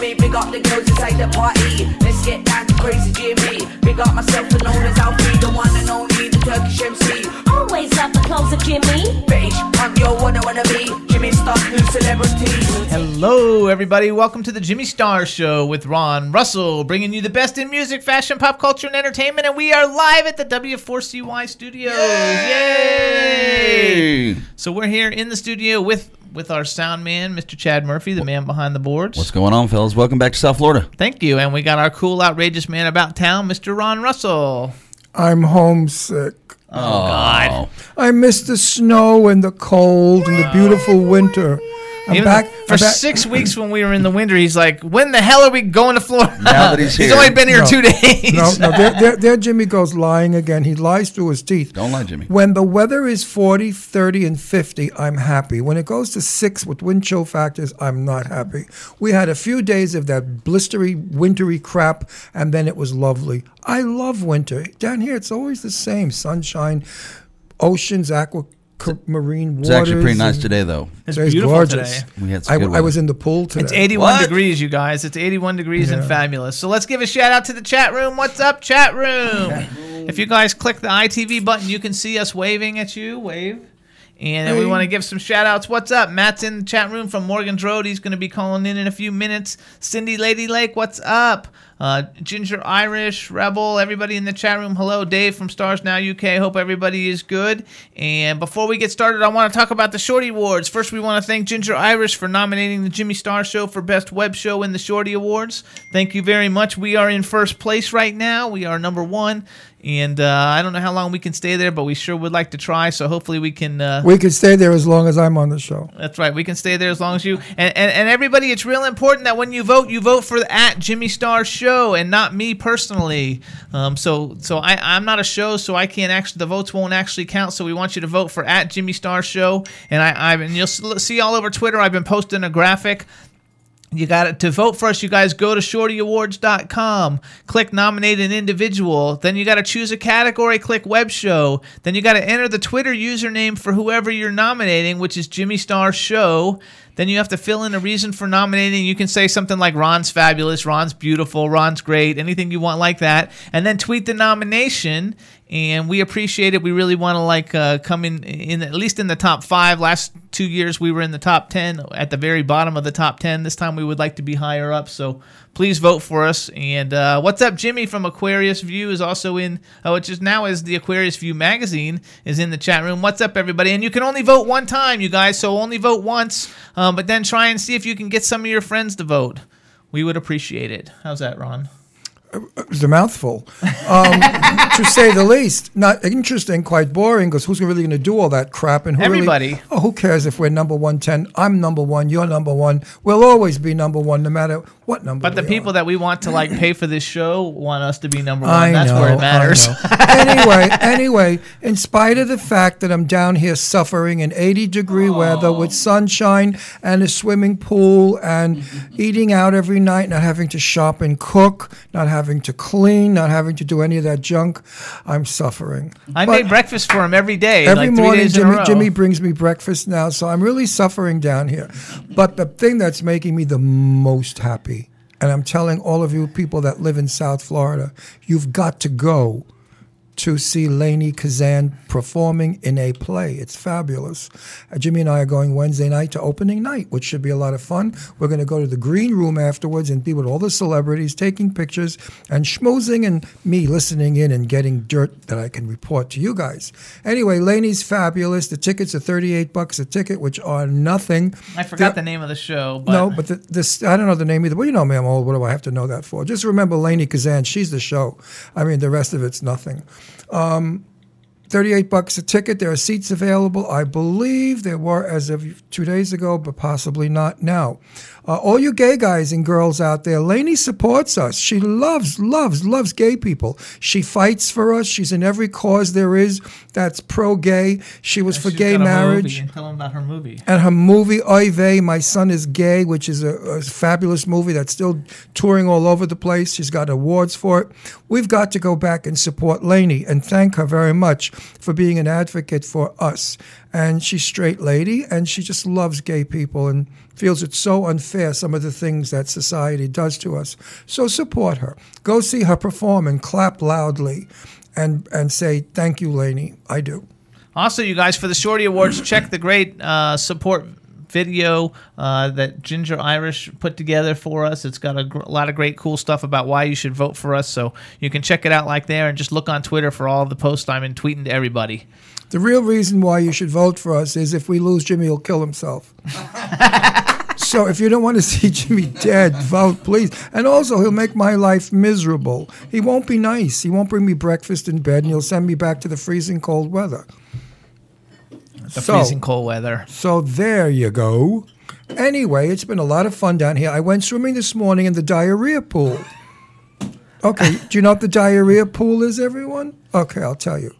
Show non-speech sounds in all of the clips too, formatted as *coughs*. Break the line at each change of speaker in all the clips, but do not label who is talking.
Me. Big up the girls inside the party. Let's get down to crazy Jimmy. Big up myself and known as Alfie, the one and only, the Turkish MC.
Always love the clothes of Jimmy.
Bitch, I'm your one I wanna be. Jimmy Star, new celebrity.
Hello, everybody. Welcome to the Jimmy Star Show with Ron Russell, bringing you the best in music, fashion, pop culture, and entertainment. And we are live at the W4CY studios. Yay! So we're here in the studio with with our sound man, Mr. Chad Murphy, the man behind the boards.
What's going on, fellas? Welcome back to South Florida.
Thank you. And we got our cool, outrageous man about town, Mr. Ron Russell.
I'm homesick.
Oh,
God.
I miss the snow and the cold and the beautiful winter. I'm
Even
back
for
I'm back-
six weeks when we were in the winter, he's like, "When the hell are we going to Florida?"
Now that he's *laughs* here.
he's only been here
No.
two days.
No, no, there, *laughs* there, there Jimmy goes lying again. He lies through his teeth.
Don't lie, Jimmy.
When the weather is 40, 30, and 50, I'm happy. When it goes to six with wind chill factors, I'm not happy. We had a few days of that blistery, wintry crap, and then it was lovely. I love winter. Down here, it's always the same sunshine, oceans, aqua. Marine waters.
It's actually pretty nice today, though.
It's
Today's
beautiful
gorgeous.
today.
We had some
I,
good
I was in the pool today.
It's 81
What?
degrees, you guys. It's 81 degrees and
Yeah.
fabulous. So let's give a shout out to the chat room. What's up, chat room? if you guys click the ITV button, you can see us waving at you. Wave. And then we want to give some shout outs. What's up? Matt's in the chat room from Morgan's Road. He's going to be calling in in a few minutes. Cindy Lady Lake, what's up? Uh, Ginger Irish, Rebel, everybody in the chat room. Hello, Dave from Stars Now UK. Hope everybody is good. And before we get started, I want to talk about the Shorty Awards. First, we want to thank Ginger Irish for nominating the Jimmy Star Show for Best Web Show in the Shorty Awards. Thank you very much. We are in first place right now. We are number one. And uh, I don't know how long we can stay there, but we sure would like to try. So hopefully we can. Uh,
we can stay there as long as I'm on the show.
that's right. We can stay there as long as you and, and, and everybody. It's real important that when you vote, you vote for the at Jimmy Star Show and not me personally. Um, so so I I'm not a show, so I can't actually the votes won't actually count. So we want you to vote for at Jimmy Star Show. And I I and you'll see all over Twitter. I've been posting a graphic. You got to vote for us. You guys go to shortyawards.com, click nominate an individual. Then you got to choose a category, click web show. Then you got to enter the Twitter username for whoever you're nominating, which is Jimmy Star Show. Then you have to fill in a reason for nominating. You can say something like Ron's fabulous, Ron's beautiful, Ron's great, anything you want like that. And then tweet the nomination. And we appreciate it. We really want to like uh, come in, in at least in the top five. Last two years we were in the top ten, at the very bottom of the top ten. This time we would like to be higher up. So please vote for us. And uh, what's up, Jimmy from Aquarius View is also in, uh, which is now is the Aquarius View magazine is in the chat room. What's up, everybody? And you can only vote one time, you guys. So only vote once, um, but then try and see if you can get some of your friends to vote. We would appreciate it. How's that, Ron?
It was a mouthful, um, *laughs* to say the least. Not interesting, quite boring. Because who's really going to do all that crap? And who really-
Everybody.
oh, who cares if we're number one ten? I'm number one. You're number one. We'll always be number one, no matter what number.
But the people
are.
that we want to like pay for this show want us to be number one.
I
That's
know,
where it matters.
Anyway, anyway, in spite of the fact that I'm down here suffering in 80 degree weather with sunshine and a swimming pool and eating out every night, not having to shop and cook, not having to clean, not having to do any of that junk, I'm suffering.
I
But
made breakfast for him every day,
Every
like
morning,
days in a
Jimmy. Jimmy brings me breakfast now, so I'm really suffering down here. But the thing that's making me the most happy, and I'm telling all of you people that live in South Florida, you've got to go to see Lainie Kazan performing in a play. It's fabulous. Uh, Jimmy and I are going Wednesday night to opening night, which should be a lot of fun. We're going to go to the green room afterwards and be with all the celebrities, taking pictures and schmoozing, and me listening in and getting dirt that I can report to you guys. Anyway, Lainie's fabulous. The tickets are 38 bucks a ticket, which are nothing.
I forgot
They're-
the name of the show. But
no, but the, this I don't know the name either. Well, you know me, I'm old. What do I have to know that for? Just remember Lainie Kazan. She's the show. I mean, the rest of it's nothing. Um, 38 bucks a ticket. There are seats available. I believe there were as of two days ago, but possibly not now. Uh, all you gay guys and girls out there, Lainie supports us. She loves, loves, loves gay people. She fights for us. She's in every cause there is that's pro gay. She was for
she's
gay marriage.
movie, and Tell them about her movie.
And her movie Oy Vey, My Son is Gay, which is a, a fabulous movie that's still touring all over the place. She's got awards for it. We've got to go back and support Lainie and thank her very much for being an advocate for us. And she's straight lady and she just loves gay people and feels it's so unfair some of the things that society does to us. So support her. Go see her perform and clap loudly and and say thank you Lainie. I do.
Also, you guys, for the Shorty Awards, check the great uh, support video uh, that Ginger Irish put together for us. It's got a gr- lot of great, cool stuff about why you should vote for us. So you can check it out like there and just look on Twitter for all the posts I'm in tweeting to everybody.
The real reason why you should vote for us is if we lose, Jimmy will kill himself. *laughs* so if you don't want to see Jimmy dead, vote, please. And also, he'll make my life miserable. He won't be nice. He won't bring me breakfast in bed, and he'll send me back to the freezing cold weather.
The
So-
freezing cold weather.
So there you go. Anyway, it's been a lot of fun down here. I went swimming this morning in the diarrhea pool. Okay, do you know what the diarrhea pool is, everyone? Okay, I'll tell you.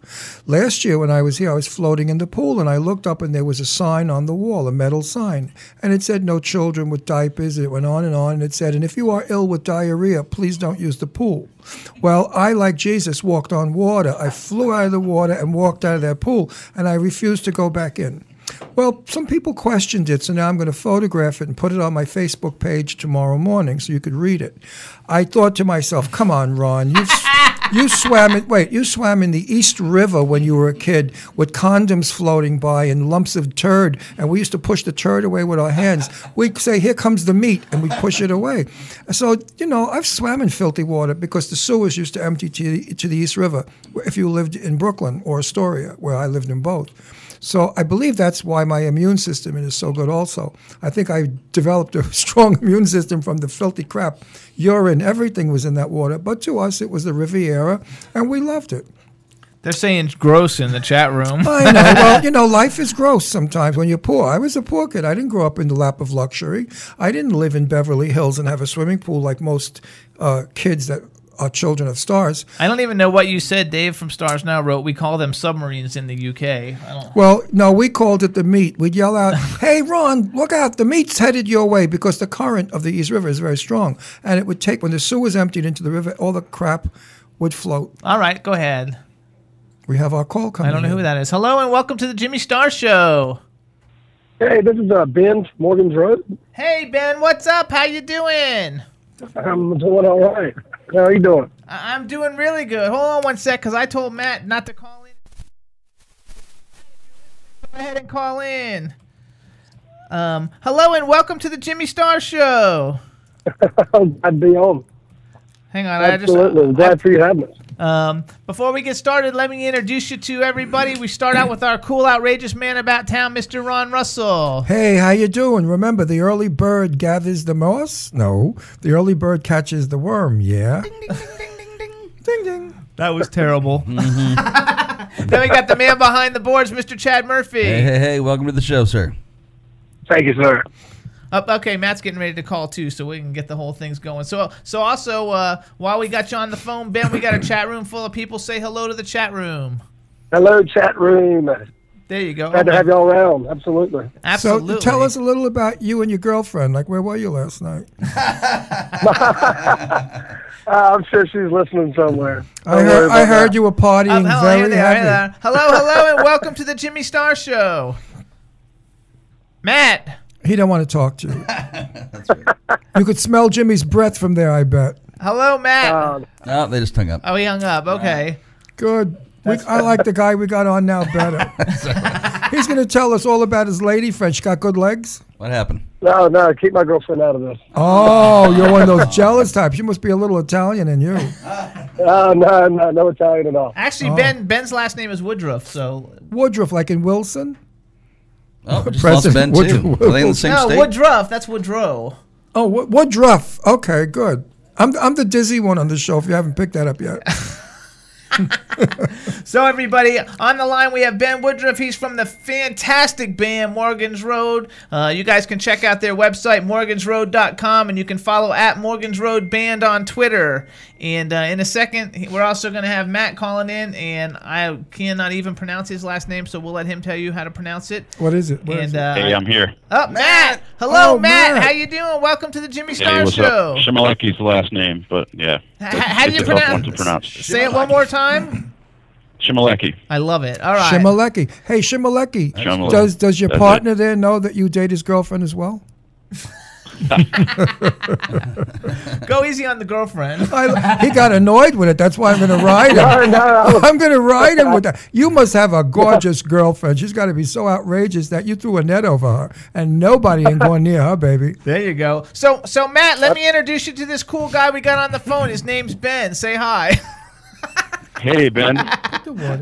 Last year when I was here, I was floating in the pool and I looked up and there was a sign on the wall, a metal sign, and it said no children with diapers. It went on and on, and it said, and if you are ill with diarrhea, please don't use the pool. Well, I, like Jesus, walked on water. I flew out of the water and walked out of that pool, and I refused to go back in. Well, some people questioned it, so now I'm going to photograph it and put it on my Facebook page tomorrow morning so you could read it. I thought to myself, "Come on, Ron, you you swam in, wait, you swam in the East River when you were a kid with condoms floating by and lumps of turd, and we used to push the turd away with our hands. We'd say, "Here comes the meat," and we'd push it away. So you know, I've swam in filthy water because the sewers used to empty to to the East River if you lived in Brooklyn or Astoria, where I lived in both. So I believe that's why my immune system is so good. Also, I think I developed a *laughs* strong immune system from the filthy crap, urine, everything was in that water. But to us, it was the Riviera, and we loved it.
They're saying gross in the chat room.
I know. *laughs* Well, you know, life is gross sometimes when you're poor. I was a poor kid. I didn't grow up in the lap of luxury. I didn't live in Beverly Hills and have a swimming pool like most uh, kids that are children of stars.
I don't even know what you said. Dave from Stars Now wrote, "We call them submarines in the UK." I don't.
Well, no, we called it the meat. We'd yell out, *laughs* "Hey, Ron, look out! The meat's headed your way!" Because the current of the East River is very strong, and it would take when the sewers emptied into the river, all the crap would float.
All right, go ahead.
We have our call coming.
I don't know
in.
who that is. Hello and welcome to the Jimmy Star Show.
Hey, this is uh, Ben Morgan's Road.
Hey Ben, what's up? How you doing?
I'm doing all right. How are you doing?
I- I'm doing really good. Hold on one sec, because I told Matt not to call in. Go ahead and call in. Um, hello and welcome to the Jimmy Star Show. *laughs*
I'd be on.
Hang on, I just
Absolutely. I'm glad for you having us.
Um, before we get started, let me introduce you to everybody. We start out with our cool, outrageous man about town, Mr. Ron Russell.
Hey, how you doing? Remember, the early bird gathers the moss. No, the early bird catches the worm. Yeah. Ding ding ding ding ding ding ding.
That was terrible. *laughs* *laughs* then we got the man behind the boards, Mr. Chad Murphy.
Hey, hey, hey, welcome to the show, sir.
Thank you, sir.
Up, okay, Matt's getting ready to call too, so we can get the whole things going. So, so also, uh, while we got you on the phone, Ben, we got a chat room full of people. Say hello to the chat room.
Hello, chat room.
There you go.
Glad to have y'all around. Absolutely.
Absolutely.
So tell us a little about you and your girlfriend. Like, where were you last night? *laughs* *laughs*
Uh, I'm sure she's listening somewhere.
I
Don't worry
heard, I heard
that.
you were partying
Um, hello,
very
here they are, here they
heavy.
Hello, hello, and welcome to the Jimmy Star Show. Matt,
He don't want to talk to you. *laughs* You could smell Jimmy's breath from there, I bet.
hello, Matt.
Uh,
Oh, they just hung up.
oh, he hung up. Okay.
Good. We, I like the guy we got on now better. *laughs* He's going to tell us all about his lady friend. She got good legs.
What happened?
No, no, keep my girlfriend out of this.
Oh, you're one of those *laughs* jealous types. You must be a little Italian in you.
No, no, no, no Italian at all.
Actually, Ben Ben's last name is Woodruff, so
Woodruff, like in Wilson.
Oh, we *laughs* just lost Ben
President
too.
Woodrow
Are they in the same
no
state?
Woodruff. That's Woodrow.
Oh, Wo- Woodruff. Okay, good. I'm I'm the dizzy one on the show. If you haven't picked that up yet. *laughs* *laughs*
So everybody on the line, we have Ben Woodruff. He's from the fantastic band Morgan's Road. Uh, you guys can check out their website morgansroad.com, and you can follow at Morgan's Road Band on Twitter. And uh, in a second, we're also going to have Matt calling in, and I cannot even pronounce his last name, so we'll let him tell you how to pronounce it.
What is it? What is
And
it?
uh,
Hey, I'm here.
oh, Matt. Hello,
Oh,
Matt.
Matt.
How you doing? Welcome to the Jimmy
Hey,
Star
what's
Show.
up? Shimaleki's the last name, but yeah.
H- how do you
a tough to
pronounce?
pronounce.
Say it one more time. *clears throat*
Shimaleki.
I love it. All right.
Shimaleki. Hey, Shimaleki.
Shimaleki.
Does does your
That's
partner there know that you date his girlfriend as well? *laughs* *laughs*
Go easy on the girlfriend.
I, he got annoyed with it. That's why I'm going to ride him.
No, no,
I'm going to ride him with *laughs* that. You must have a gorgeous girlfriend. She's got to be so outrageous that you threw a net over her, and nobody ain't going near her, baby. *laughs*
There you go. So, so Matt, let me introduce you to this cool guy we got on the phone. His name's Ben. Say hi.
Hey, Ben.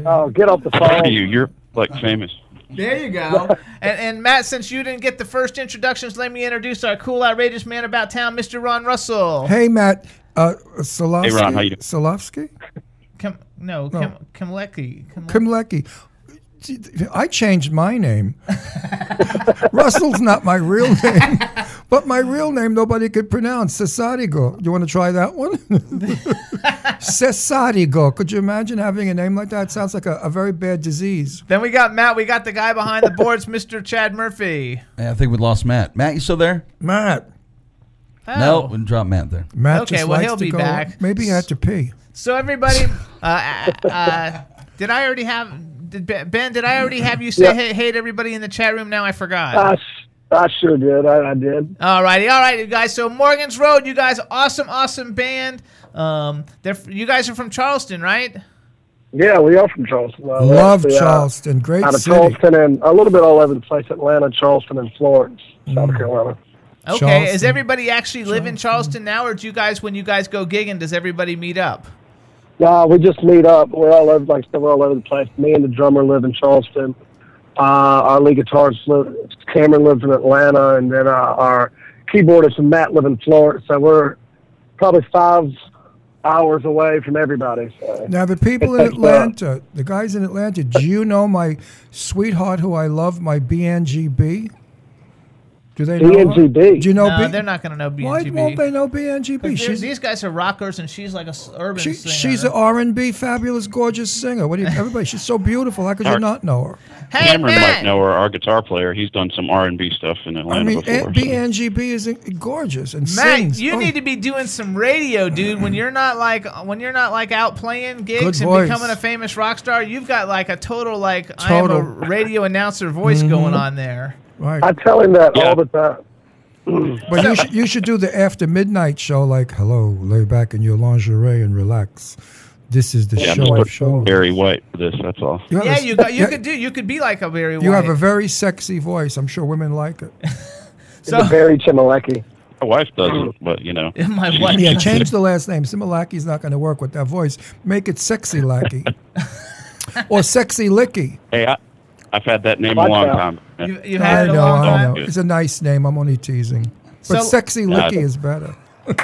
oh, get off the
How are
phone.
you? You're like famous.
There you go. *laughs* And, and Matt, since you didn't get the first introductions, let me introduce our cool, outrageous man about town, Mr. Ron Russell.
Hey, Matt. Uh, Solovsky?
Hey, Ron, how you doing?
Solovsky?
Kim, no, Kim, Kimlecki. Kim,
Kimlecki. I changed my name. Russell's not my real name, but my real name nobody could pronounce. Cesarigo. You want to try that one? *laughs* Cesarigo. Could you imagine having a name like that? sounds like a, a very bad disease.
then we got Matt. We got the guy behind the boards, Mr. Chad Murphy.
Yeah, I think we lost Matt. Matt, you still there?
Matt.
Oh.
No, we dropped Matt there.
Matt
Okay,
just
well,
likes
he'll
to
be
go.
back.
Maybe he had to pee.
So everybody, uh, uh, did I already have? Did Ben, Ben, did I already have you say
Yeah.
hey, hey to everybody in the chat room? Now I forgot.
I sure did. I, I did.
All righty, all right, you guys. So Morgan's Road, you guys, awesome, awesome band. Um, they're you guys are from Charleston, right?
Yeah, we are from Charleston. Uh,
Love
actually, uh,
Charleston. Great
out of
city.
Charleston and a little bit all over the place Atlanta, Charleston, and Florence, South Carolina.
Okay.
Charleston.
Does everybody actually live in Charleston now, or do you guys, when you guys go gigging, does everybody meet up?
No, we just meet up. We're all over, like we're all over the place. Me and the drummer live in Charleston. Uh, our lead guitarist live, Cameron lives in Atlanta, and then uh, our keyboardist Matt live in Florence. So we're probably five hours away from everybody. So.
Now, the people in Atlanta, the guys in Atlanta, do you know my sweetheart who I love, my BNGB? Do they know? her?
BNGB?
Do you know
no,
B-
they're not going to know BNGB.
Why
BNGB.
won't they know BNGB?
These-
She's,
these guys are rockers, and she's like a urban
she,
singer.
she's an R&B fabulous, gorgeous singer. What do you, everybody, she's so beautiful. How could you not know her?
hey,
Cameron
Matt.
might know her, our guitar player. He's done some R&B stuff in Atlanta
I mean,
before.
eh,
so-
BNGB is gorgeous and
Matt,
sings.
you
Oh,
need to be doing some radio, dude. When you're not like when you're not like out playing gigs
Good
and
voice.
becoming a famous rock star, you've got like a total like I am a
Mm-hmm.
radio announcer voice going on there.
Right.
I tell him that
Yeah.
all the time. *clears throat*
But you should, you should do the after midnight show like, hello, lay back in your lingerie and relax. This is the
yeah,
show
just
of
put
shows.
Barry White for this. That's all.
You
Yeah,
a-
you got you
yeah,
could do you could be like a very
You have a very sexy voice. I'm sure women like it. *laughs*
so
Barry Chimalecki.
My wife does it, but you know. *laughs*
my wife.
Yeah, change the last name. Simalaki's not going to work with that voice. Make it Sexy Lackey. *laughs* or Sexy Licky.
Hey, I, I've had that name
Watch
a long
out.
time.
You, you
I
had it a
know,
long
I
time.
know. It's a nice name. I'm only teasing. But
So-
Sexy
Yeah,
Licky
don't-
is better. *laughs*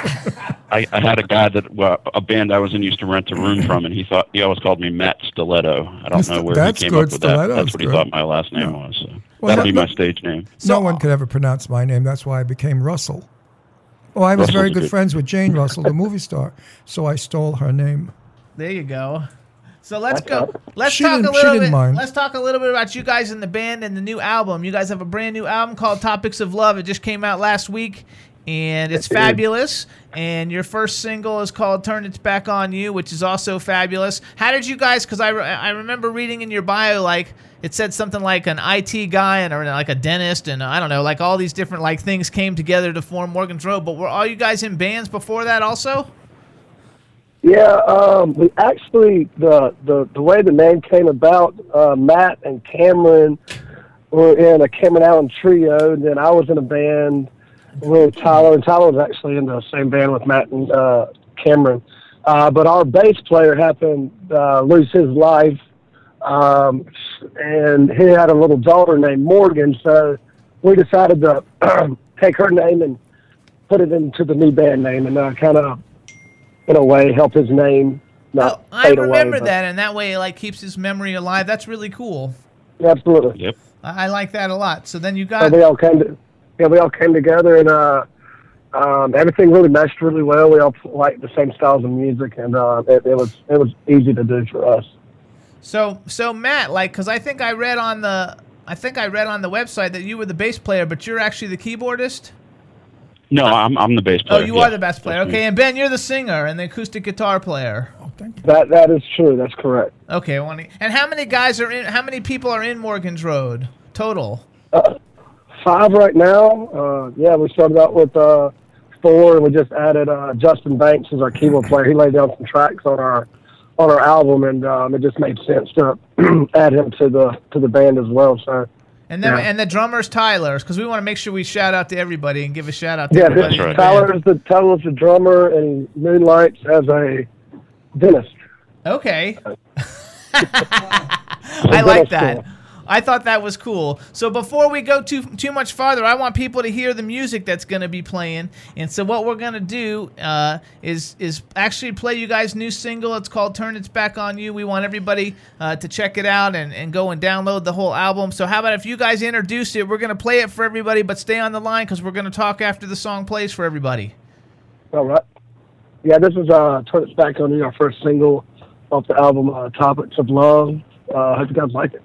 I, I had a guy that well, a band I was in used to rent a room from, and he thought he always called me Matt Stiletto. I don't know where
That's
he came
good.
up with that.
Stiletto's
That's what he
good.
thought my last name was. So
Well,
that'll
no-
be my
no-
stage name.
no one could ever pronounce my name. That's why I became Russell. Oh, I was
Russell's
very
a
good
good-
friends with Jane Russell, the movie star. So I stole her name.
There you go. So let's go. Let's
She
talk a little bit.
mind.
Let's talk a little bit about you guys in the band and the new album. You guys have a brand new album called Topics of Love. It just came out last week, and it's fabulous. And your first single is called "Turn Its Back on You," which is also fabulous. How did you guys? Because I, re- I remember reading in your bio like it said something like an IT guy and or like a dentist and I don't know, like all these different like things came together to form Morgan's Road. But were all you guys in bands before that also?
Yeah, um, we actually the, the the way the name came about. Uh, Matt and Cameron were in a Cameron Allen trio, and then I was in a band with Tyler, and Tyler was actually in the same band with Matt and uh, Cameron. Uh, but our bass player happened uh, lose his life, um, and he had a little daughter named Morgan. So we decided to *clears throat* take her name and put it into the new band name, and uh, kind of, in a way, help his name not
Oh, I
fade away.
remember
but-
that, and that way it like keeps his memory alive. That's really cool.
Absolutely.
Yep.
I, I like that a lot. So then you
So
got
we all came to, yeah, we all came together, and uh, um, everything really meshed really well. We all liked the same styles of music, and uh, it, it was it was easy to do for us.
so so Matt, like, because I think I read on the I think I read on the website that you were the bass player, but you're actually the keyboardist.
No, I'm I'm the bass player.
Oh, you
yeah.
are the bass player.
That's me.
Okay, and Ben, you're the singer and the acoustic guitar player. Thank you.
That that is true. That's correct.
Okay, one. And how many guys are in? How many people are in Morgan's Road total?
Five right now. Uh, yeah, we started out with uh, four, and we just added uh, Justin Banks as our keyboard player. He laid down some tracks on our on our album, and um, it just made sense to *clears throat* add him to the to the band as well. So
And then
Yeah.
and the drummer's Tyler's because we want to make sure we shout out to everybody and give a shout out to
yeah,
everybody.
this,
in the
Tyler is the Tyler's the drummer, and Moonlights as a dentist.
Okay. *laughs* *laughs* I like that. I thought that was cool. So before we go too too much farther, I want people to hear the music that's going to be playing. And so what we're going to do uh, is is actually play you guys' new single. It's called "Turn Its Back on You." We want everybody uh, to check it out and, and go and download the whole album. So how about if you guys introduce it? We're going to play it for everybody, but stay on the line because we're going to talk after the song plays for everybody.
All right. Yeah, this is uh, Turn It's Back on You, our first single off the album uh, Topics of Love. Uh, hope you guys like it.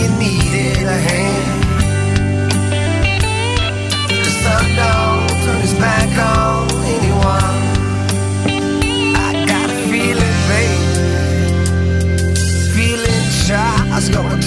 You needed a hand. The sun don't turn its back on anyone. I got a feeling, babe, feeling shy's gonna turn its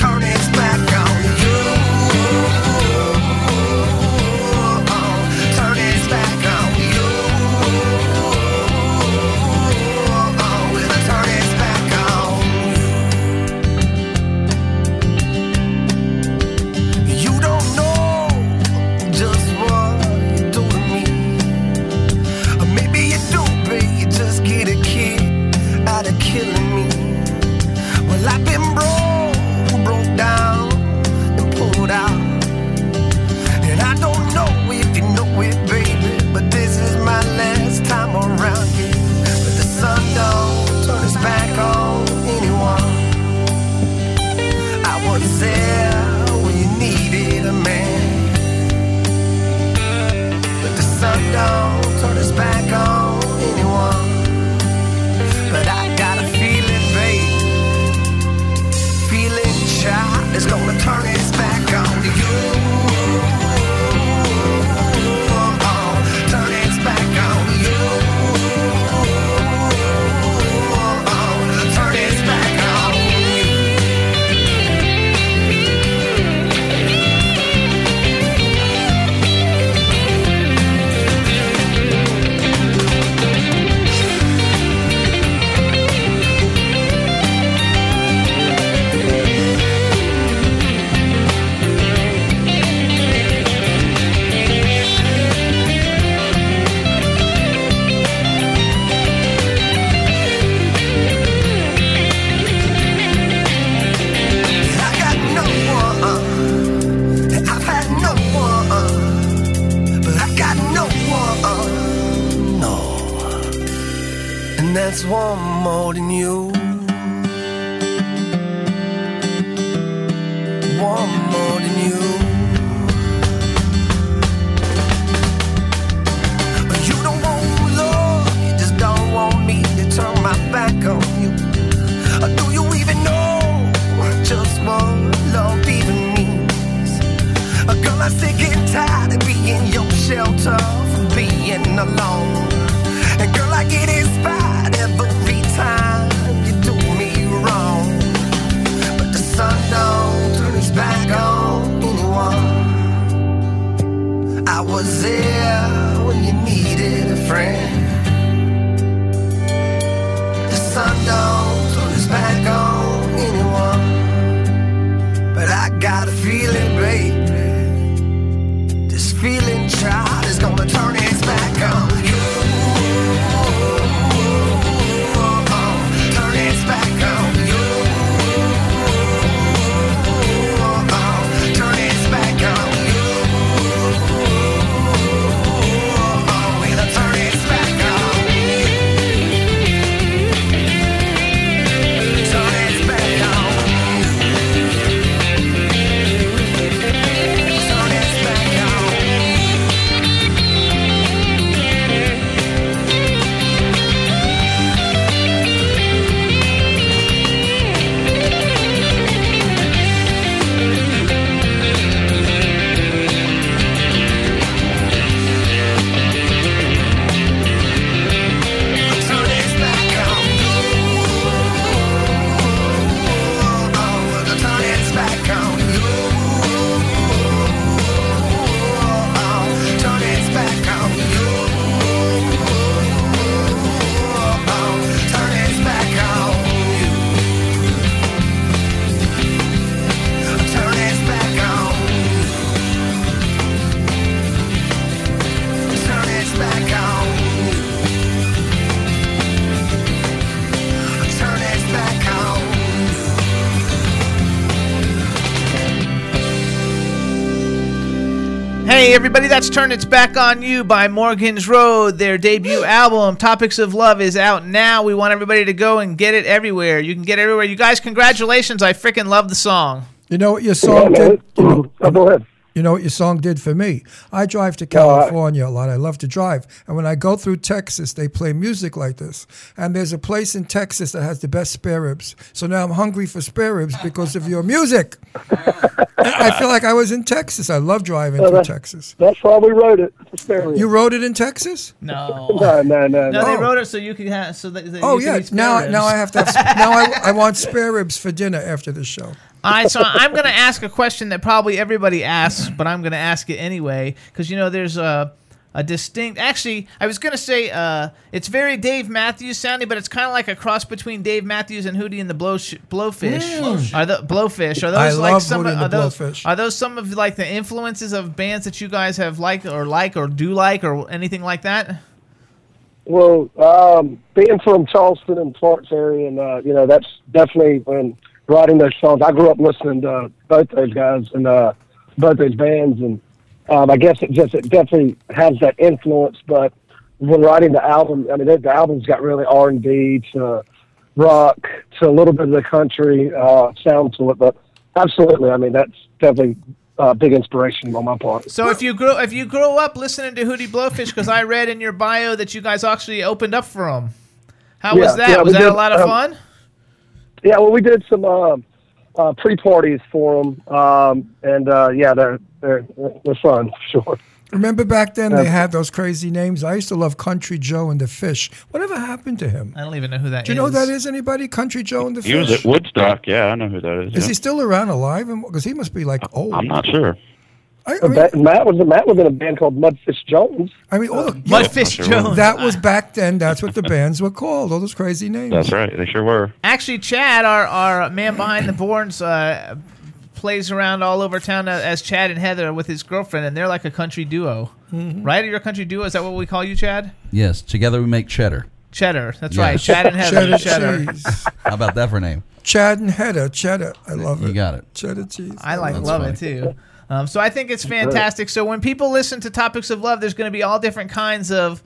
everybody, that's Turn It's Back on You by Morgan's Road. Their debut album, Topics of Love, is out now. We want everybody to go and get it everywhere. You can get it everywhere. You guys, congratulations. I freaking love the song.
You know what your song
Yeah,
did? You know,
Oh, go ahead.
You know what your song did for me? I drive to California a lot. I love to drive. And when I go through Texas, they play music like this. And there's a place in Texas that has the best spare ribs. So now I'm hungry for spare ribs because of your music. I feel like I was in Texas. I love driving through
that's-
Texas.
That's why we wrote it. Spare ribs.
You wrote it in Texas?
No.
No, *laughs* no, no,
No,
no.
they wrote it so you could have. So that, that
Oh
you could
yeah.
eat spare
Now
ribs.
now I have to have, now I, I want *laughs* spare ribs for dinner after the show.
All right, so I'm going to ask a question that probably everybody asks, but I'm going to ask it anyway because you know there's a a distinct. Actually, I was going to say uh, it's very Dave Matthews sounding, but it's kind of like a cross between Dave Matthews and Hootie and the Blow Blowfish. Are the Blowfish? Are those
I
like
love
some?
Hootie and
are
the
those
Blowfish.
are those some of like the influences of bands that you guys have liked or like or do like or anything like that?
Well, um, being from Charleston and Florence area, and uh, you know, that's definitely when writing those songs. I grew up listening to both those guys and uh, both those bands, and um, I guess it just it definitely has that influence. But when writing the album, I mean, the album's got really R and B to rock to a little bit of the country uh, sound to it. But absolutely, I mean, that's definitely uh, big inspiration on my part.
So if you grew if you grew up listening to Hootie Blowfish, because I read in your bio that you guys actually opened up for them, How was that?
yeah,
was that a lot of
um,
fun?
Yeah, well, we did some uh, uh, pre-parties for them, um, and uh, yeah, they're they're they're fun, *laughs* for sure.
Remember back then they had those crazy names. I used to love Country Joe and the Fish. Whatever happened to him?
I don't even know who that
Do you know who that is? Anybody? Country Joe and the
He was
Fish.
at Woodstock. Yeah, I know who that is.
Is
yeah.
he still around alive? Because he must be like old.
I'm not sure.
I, I mean,
Matt, Matt was Matt was in a band called Mudfish Jones.
I mean, all the,
Mudfish
sure.
Jones.
that was back then. That's what the bands were called. All those crazy names.
That's right. They sure were.
Actually, Chad, our our man behind the boards, uh, plays around all over town as Chad and Heather with his girlfriend, and they're like a country duo,
Mm-hmm.
right? Are you a country duo? Is that what we call you, Chad?
Yes, together we make cheddar.
Cheddar. That's
Yeah.
right. Chad and Heather.
Cheddar
Cheddar.
cheese.
How about that for a name?
Chad and Hedda. Cheddar. I love it.
You got it.
Cheddar cheese.
I like
That's
love
funny.
it too. Um, so I think it's fantastic. So when people listen to topics of love, there's going to be all different kinds of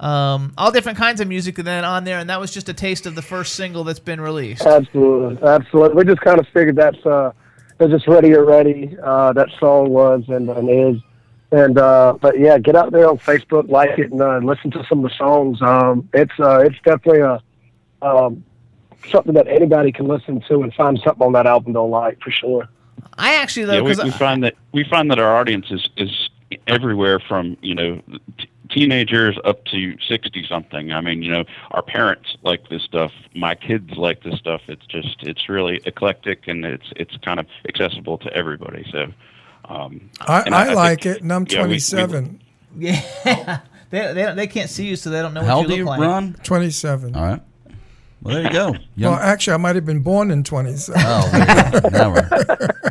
um, all different kinds of music then on there, and that was just a taste of the first single that's been released.
Absolutely, absolutely. We just kind of figured that's uh, they're just ready or ready. Uh, that song was and, and is. And uh, but yeah, get out there on Facebook, like it, and uh, listen to some of the songs. Um, it's uh, it's definitely a um, something that anybody can listen to and find something on that album they'll like for sure.
I actually though
Yeah, we,
because
we find that we find that our audience is is everywhere from you know t- teenagers up to sixty something. I mean, you know, our parents like this stuff. My kids like this stuff. It's just it's really eclectic and it's it's kind of accessible to everybody. So. Um,
I, I,
I
like
think-
it, and I'm
yeah, we- we-
27.
yeah, *laughs* they, they they can't see you, so they don't know what
How
you
old
look
you,
like.
Ron?
27.
All right. Well, there you go. Young-
Well, actually, I might have been born in 27.
oh, there. Now we're- *laughs*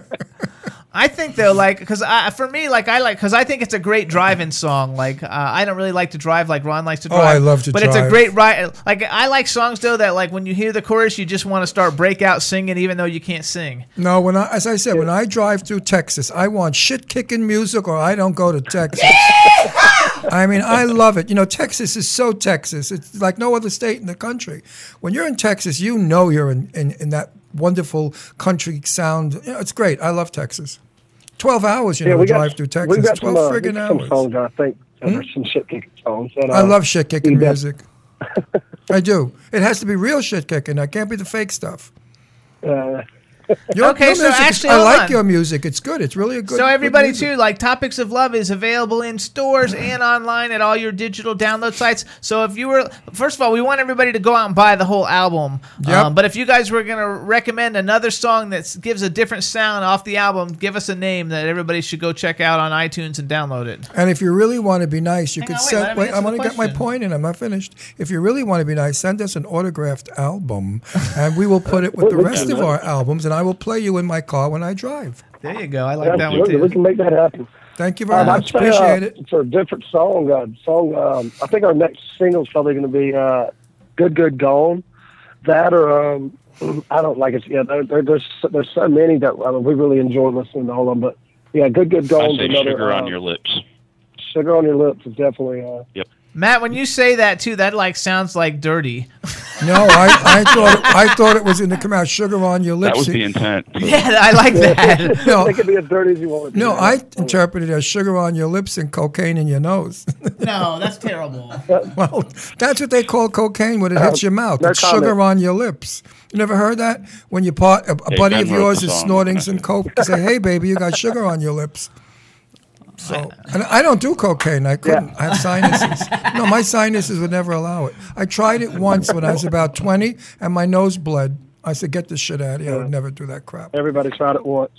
I think though, like, because for me, like, I like because I think it's a great driving song. Like, uh, I don't really like to drive like Ron likes to drive. Oh.
I love to
but it's a great ride. Like, I like songs though that like when you hear the chorus, you just want to start break out singing, even though you can't sing.
No, when I, as I said, when I drive through Texas, I want shit kicking music, or I don't go to Texas. I mean, I love it. You know, Texas is so Texas. It's like no other state in the country. When you're in Texas, you know you're in, in, in that wonderful country sound. You know, it's great. I love Texas. Twelve hours, you know, to drive through Texas.
We got
Twelve
some, uh,
friggin'
some
hours.
songs. I think uh, there's some shit kicking songs. That, uh,
I love shit kicking music. *laughs* I do. It has to be real shit kicking. That can't be the fake stuff.
Uh,
Your,
Okay,
your
so
music is-
actually,
I like
on.
your music. It's good. It's really a good.
so
good
everybody
music.
too, like Topics of Love is available in stores and online at all your digital download sites. So if you were, first of all, we want everybody to go out and buy the whole album.
Yep.
Um, but if you guys were gonna recommend another song that gives a different sound off the album, give us a name that everybody should go check out on iTunes and download it.
And if you really want to be nice, you
Hang
could
on, wait,
send.
let
Wait, I'm going to get my
question.
point in. I'm not finished. If you really want to be nice, send us an autographed album, and we will put it with the *laughs* rest of our albums, and I will play you in my car when I drive.
There you go. I like that one
too. we can make that happen.
Thank you very
Um,
much.
Say,
Appreciate
uh,
it.
For a different song, uh, song. Um, I think our next single is probably going to be uh, "Good Good Gone." That or um, I don't like it. Yeah, there, there, there's there's so many that uh, we really enjoy listening to all of them. But yeah, "Good Good Gone."
I
Gone."
say
another,
sugar
uh,
on your lips.
sugar on your lips is definitely. Uh,
Yep.
Matt, when you say that too, that like sounds like dirty. *laughs*
No, I, I thought I thought it was going to come out sugar on your lips.
That was the intent.
yeah, I like that. *laughs*
No,
it can be as dirty as you want. to
no,
be.
I interpreted it as sugar on your lips and cocaine in your nose. *laughs*
no, that's terrible.
well, that's what they call cocaine when it hits your mouth. it's sugar on your lips. You never heard that? When you part, a, a
Hey,
buddy
Ben
of yours is snorting some coke, you say, "Hey, baby, you got sugar on your lips." So, and I don't do cocaine. I couldn't. I have sinuses. no, my sinuses would never allow it. I tried it once when I was about twenty, and my nose bled. I said, "Get this shit out of here." I would never do that crap.
Everybody tried it once.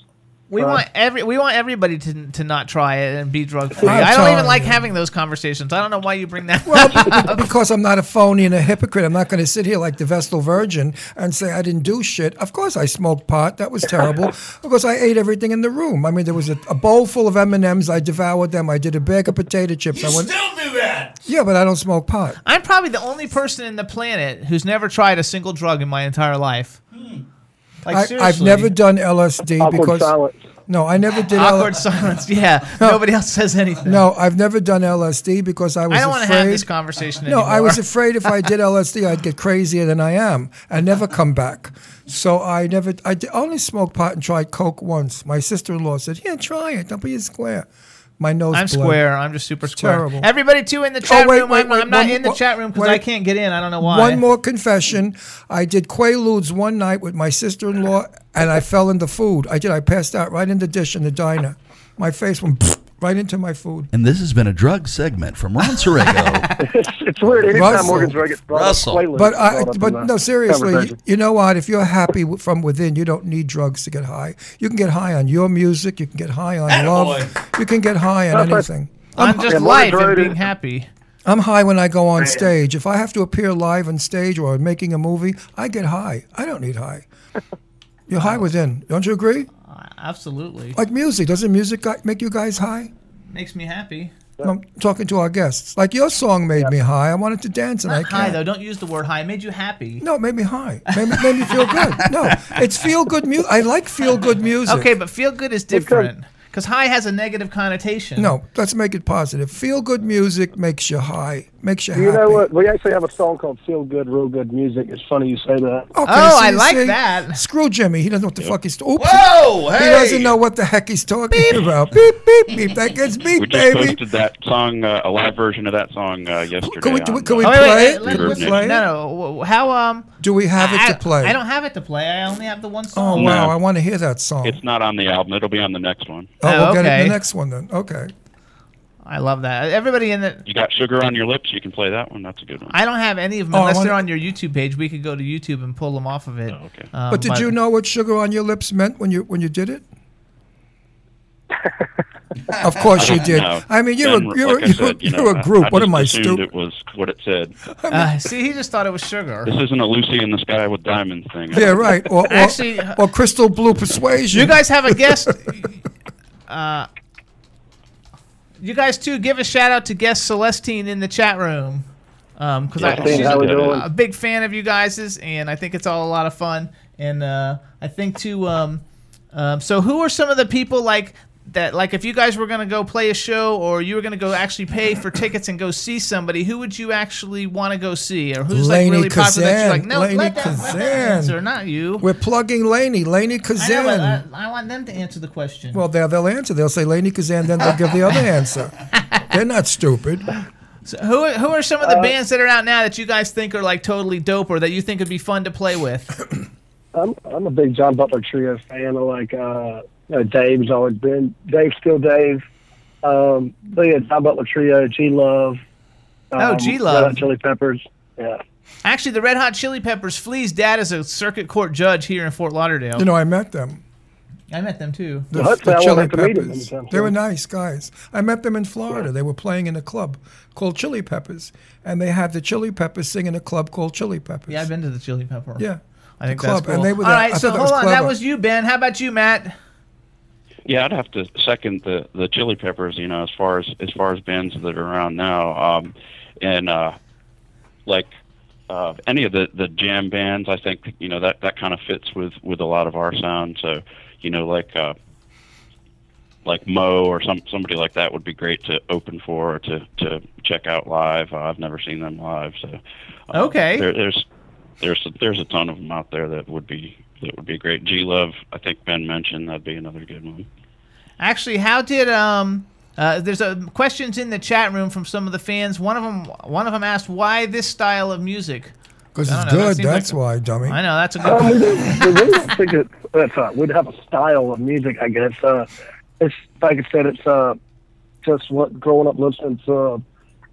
We
Right.
want every we want everybody to to not try it and be drug free.
I'm
don't even like
you.
having those conversations. I don't know why you bring that.
Well,
up.
be- *laughs* because I'm not a phony and a hypocrite. I'm not going to sit here like the Vestal Virgin and say I didn't do shit. Of course, I smoked pot. That was terrible. *laughs* of course I ate everything in the room. I mean, there was a, a bowl full of M and M's. I devoured them. I did a bag of potato chips. I went,
Still do that.
yeah, but I don't smoke pot.
I'm probably the only person in the planet who's never tried a single drug in my entire life. Hmm. Like
I, I've never done LSD
Awkward
because
silence.
no, I never did.
awkward
L-
silence. Yeah, nobody else says anything.
no, I've never done LSD because I was
I don't want
afraid.
to have this conversation anymore.
No,
anymore.
I was *laughs* afraid if I did LSD, I'd get crazier than I am and never come back. So I never, I d- only smoked pot and tried coke once. My sister-in-law said, "Yeah, try it. Don't be a square." My nose.
I'm
bled.
square. I'm just super square.
terrible.
Everybody too in the oh, chat
Oh, wait,
room.
wait,
I'm,
wait,
I'm not
one
in the chat room because. I can't get in. I don't know why.
One more confession. I did Quaaludes one night with my sister-in-law, and I fell into food. I did. I passed out right in the dish in the diner. My face went *laughs* right into my food.
And this has been a drug segment from Ron Sorego. *laughs*
It's, it's weird. Anytime
Russell.
Morgan's Drug gets brought
Russell.
up, Quaaludes
But
is
I,
brought up
but no, seriously. You, you know what? If you're happy from within, you don't need drugs to get high. You can get high on your music. You can get high on love. You can get high on
That's right.
anything.
on just
yeah,
life and being
is-
happy.
I'm high when I go on stage. If I have to appear live on stage or making a movie, I get high. I don't need high. *laughs* You're high within. Don't you agree?
Absolutely,
Like music. Doesn't music make you guys high?
makes me happy.
I'm talking to our guests. Like your song made me high. I wanted to dance and I
Not high
can't.
though. Don't use the word high. It made you happy.
No, it made me high. Made me, made me feel good. *laughs* No, it's feel good music. I like feel good music.
Okay, but feel good is different. because high has a negative connotation.
No, let's make it positive. Feel good music makes you high, makes you
You
happy.
know what? We actually have a song called "Feel Good, Real Good Music." It's funny you say that.
Okay,
Oh, I like
see?
that.
Screw Jimmy. He doesn't know what the fuck he's. Oops.
Whoa, Hey.
He doesn't know what the heck he's talking about. Beep beep beep. That gets beep,
We just
baby.
posted that song, uh, a live version of that song uh, yesterday.
Can we, do we, can we
Oh,
play
wait,
it?
Let, let's
play it?
no, no. How um?
Do we have it to play?
I don't have it to play. I only have the one song.
Oh wow!
No.
I want to hear that song.
It's not on the album. It'll be on the next one.
oh,
Oh,
we'll get it in
okay.
the next one then. Okay.
I love that. Everybody in the.
You got Sugar on Your Lips. You can play that one. That's a good one.
I don't have any of them
Oh,
unless
wanna-
they're on your YouTube page. We could go to YouTube and pull them off of it.
Oh, okay.
Um,
But did you know what "Sugar on Your Lips" meant when you when you did it? *laughs* of course you did.
No.
I mean, you're
Ben,
a you're,
like
you're,
said, you
you're a group.
I,
what am I
assumed
stupid?
It was what it said. *laughs*
Uh, see, he just thought it was sugar.
This isn't a Lucy in the Sky with Diamonds thing.
Yeah, right. Or, or,
Actually,
or crystal blue persuasion.
You guys have a guest. *laughs* uh, you guys too. Give a shout out to guest Celestine in the chat room. Um, because
Yeah,
I
Celestine,
she's a, a big fan of you guys's, and I think it's all a lot of fun. And uh, I think too. Um, um, so who are some of the people like that? Like if you guys were gonna go play a show, or you were gonna go actually pay for tickets and go see somebody, who would you actually want to go see, or who's
Lainie
like really popular? That you're like, no,
Lainie
let that, let that
Kazan.
answer, not you.
We're plugging Lainie. Lainie
I know, but I, I want them to answer the question.
well, they'll, they'll answer. They'll say Lainie Kazan, then they'll give the other *laughs* answer. They're not stupid.
So who who are some of the bands that are out now that you guys think are like totally dope or that you think would be fun to play with? *coughs*
I'm I'm a big John Butler Trio fan. I like uh, you know, Dave's always been Dave, still Dave. Um, but yeah, John Butler Trio, G Love.
Oh, G-Love.
Red Hot Chili Peppers. Yeah.
Actually, the Red Hot Chili Peppers, Flea's dad is a circuit court judge here in Fort Lauderdale.
You know, I met them.
I met them too.
The,
Well,
the Chili
wanted them
Peppers. They were nice guys. I met them in Florida. They were playing in a club called Chili Peppers, and they had the Chili Peppers sing in a club called Chili Peppers.
Yeah, I've been to the Chili Pepper.
Yeah.
I think
club,
that's cool.
and they were
All
there.
right,
I
so
thought that
hold
was
on. That was you, Ben. How about you, Matt?
Yeah, I'd have to second the the Chili Peppers. You know, as far as as far as bands that are around now, um, and uh, like uh, any of the the jam bands, I think you know that that kind of fits with with a lot of our sound. So you know, like uh, like Mo or some somebody like that would be great to open for or to to check out live. Uh, I've never seen them live, so uh,
Okay.
There, there's there's a, there's a ton of them out there that would be that would be great. G Love, I think Ben mentioned that'd be another good one.
Actually, how did um? Uh, there's a questions in the chat room from some of the fans. One of them, one of them asked, "Why this style of music?"
Because it's
know,
good.
seems
That's
like-
why, dummy.
I know that's a *laughs* good.
Um, we, don't- we really don't think it, it's, uh, we'd have a style of music, I guess. Uh, it's like I said, it's uh, just what growing up listening to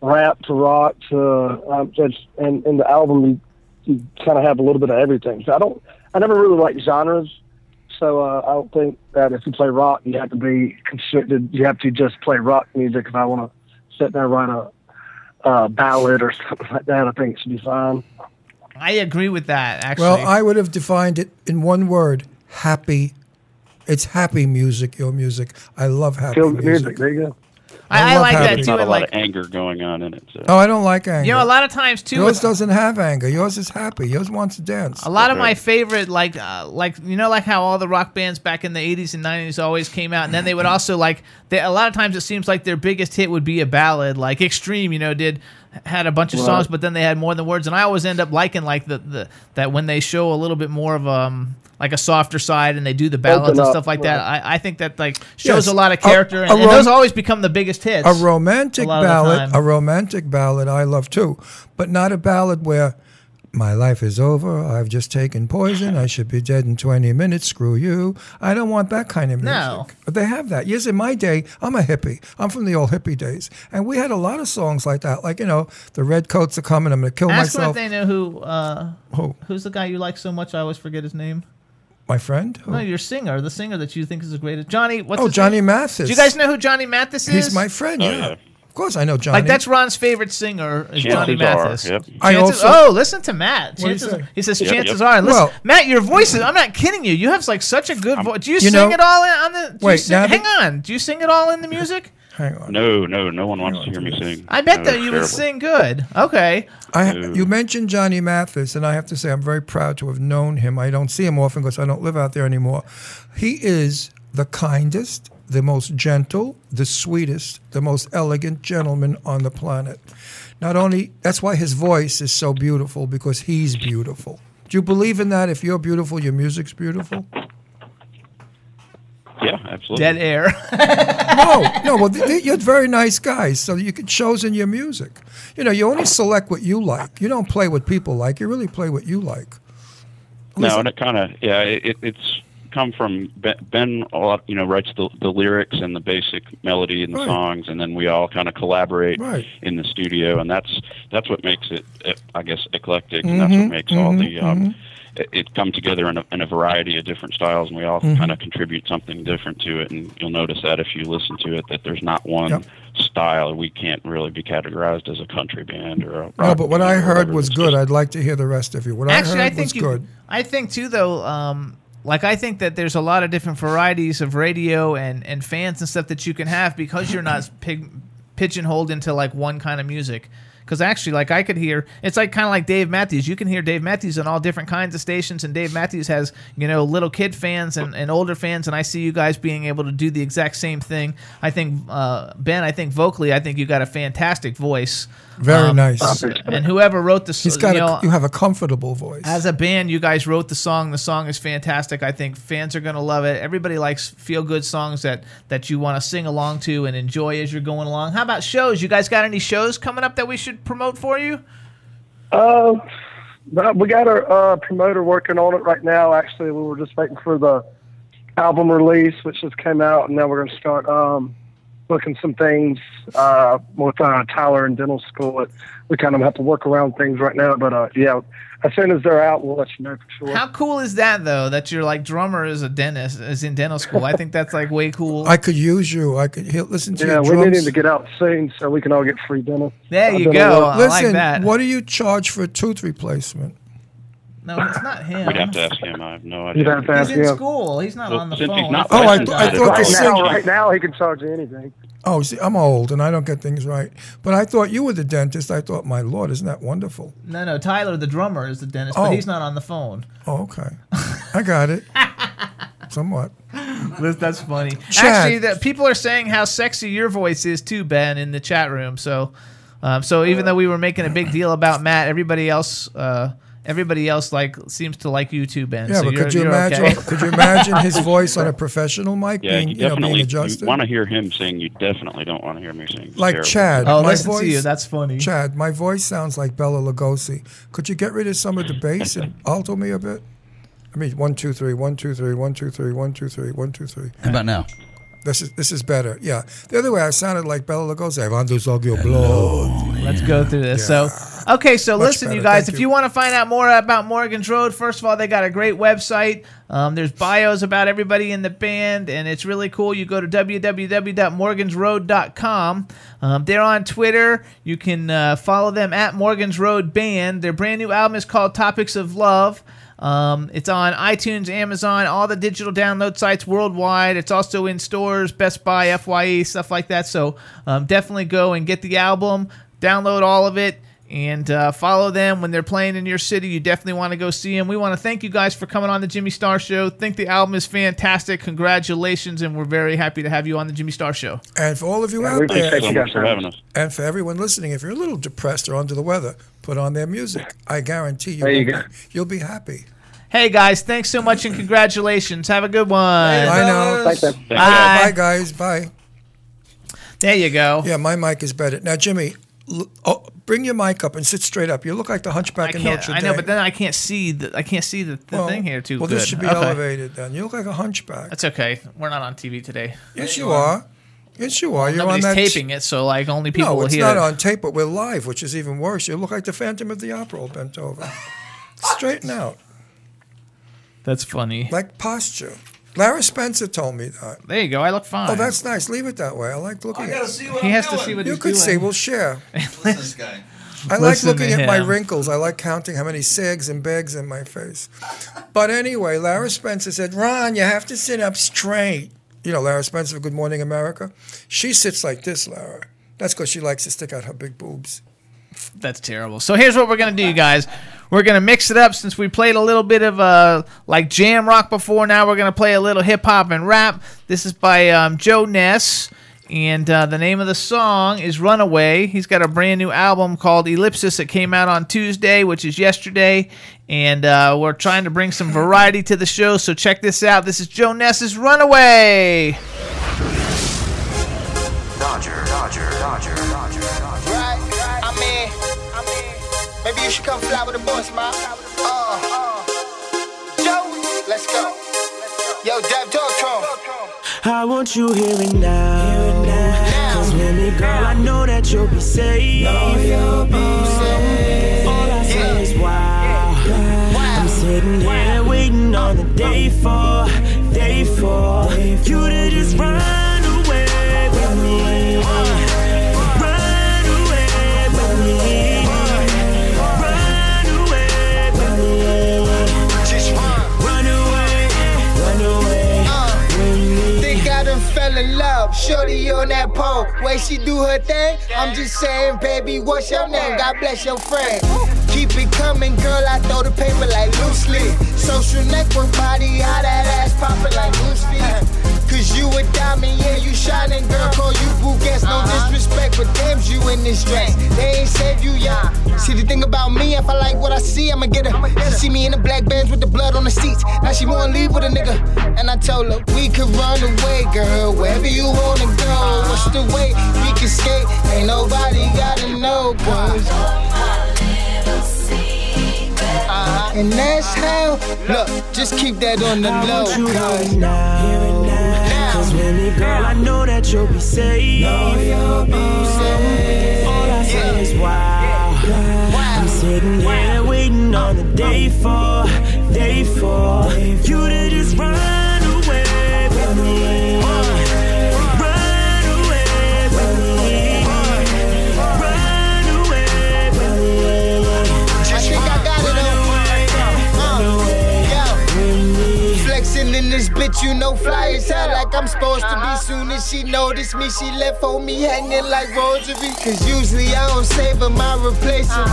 rap to rock to um, just and in the album you, you kind of have a little bit of everything. So I don't, I never really like genres. So uh, I don't think that if you play rock, you have to be constricted. You have to just play rock music. If I want to sit there and write a uh, ballad or *laughs* something like that, I think it should be fine.
I agree with that. Actually,
Well, I would have defined it in one word: happy. It's happy music. Your music. I love happy
Feel
music.
music. There you go.
I, I
love
like that
There's
too.
not a lot
like
of anger going on in it. So.
Oh, I don't like anger.
you know, a lot of times too.
Yours doesn't have anger. Yours is happy. Yours wants to dance.
A lot of my favorite, like, uh, like you know, like how all the rock bands back in the '80s and '90s always came out, and then they would also like. They, a lot of times, it seems like their biggest hit would be a ballad, like Extreme. You know, did had a bunch of songs, but then they had more than words, and I always end up liking like the, the that when they show a little bit more of um like a softer side and they do the ballads and stuff like that. I, I think that like shows
Yes,
a lot of character,
a
and, and
rom-
those always become the biggest hits.
a romantic
a lot of the
ballad, a romantic ballad I love too, but not a ballad where my life is over. I've just taken poison. I should be dead in 20 minutes. Screw you. I don't want that kind of music.
No.
But they have that. Yes, in my day, I'm a hippie. I'm from the old hippie days. And we had a lot of songs like that. Like, you know, the red coats are coming. I'm going to kill
Ask them if they know who uh,
Who?
who's the guy you like so much. I always forget his name.
My friend? Who?
No, your singer, the singer that you think is the greatest. Johnny, what's
oh,
his
Johnny
name?
Mathis.
Do you guys know who Johnny Mathis is?
He's my friend,
Oh,
yeah.
yeah.
Of course I know Johnny.
Like that's Ron's favorite singer is Johnny
Chances are,
Mathis.
yep.
I
Chances-
also-
oh, listen to Matt.
What'd he
Chances,
say?
he says
Yep,
chances
yep.
are. Listen,
Well-
Matt, your voice is. I'm not kidding you. You have like such a good voice. Do you,
You
sing
know-
it all in, on the? Do you
Wait,
sing,
now
hang
that-
on. Do you sing it all in the music? *laughs*
Hang on.
No, no, no one wants to hear me sing.
I bet
No,
that
it's
you would
terrible.
sing good. Okay.
I,
No.
you mentioned Johnny Mathis, and I have to say I'm very proud to have known him. I don't see him often because I don't live out there anymore. He is the kindest, the most gentle, the sweetest, the most elegant gentleman on the planet. Not only that's why his voice is so beautiful because he's beautiful. Do you believe in that? If you're beautiful, your music's beautiful.
Yeah, absolutely.
Dead air. *laughs* *laughs*
no, no. Well, th- th- you're very nice guys, so you it shows in your music. You know, you only select what you like. You don't play what people like. You really play what you like.
No, and it kind of yeah, it, it's come from Ben, ben. A lot, you know, writes the the lyrics and the basic melody and the
Right.
songs, and then we all kind of collaborate
Right.
in the studio, and that's that's what makes it, I guess, eclectic, and that's what makes all
mhm,
the um,
mhm.
it, it come together in a, in a variety of different styles, and we all
Mhm.
kind of contribute something different to it, and you'll notice that if you listen to it, that there's not one.
Yep.
Style we can't really be categorized as a country band or a
No, but what
band
I heard was
It's
good. I'd like to hear the rest of you. What
Actually,
I
I
heard
think
was
you.
good.
I think too, though. Um, like I think that there's a lot of different varieties of radio and and fans and stuff that you can have because you're not *laughs* pig, pigeonholed into like one kind of music. Because actually, like I could hear, it's like kind of like Dave Matthews. You can hear Dave Matthews on all different kinds of stations, and Dave Matthews has you know little kid fans and, and older fans, and I see you guys being able to do the exact same thing. I think uh, Ben, I think vocally, I think you got a fantastic voice.
Very
Um,
nice.
And whoever wrote the, s-
He's got
you
a,
know,
you have a comfortable voice.
as a band, you guys wrote the song. The song is fantastic. I think fans are going to love it. Everybody likes feel good songs that that you want to sing along to and enjoy as you're going along. How about shows? You guys got any shows coming up that we should promote for you?
Uh, we got our uh, promoter working on it right now. Actually, we were just waiting for the album release, which just came out, and now we're going to start um, booking some things uh, with uh, Tyler and Dental School. It, we kind of have to work around things right now, but uh, yeah, as soon as they're out, we'll let you know for sure.
How cool is that though? That your like drummer is a dentist, is in dental school. I think that's like way cool.
I could use you. I could hear, listen to
yeah,
your
we
drums.
need him to get out soon so we can all get free dental.
There
uh,
you
dental
go.
work.
I
Listen,
like that.
what do you charge for a tooth replacement?
No, it's not him.
We'd have to ask him. I have no idea.
You'd have to ask
He's in
him.
school. He's not
Well,
on the
since he's
phone.
not
Oh, I,
licensed
I
to
thought
drive.
the
Right now, right now, he can charge you anything.
Oh, see, I'm old and I don't get things right. But I thought you were the dentist. I thought, my lord, isn't that wonderful?
No, no. Tyler, the drummer, is the dentist,
Oh.
but he's not on the phone.
Oh, okay. I got it. *laughs* Somewhat.
That's, that's funny.
Chad.
Actually, that people are saying how sexy your voice is too, Ben, in the chat room. So, um, so even though we were making a big deal about Matt, everybody else, uh, everybody else like seems to like you too, Ben.
Yeah,
so
but
you're,
could you imagine?
okay.
Could you imagine his *laughs* voice on a professional mic
Yeah,
being,
you
you know, being
definitely
adjusted?
want to hear him sing. You definitely don't want to hear me sing. It's
Like
terrible.
Chad.
Oh,
my
listen
voice,
to you. That's funny.
Chad, my voice sounds like Bela Lugosi. Could you get rid of some of the bass and *laughs* alto me a bit? I mean, one, two, three, one, two, three, one, two, three, one, two, three, one, two, three.
How about now?
This is this is better. Yeah. The other way, I sounded like Bela Lugosi. I want to suck your blood.
Let's go through this. So, okay, so
Much
listen, you guys,
Thank
if
you.
you want to find out more about Morgan's Road, first of all, they got a great website. Um, there's bios about everybody in the band, and it's really cool. You go to www.morgansroad.com. Um, they're on Twitter. You can uh, follow them at Morgan's Road Band. Their brand new album is called Topics of Love. Um, it's on iTunes, Amazon, all the digital download sites worldwide. It's also in stores, Best Buy, Fye, stuff like that. So um, definitely go and get the album, download all of it, and uh, follow them when they're playing in your city. You definitely want to go see them. We want to thank you guys for coming on the Jimmy Star Show. Think the album is fantastic. Congratulations, and we're very happy to have you on the Jimmy Star Show.
And for all of you
Yeah,
out there,
appreciate
so
you
much
guys
for having us.
and for everyone listening, if you're a little depressed or under the weather, put on their music. I guarantee you,
you
will be, you'll be happy.
Hey guys, thanks so much and congratulations. Have a good one.
I know.
Thanks, man.
Bye.
Bye, guys. Bye.
There you go.
Yeah, my mic is better. Now, Jimmy, l- oh, bring your mic up and sit straight up. You look like the hunchback in
can't. I know, but then I can't see the. I can't see the, the
well,
thing here too
Well,
good.
this should be
Okay.
elevated then. You look like a hunchback.
That's okay. We're not on TV today.
yes, you are. Yes, you are. You're on that.
taping it, so like only people
no,
will
it's not on tape, but we're live, which is even worse. You look like the Phantom of the Opera all bent over. *laughs* Straighten out,
That's funny.
like posture. Lara Spencer told me that.
There you go. I look fine.
Oh, that's nice. Leave it that way. I like looking at it.
see what
he has to see what
You
he's
could
doing.
see. We'll share. *laughs*
this guy.
I like
Listen
looking
to
at my
him.
wrinkles. I like counting how many sags and bags in my face. But anyway, Lara Spencer said, Ron, you have to sit up straight. You know, Lara Spencer Good Morning America? She sits like this, Lara. That's because she likes to stick out her big boobs.
That's terrible. So here's what we're gonna do, you guys. We're gonna mix it up since we played a little bit of uh like jam rock before. Now we're gonna play a little hip hop and rap. This is by um, Joe Ness. And uh, the name of the song is Runaway. He's got a brand new album called Ellipsis that came out on Tuesday, which is yesterday. And uh, we're trying to bring some variety to the show, so check this out. This is Joe Ness's Runaway.
Dodger, Dodger, Dodger, Dodger, Dodger.
Maybe you should come fly with the boss, man. Uh, Joe, let's go. Yo, Dev Dogtron.
I want you here and now. Cause with me, girl, I know that you'll be safe. Know you'll be safe. All I say is wow. I'm sitting here waiting on the day for, day for you to just run
fell in love. Shorty on that pole. Way she do her thing. I'm just saying, baby, what's your name? God bless your friend. Keep it coming, girl. I throw the paper like loosely. Social network body, how that ass poppin' like loose feet. Cause you a diamond, yeah, you shining, girl. Call you boo gas, no disrespect, but damn you in this dress. They ain't saved you, yeah. See the thing about me, if I like what I see, I'ma get her. She see me in the black bands with the blood on the seats. Now she wanna leave with a nigga. And I told her, we could run away, girl, wherever you wanna go. What's the way we can skate? Ain't nobody gotta know, boys. Uh-huh. And that's how, look, just keep that on the low.
Want you
cause-
here now. Cause with me, girl, I know that you'll be safe. Know you'll be safe. All I say is wow. I'm sitting here waiting on the day for, day for you to just run
bitch, you know, fly as hell like I'm supposed to be. Soon as she noticed me, she left on me hanging like rosary. Cause usually I don't save her, I replace her.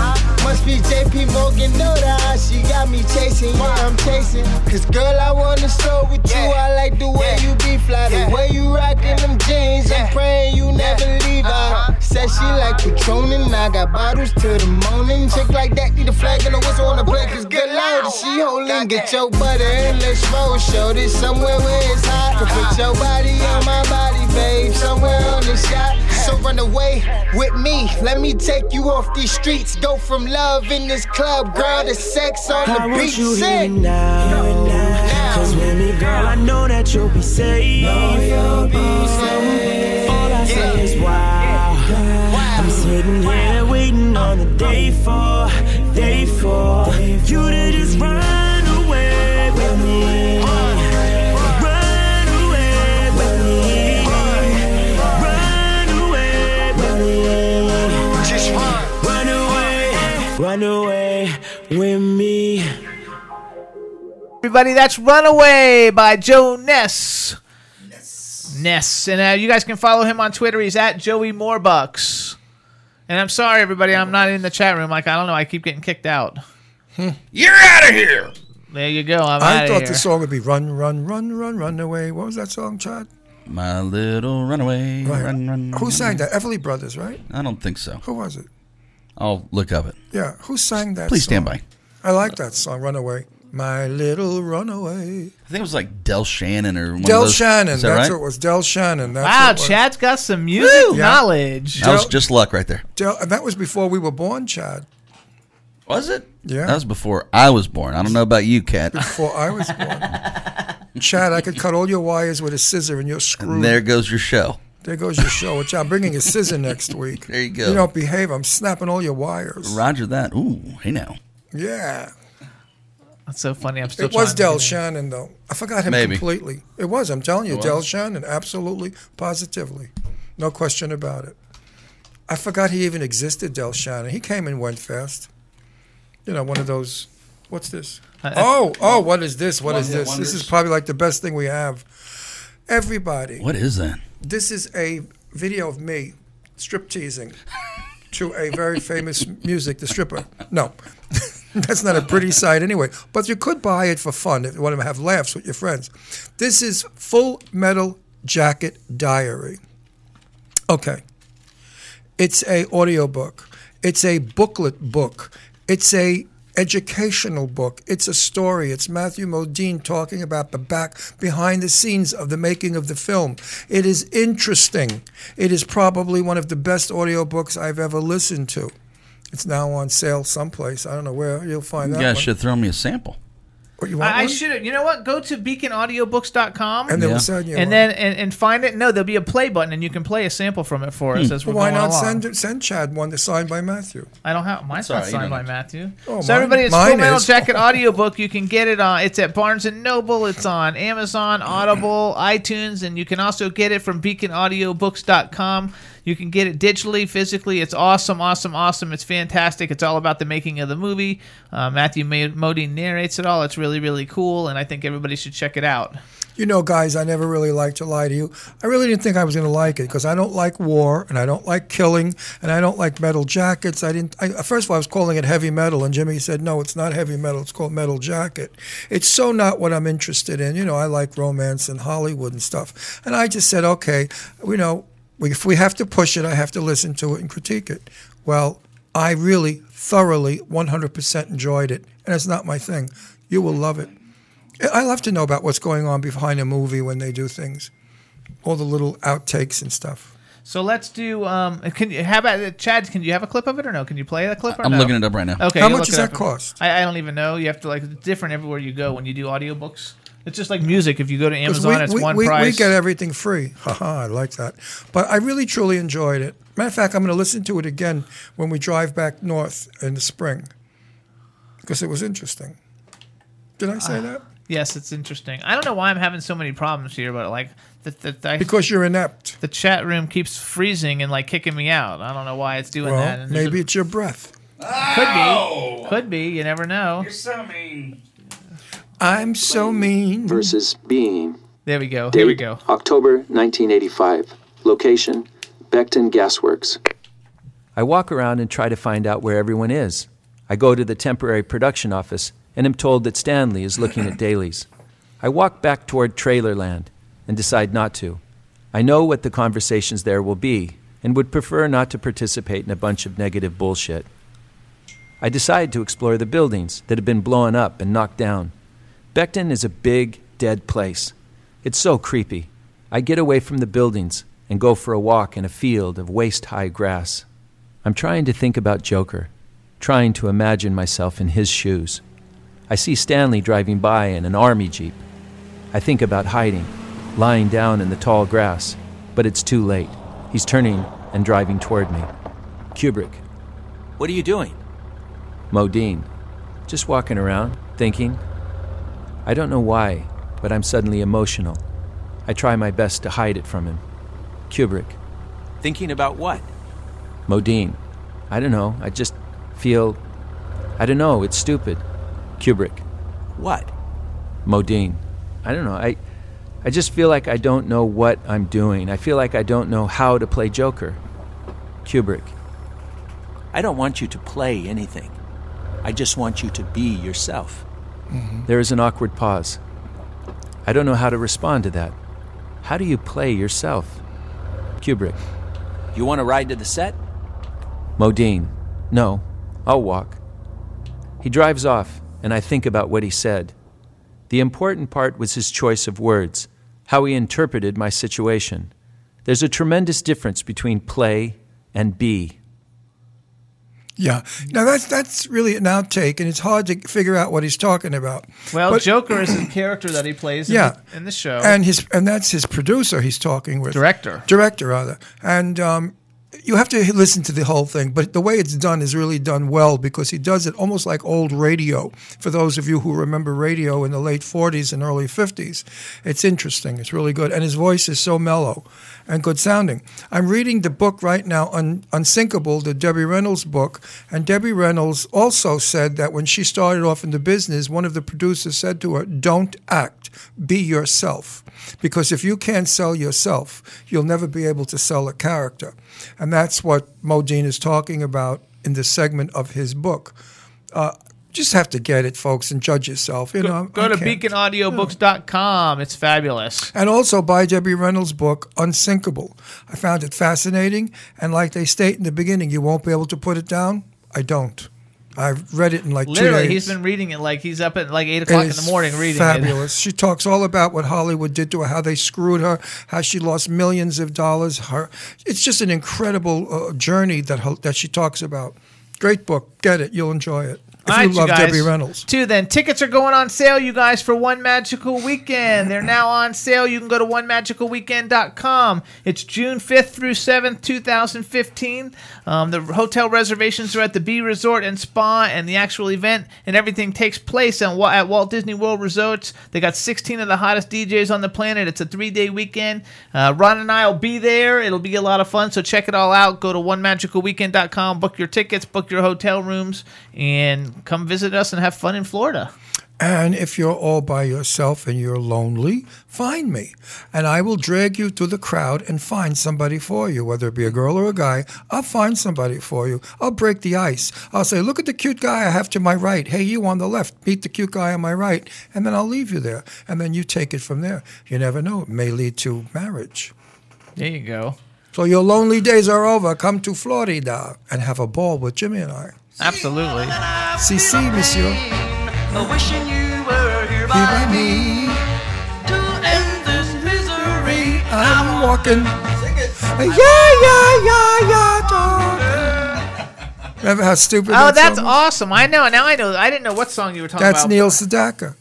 Must be JP Morgan, know that she got me chasing. Yeah, I'm chasing. Cause girl, I wanna slow with you. I like the way you be fly, the way you rockin' them jeans. I'm praying you never leave. I said she like Patron and I got bottles till the morning. Chick like that, need a flag and a whistle on the plate. Cause good lord, she holding. Get your butter and let's roll. Show this somewhere where it's hot. Could put uh-huh. your body on uh-huh. my body, babe. Somewhere on the shot. So run away with me. Let me take you off these streets. Go from love in this club, girl, to sex on
I
the
want
beach.
you here
Sing.
now. Cause with me, girl, I know that you'll be safe. Know you'll be oh, safe. Sitting here waiting on the day for, day for you to just run away with me. Run away with me. Run away with me.
Just run.
Run away, run away with me.
Everybody, that's Runaway by Joe Ness. Ness. And uh, you guys can follow him on Twitter. He's at Joey Morebucks. And I'm sorry, everybody, I'm not in the chat room. Like, I don't know, I keep getting kicked out. *laughs*
You're out of here.
There you go. I'm
I
outta
thought
here.
the song would be "Run, Run, Run, Run, Run Away." What was that song, Chad?
My little runaway.
Right.
Run, run,
Who
run.
sang that? Everly Brothers, right?
I don't think so.
Who was it?
I'll look up it.
Yeah, who sang that?
Please stand by.
I like that song, "Runaway." My little runaway.
I think it was like Del Shannon or one
Del
of those.
Shannon.
Is that
that's
right?
what it was. Del Shannon. That's
Wow,
what it was.
Chad's got some music
Yeah.
knowledge.
That was
Del-
just luck right there.
Del, and that was before we were born, Chad.
Was it?
Yeah.
That was before I was born. I don't know about you, Cat.
Before I was born. *laughs* Chad, I could cut all your wires with a scissor and you're screwed.
And there goes your show.
There goes your show. Which I'm bringing a scissor next *laughs* week.
There you go.
You don't behave. I'm snapping all your wires.
Roger that. Ooh, hey now.
Yeah.
That's so funny. I'm still
It was Del. Shannon, though. I forgot him
Maybe.
completely. It was. I'm telling you, Del? Shannon. Absolutely, positively, no question about it. I forgot he even existed, Del Shannon. He came and went fast. You know, one of those. What's this?
Uh,
oh, oh, what is this? What is
One-hit
this? This is probably like the best thing we have. Everybody,
What is that?
this is a video of me strip teasing to a very famous music, the stripper. No. *laughs* *laughs* That's not a pretty sight anyway. But you could buy it for fun if you want to have laughs with your friends. This is Full Metal Jacket Diary. Okay. It's a audiobook. It's a booklet book. It's a educational book. It's a story. It's Matthew Modine talking about the back behind the scenes of the making of the film. It is interesting. It is probably one of the best audiobooks I've ever listened to. It's now on sale someplace. I don't know where you'll find that.
You
that.
guys
one.
should throw me a sample.
Or you want
I, I should. You know what? Go to beaconaudiobooks.com
And they will Yeah. send you
and
one.
then and, and find it. No, there'll be a play button, and you can play a sample from it for us
Hmm.
as we're
Well, why
going
not
along.
send send Chad one that's signed by Matthew?
I don't have mine's
Sorry,
not signed by. Matthew.
Oh,
so
mine-
everybody, it's
mine
Full Metal
is.
Jacket audiobook. You can get it on. It's at Barnes and Noble. It's on Amazon, Audible, iTunes, and you can also get it from BeaconAudiobooks.com. You can get it digitally, physically. It's awesome, awesome, awesome. It's fantastic. It's all about the making of the movie. Uh, Matthew Ma- Modine narrates it all. It's really, really cool, and I think everybody should check it out.
You know, guys, I never really liked to lie to you. I really didn't think I was going to like it because I don't like war and I don't like killing and I don't like metal jackets. I didn't. I, first of all, I was calling it heavy metal, and Jimmy said, "No, it's not heavy metal. It's called metal jacket." It's so not what I'm interested in. You know, I like romance and Hollywood and stuff, and I just said, "Okay, you know, if we have to push it, I have to listen to it and critique it." Well, I really thoroughly, 100% enjoyed it, and it's not my thing. You will love it. I love to know about what's going on behind a movie when they do things, all the little outtakes and stuff.
So let's do. Um, can you? How about Chad? Can you have a clip of it or no? Can you play that clip? Or
I'm
no?
looking it up right now.
Okay.
How much does that cost?
I, I don't even know. You have to like it's different everywhere you go when you do audiobooks. It's just like music. If you go to Amazon,
we,
it's
we,
one
we,
price.
we get everything free. *laughs* Haha, I like that. But I really truly enjoyed it. Matter of fact, I'm going to listen to it again when we drive back north in the spring because it was interesting. Did I say ah, that?
Yes, it's interesting. I don't know why I'm having so many problems here, but like the, the, the,
Because you're inept.
the chat room keeps freezing and like kicking me out. I don't know why it's doing
Well,
that. And there's
maybe it's your breath.
a- could be, could be. You never know.
You're so mean.
I'm so mean.
versus being.
There we go.
Date,
Here we go.
October 1985. Location, Beckton Gasworks.
I walk around and try to find out where everyone is. I go to the temporary production office and am told that Stanley is looking at dailies. I walk back toward trailer land and decide not to. I know what the conversations there will be and would prefer not to participate in a bunch of negative bullshit. I decide to explore the buildings that have been blown up and knocked down. Beckton is a big, dead place. It's so creepy. I get away from the buildings and go for a walk in a field of waist high grass. I'm trying to think about Joker, trying to imagine myself in his shoes. I see Stanley driving by in an army jeep. I think about hiding, lying down in the tall grass, but it's too late. He's turning and driving toward me. Kubrick. What are you doing? Modine. Just walking around, thinking. I don't know why, but I'm suddenly emotional. I try my best to hide it from him. Kubrick.
Thinking about what?
Modine. I don't know. I just feel. I don't know. It's stupid. Kubrick.
What?
Modine. I don't know. I, I just feel like I don't know what I'm doing. I feel like I don't know how to play Joker. Kubrick.
I don't want you to play anything. I just want you to be yourself. Mm-hmm.
There is an awkward pause. I don't know how to respond to that. How do you play yourself? Kubrick.
You want to ride to the set?
Modine. No, I'll walk. He drives off, and I think about what he said. The important part was his choice of words, how he interpreted my situation. There's a tremendous difference between play and be.
Yeah. Now that's that's really an outtake, and it's hard to figure out what he's talking about.
Well,
But-
Joker is the character that he plays in,
Yeah.
the, in the show.
and his and that's his producer he's talking with
Director.
director rather and um, you have to listen to the whole thing but the way it's done is really done well because he does it almost like old radio. For those of you who remember radio in the late 40s and early 50s it's interesting. It's really good. And his voice is so mellow and good sounding. I'm reading the book right now Un- unsinkable the debbie reynolds book. And debbie reynolds also said that when she started off in the business one of the producers said to her don't act be yourself because if you can't sell yourself you'll never be able to sell a character and that's what modine is talking about in this segment of his book uh, just have to get it, folks, and judge yourself. You know,
Go
I
to beaconaudioBooks.com. It's fabulous.
And also buy Debbie Reynolds' book, Unsinkable. I found it fascinating, and like they state in the beginning, you won't be able to put it down. I don't. I've read it in like two
Literally,
days.
he's been reading it like he's up at like eight
It
o'clock in the morning reading
fabulous. She talks all about what Hollywood did to her, how they screwed her, how she lost millions of dollars. Her, it's just an incredible uh, journey that that she talks about. Great book. Get it. You'll enjoy it.
All right,
you love
guys.
Debbie Reynolds.
Two then. Tickets are going on sale, you guys, for One Magical Weekend. They're now on sale. You can go to onemagicalweekend.com. It's June 5th through 7th, 2015. Um, the hotel reservations are at the B Resort and Spa, and the actual event and everything takes place on, at Walt Disney World Resorts. They got 16 of the hottest DJs on the planet. It's a three day weekend. Uh, Ron and I will be there. It'll be a lot of fun, so check it all out. Go to onemagicalweekend.com, book your tickets, book your hotel rooms, and come visit us and have fun in Florida.
And if you're all by yourself and you're lonely, find me. And I will drag you through the crowd and find somebody for you, whether it be a girl or a guy. I'll find somebody for you. I'll break the ice. I'll say, look at the cute guy I have to my right. Hey, you on the left, meet the cute guy on my right. And then I'll leave you there. And then you take it from there. You never know. It may lead to marriage.
There you go.
So your lonely days are over. Come to Florida and have a ball with Jimmy and I.
Absolutely.
Si, si, monsieur.
Wishing you were here
Here by me.
to end this misery.
I'm walking. Yeah, yeah, yeah, yeah, dog. Remember how stupid
Oh,
that
that's
song was?
awesome. I know. Now I know. I didn't know what song you were talking
That's
about.
That's Neil Sedaka.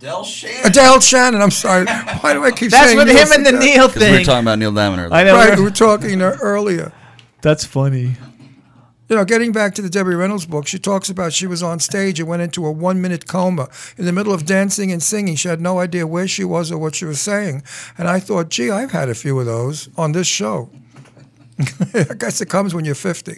Del Shannon.
Adele Shannon. I'm sorry. Why do I keep
That's
saying That's
with
Neil
him and the Neil
thing. we were talking about Neil Diamond earlier.
I know.
Right,
we're-
were talking uh, earlier.
That's funny.
You know, getting back to the Debbie Reynolds book, she talks about she was on stage and went into a one minute coma in the middle of dancing and singing. She had no idea where she was or what she was saying. And I thought, gee, I've had a few of those on this show. *laughs* I guess it comes when you're 50.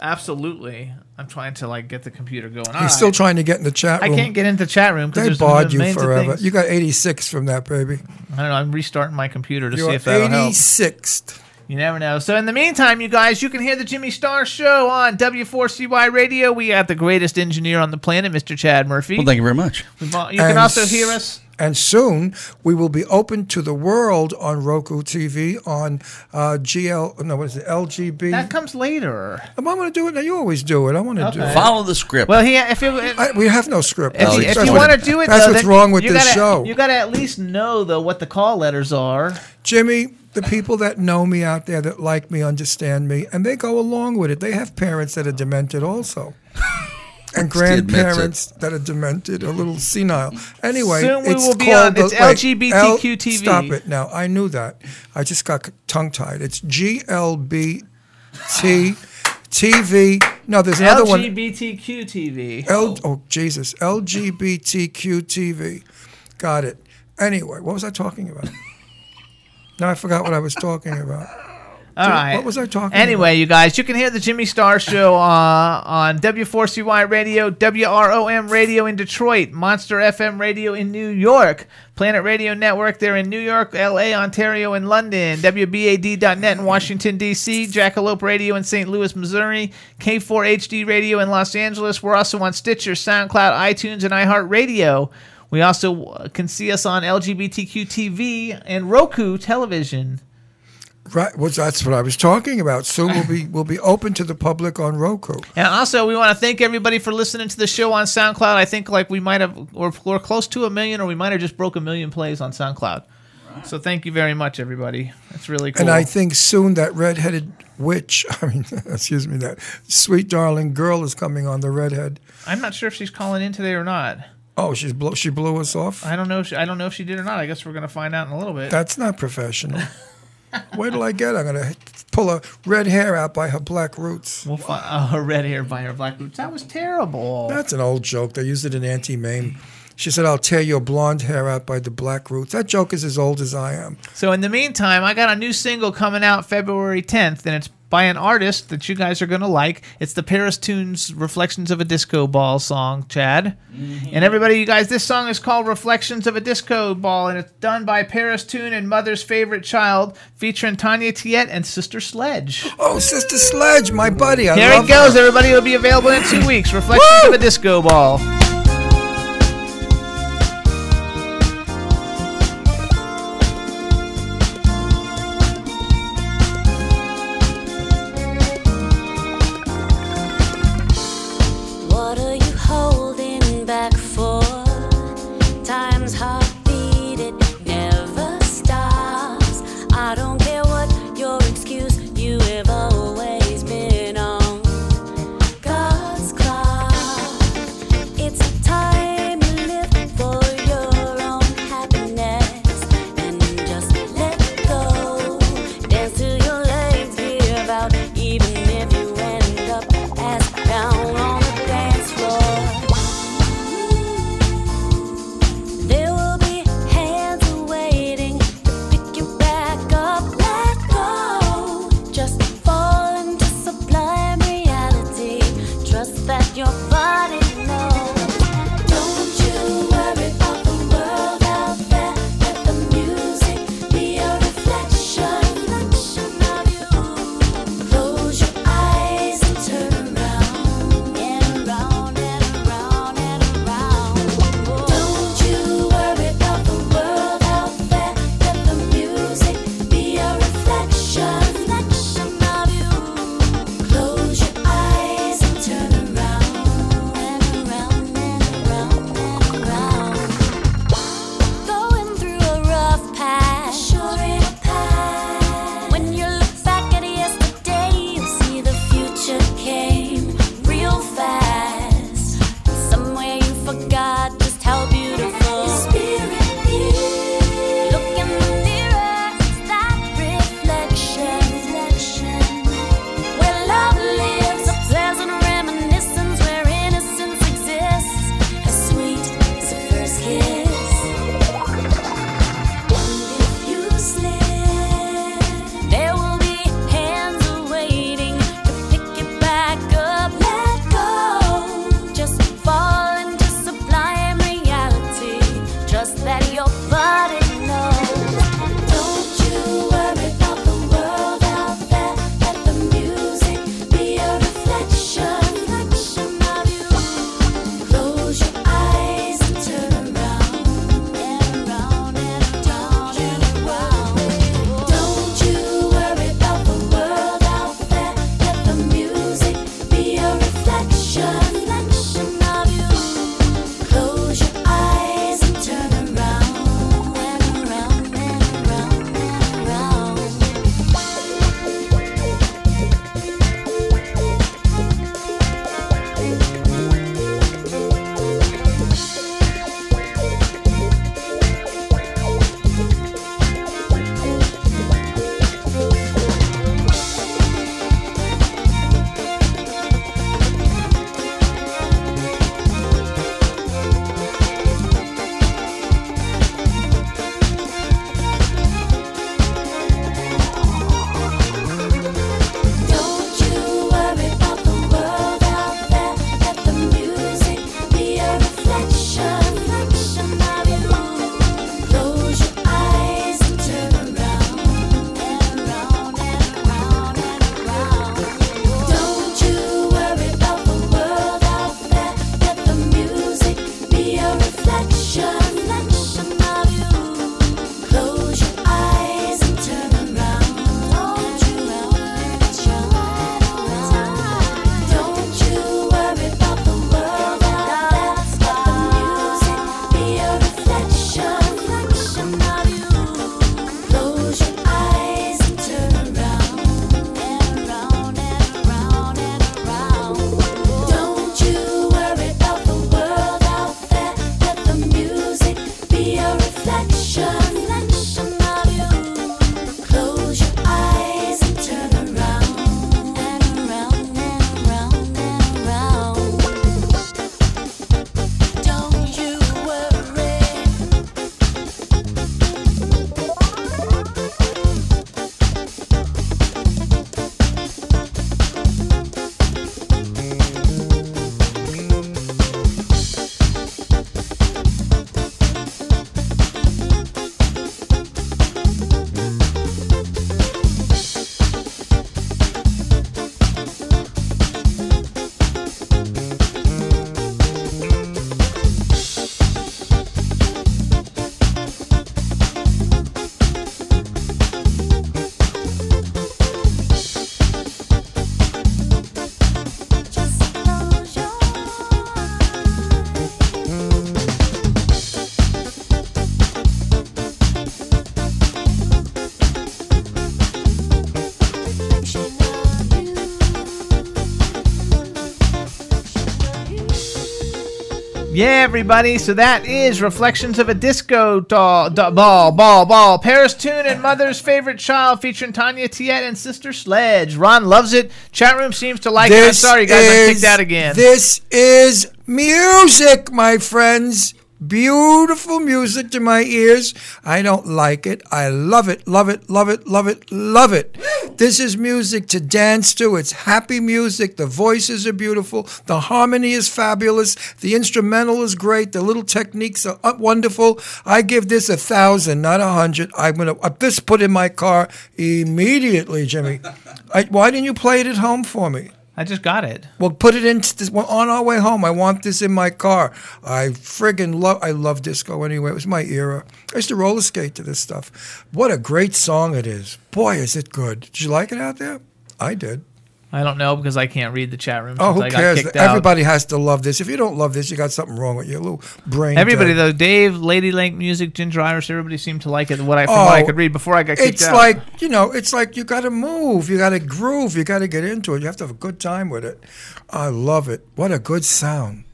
Absolutely. I'm trying to like get the computer going. All
He's
right.
still trying to get in the chat room.
I can't get into the chat room
They barred you forever. You got 86 from that, baby.
I don't know. I'm restarting my computer to
You're
see if that'll help.
86th.
You never know. So in the meantime, you guys, you can hear the Jimmy Star Show on W4CY Radio. We have the greatest engineer on the planet, Mr. Chad Murphy.
Well, thank you very much.
We've al- You can also hear us.
And soon we will be open to the world on Roku TV on uh, GL. No, what is it? LGB.
That comes later.
I'm going to do it now. You always do it. I want to do it.
Follow the script.
Well, he if it,
I, we have no script.
if, you, if you want to do it,
that's
though,
what's wrong with
you
this
gotta,
show.
You got to at least know though what the call letters are.
Jimmy, the people that know me out there that like me understand me, and they go along with it. They have parents that are demented also. *laughs* And
He admits it.
grandparents that are demented, a little senile. Anyway,
Soon we
it's
will be
called
on- it's LGBTQ TV.
Stop it now. I knew that. I just got tongue tied. It's GLBT TV. No, there's another one.
LGBTQ TV.
L, oh Jesus, LGBTQ TV. Got it. Anyway, what was I talking about? Now I forgot what I was talking about.
All right.
What was I talking about?
Anyway, you guys, you can hear the Jimmy Star Show uh, on W4CY Radio, WROM Radio in Detroit, Monster FM Radio in New York, Planet Radio Network there in New York, LA, Ontario, and London, WBAD.net in Washington, D.C., Jackalope Radio in St. Louis, Missouri, K4HD Radio in Los Angeles. We're also on Stitcher, SoundCloud, iTunes, and iHeartRadio. We also uh, can see us on LGBTQ TV and Roku television.
Right, well, that's what I was talking about. Soon we'll be we'll be open to the public on Roku.
And also, we want to thank everybody for listening to the show on SoundCloud. I think like we might have, or we're close to a million, or we might have just broke a million plays on SoundCloud. So thank you very much, everybody. That's really cool.
And I think soon that redheaded witch, *laughs* I mean, excuse me, that sweet darling girl is coming on the redhead.
I'm not sure if she's calling in today or not.
Oh, she's blow, she blew us off.
I don't know. If she, I don't know if she did or not. I guess we're gonna find out in a little bit.
That's not professional. *laughs* Wait till I get. I'm gonna pull her red hair out by her black roots.
We'll find oh, uh, her red hair by her black roots. That was terrible.
That's an old joke. They used it in Auntie Mame. She said, "I'll tear your blonde hair out by the black roots." That joke is as old as I am.
So in the meantime, I got a new single coming out February 10th, and it's
by an artist that you guys are going to like. It's the Paris Tunes Reflections of a Disco Ball song, Chad. Mm-hmm. And everybody, you guys, this song is called Reflections of a Disco Ball, and it's done by Paris Tune and Mother's Favorite Child, featuring Tanya Tiet and Sister Sledge.
Oh, Sister Sledge, my buddy. I
Here it goes,
her.
everybody. It'll be available in two weeks. Reflections of a Disco Ball.
Yeah, everybody. So that is Reflections of a Disco doll, do- Ball, Ball, Ball. Paris Tune and Mother's Favorite Child featuring Tanya Tiet and Sister Sledge. Ron loves it. Chat room seems to like it. I'm sorry, guys.
Is-
kicked out again.
This is music, my friends. Beautiful music to my ears. I don't like it. I love it, love it, love it, love it, love it. This is music to dance to. It's happy music. The voices are beautiful. The harmony is fabulous. The instrumental is great. The little techniques are uh, wonderful. I give this a thousand, not a hundred. I'm gonna uh, this put in my car immediately, Jimmy. *laughs* I, why didn't you play it at home for me?
I just got it.
Well, put it into this well, on our way home. I want this in my car. I friggin' love. I love disco anyway. It was my era. I used to roller skate to this stuff. What a great song it is. Boy, is it good. Did you like it out there? I did.
I don't know because I can't read the chat room.
Oh, who
I got
cares?
kicked out.
Everybody has to love this. If you don't love this, you got something wrong with your little brain.
Everybody
dead.
though, Dave, Lady Lake Music, Ginger Irish, everybody seemed to like it. What I from what I
Oh,
could read before I got kicked
It's
out.
like you know, it's like you got to move, you got to groove, you got to get into it. You have to have a good time with it. I love it. What a good sound.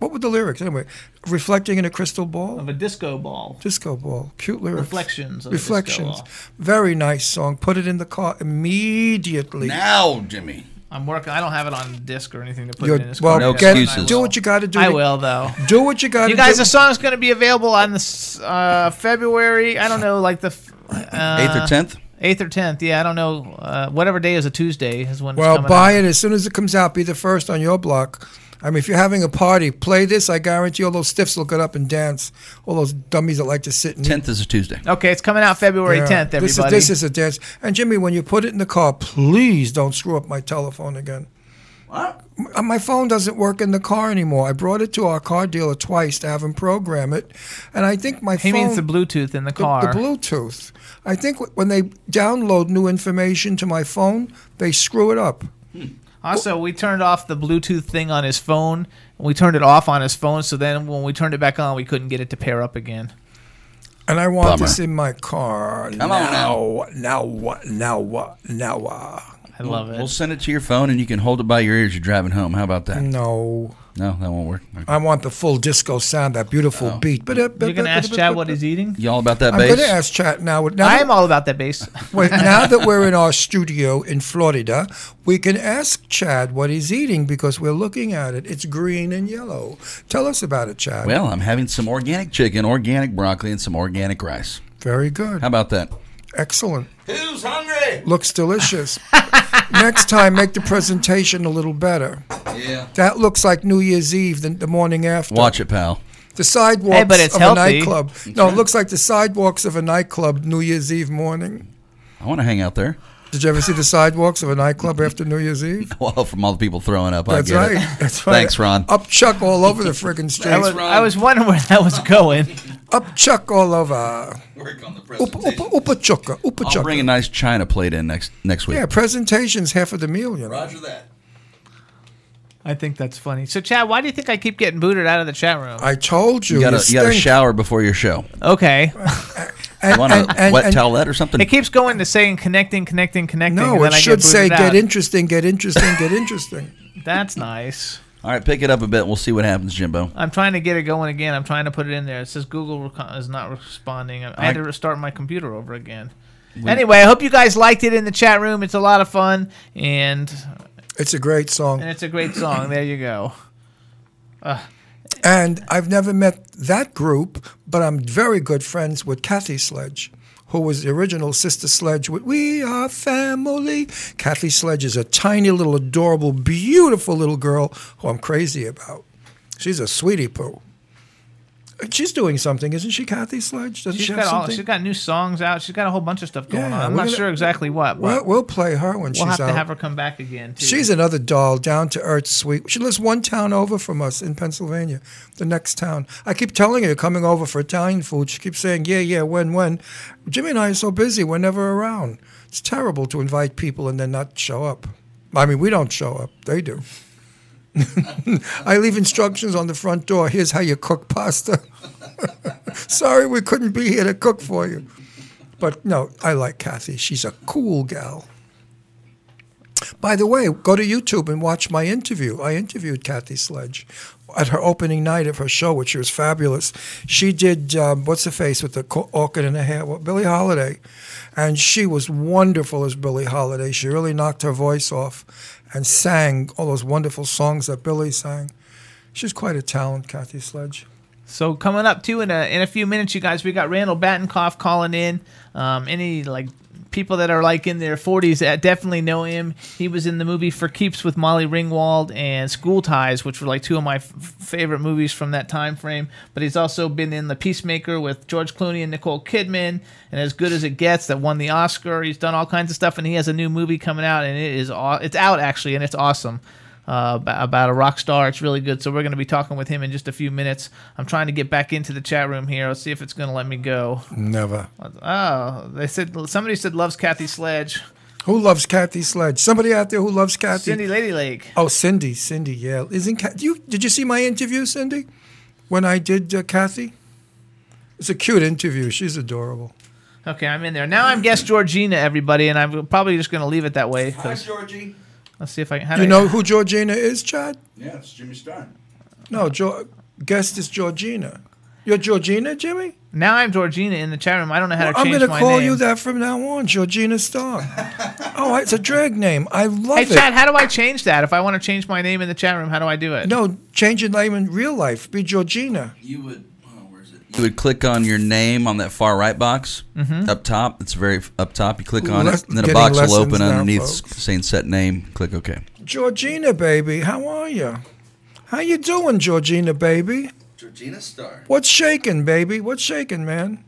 What were the lyrics anyway? Reflecting in a crystal ball.
of a disco ball.
Disco ball. Cute lyrics.
Reflections of a disco
Reflections.
ball.
Very nice song. Put it in the car immediately.
Now, Jimmy.
I'm working. I don't have it on disc or anything to put
You're-
it in this
well,
car.
get-
I
do what you got to do.
I
to-
will though.
Do what you got to do.
You
do.
guys, the song's going to be available on the s- uh, February. I don't know, like the f- uh,
Eighth or 10th?
Eighth or tenth. Yeah, I don't know. Uh, whatever day is a Tuesday is when.
Well,
it's coming
buy
out.
it as soon as it comes out. Be the first on your block. I mean, if you're having a party, play this. I guarantee all those stiffs will get up and dance. All those dummies that like to sit and
10th is a Tuesday.
Okay, it's coming out February
Yeah.
tenth.
This is,
Everybody.
this is a dance. And Jimmy, when you put it in the car, please don't screw up my telephone again. What? My phone doesn't work in the car anymore. I brought it to our car dealer twice to have him program it, and I think my
he
phone.
means the Bluetooth in the car.
The, Bluetooth. I think when they download new information to my phone, they screw it up. Hmm.
Also, we turned off the Bluetooth thing on his phone. and We turned it off on his phone, so then when we turned it back on, we couldn't get it to pair up again.
And I want
Bummer.
this in my car
Come on
now. Now what? Now what? Now what?
I love it.
We'll send it to your phone and you can hold it by your ears. You're driving home. How about that?
No.
No, that won't work. Okay.
I want the full disco sound, that beautiful oh. beat. But
You're gonna ask Chad what he's eating.
You all about that bass?
I'm
bass?
going to ask Chat now. now
I am all about that bass. *laughs*
Wait, now that we're in our studio in Florida, we can ask Chad what he's eating because we're looking at it. It's green and yellow. Tell us about it, Chad.
Well, I'm having some organic chicken, organic broccoli, and some organic rice.
Very good.
How about that?
Excellent.
Who's hungry?
Looks delicious. *laughs* Next time, make the presentation a little better.
Yeah.
That looks like New Year's Eve, the, the morning after.
Watch it, pal.
The sidewalks
Hey, but it's
of
healthy.
a nightclub. No, it looks like the sidewalks of a nightclub New Year's Eve morning.
I want to hang out there.
Did you ever see the sidewalks of a nightclub after New Year's Eve? *laughs*
Well, from all the people throwing up,
That's
I get
right.
it.
That's right.
Thanks, Ron.
Up Chuck all over the friggin' street. *laughs*
I was, I was wondering where that was going.
Up Chuck all over.
Work on the
Upa, upa, upa chucka, upa
I'll bring a nice china plate in next next week.
Yeah, presentation's half of the meal, you know.
Roger that.
I think that's funny. So, Chad, why do you think I keep getting booted out of the chat room?
I told you.
You gotta, you gotta
stink.
shower before your show.
Okay.
You want a wet towelette or something?
It keeps going to saying connecting, connecting, connecting.
No,
and then
it
I
should
get
say
booted
get
out.
interesting, get interesting, get interesting. *laughs*
That's nice.
All right, pick it up a bit. We'll see what happens, Jimbo.
I'm trying to get it going again. I'm trying to put it in there. It says Google is not responding. I, I had to restart my computer over again.
We-
anyway, I hope you guys liked it in the chat room. It's a lot of fun, and
It's a great song.
and it's a great song. There you go. Uh,
And I've never met that group, but I'm very good friends with Kathy Sledge, who was the original Sister Sledge with We Are Family. Kathy Sledge is a tiny little, adorable, beautiful little girl who I'm crazy about. She's a sweetie poo. She's doing something, isn't she, Kathy Sledge? Doesn't
she's
she have
got all,
something?
she's got new songs out. She's got a whole bunch of stuff going
Yeah,
on. I'm not
gonna-
sure exactly what.
We'll, we'll play her when
we'll
she's
have to have her come back again. Too.
She's another doll, down to earth, sweet. She lives one town over from us in Pennsylvania, the next town. I keep telling her, coming over for Italian food. She keeps saying, yeah, yeah, when, when. Jimmy and I are so busy, we're never around. It's terrible to invite people and then not show up. I mean, we don't show up, they do. I leave instructions on the front door. Here's how you cook pasta. *laughs* Sorry, we couldn't be here to cook for you. But no, I like Kathy. She's a cool gal. By the way, go to YouTube and watch my interview. I interviewed Kathy Sledge. at her opening night of her show, which was fabulous. She did um, what's the face with the orchid in her hair? Well, Billie Holiday, and she was wonderful as Billie Holiday. She really knocked her voice off and sang all those wonderful songs that Billie sang. She's quite a talent, Kathy Sledge.
So coming up too in a in a few minutes, you guys, we got Randall Batinkoff calling in. Um, any like people that are like in their 40s that uh, definitely know him. He was in the movie For Keeps with Molly Ringwald and School Ties, which were like two of my f- favorite movies from that time frame. But he's also been in The Peacemaker with George Clooney and Nicole Kidman, and As Good as It Gets that won the Oscar. He's done all kinds of stuff, and he has a new movie coming out, and it is aw- it's out actually, and it's awesome uh, about, about a rock star. It's really good. So we're going to be talking with him in just a few minutes. I'm trying to get back into the chat room here. Let's see if it's going to let me go.
Never.
Oh, they said somebody said loves Kathy Sledge.
Who loves Kathy Sledge? Somebody out there who loves Kathy?
Cindy Lady Lake.
Oh, Cindy, Cindy, yeah. Isn't Ca- do you did you see my interview, Cindy? When I did uh, Kathy? It's a cute interview. She's adorable.
Okay, I'm in there now. I'm guest Georgina, everybody, and I'm probably just going to leave it that way.
Hi,
'cause-
Georgie.
Let's see if I. How
Do you know who Georgina is, Chad?
Yeah, it's Jimmy Stein.
No, jo- guest is Georgina. You're Georgina, Jimmy?
Now I'm Georgina in the chat room. I don't know how
Well,
to
I'm going to
my
call
name.
you that from now on, Georgina Starr. *laughs* oh, it's a drag name. I love
Hey,
it.
Hey, Chad, how do I change that? If I want to change my name in the chat room, how do I do it?
No, change your name in real life. Be Georgina.
You would. You would click on your name on that far right box
Mhm.
up top. It's very up top. You click on
Les-
it, and then a box will open
now,
underneath
folks.
saying set name. Click OK.
Georgina, baby, how are you? How you doing, Georgina, baby?
Georgina Star.
What's shaking, baby? What's shaking, man?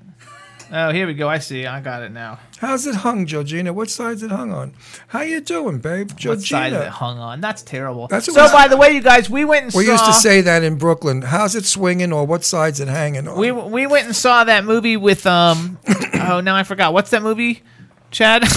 Oh, here we go. I see. I got it now.
How's it hung, Georgina? What side's it hung on? How you doing, babe?
What side is it
Georgina.
hung on? That's terrible.
That's what
so, by the way, you guys, we went and
We
saw.
used to say that in Brooklyn. How's it swinging, or what side's it hanging on?
we we went and saw that movie with um. *coughs* oh, now I forgot. What's that movie, Chad? *laughs*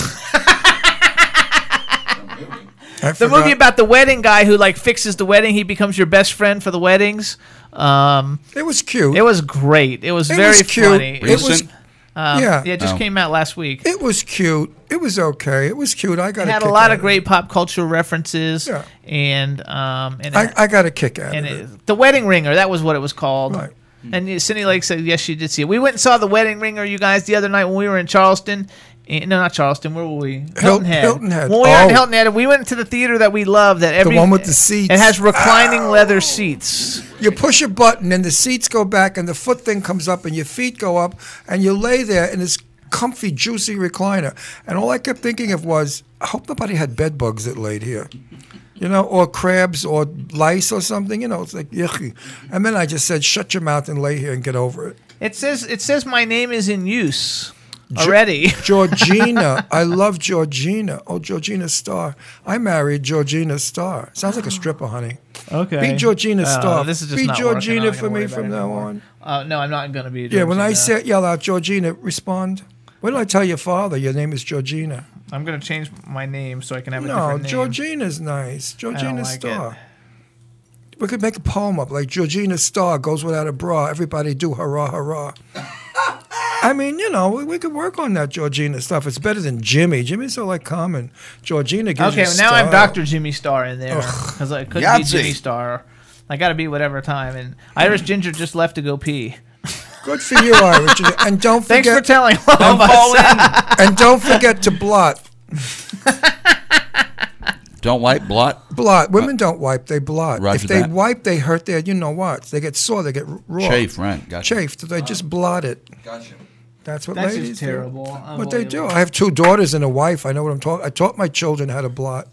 The movie about the wedding guy who like fixes the wedding. He becomes your best friend for the weddings. Um,
it was cute.
It was great. It was
It
very
was cute.
funny.
It was- Recent?
Um,
Yeah.
yeah, it just
Oh.
came out last week.
It was cute. It was okay. It was cute. I got
It had a
kick
lot of great pop culture references,
Yeah.
and um, and
I,
it-
I got a kick out
and
of it.
it, the wedding ringer. That was what it was called.
Right.
And Cindy Lake said yes, she did see it. We went and saw the wedding ringer, you guys, the other night when we were in Charleston. Eh, No, not Charleston. Where were we? Hilton Head.
Hilton Head.
When we were in
Oh.
Hilton Head, we went to the theater that we love. That every
one with the seats.
It has reclining leather seats.
You push a button and the seats go back and the foot thing comes up and your feet go up and you lay there in this comfy, juicy recliner. And all I kept thinking of was, I hope nobody had bed bugs that laid here. You know, or crabs or lice or something. You know, it's like yucky. And then I just said, shut your mouth and lay here and get over it.
It says it says my name is in use already. *laughs*
Georgina. I love Georgina. Oh, Georgina Starr. I married Georgina Starr. Sounds like a stripper, honey.
Okay.
Be Georgina Starr.
this is just
Be
not
Georgina for me from now on.
Uh, no, I'm not going to be.
Yeah, when I say yell out Georgina, respond. What did I tell your father? Your name is Georgina.
I'm going to change my name so I can have a
No,
different name.
No, Georgina's nice. Georgina
like
Starr. We could make a poem up like Georgina Starr goes without a bra. Everybody do hurrah, hurrah. I mean, you know, we, we could work on that Georgina stuff. It's better than Jimmy. Jimmy's so like common. Georgina gives
Okay,
you
well, now I'm. Dr. Jimmy Star in there because I couldn't be Jimmy Star. I got to be whatever time. And Irish Ginger just left to go pee.
Good for you, Irish. And don't forget. *laughs*
Thanks for telling all
Don't
of us.
in. *laughs* and don't forget to blot.
Don't wipe blot.
Blot. Uh, Women don't wipe; they blot.
Roger
if they
that.
wipe, they hurt their. You know what? They get sore. They get raw.
Chafe, right, gotcha.
Chafed. They just blot it.
Gotcha.
That's what
That's
ladies
just
do.
terrible.
What they do. I have two daughters and a wife. I know what I'm talking. I taught my children how to blot.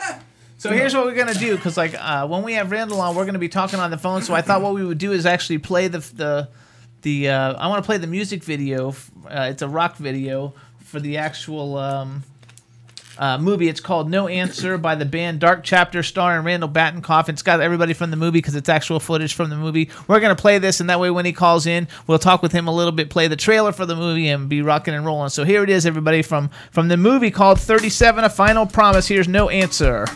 *laughs*
So here's what we're gonna do, because like uh, when we have Randall on, we're gonna be talking on the phone. So I thought what we would do is actually play the the the. Uh, I want to play the music video. Uh, it's a rock video for the actual um, uh, movie. It's called No Answer by the band Dark Chapter, starring Randall Batinkoff. It's got everybody from the movie because it's actual footage from the movie. We're gonna play this, and that way when he calls in, we'll talk with him a little bit, play the trailer for the movie, and be rocking and rolling. So here it is, everybody from from the movie called 37: A Final Promise. Here's No Answer.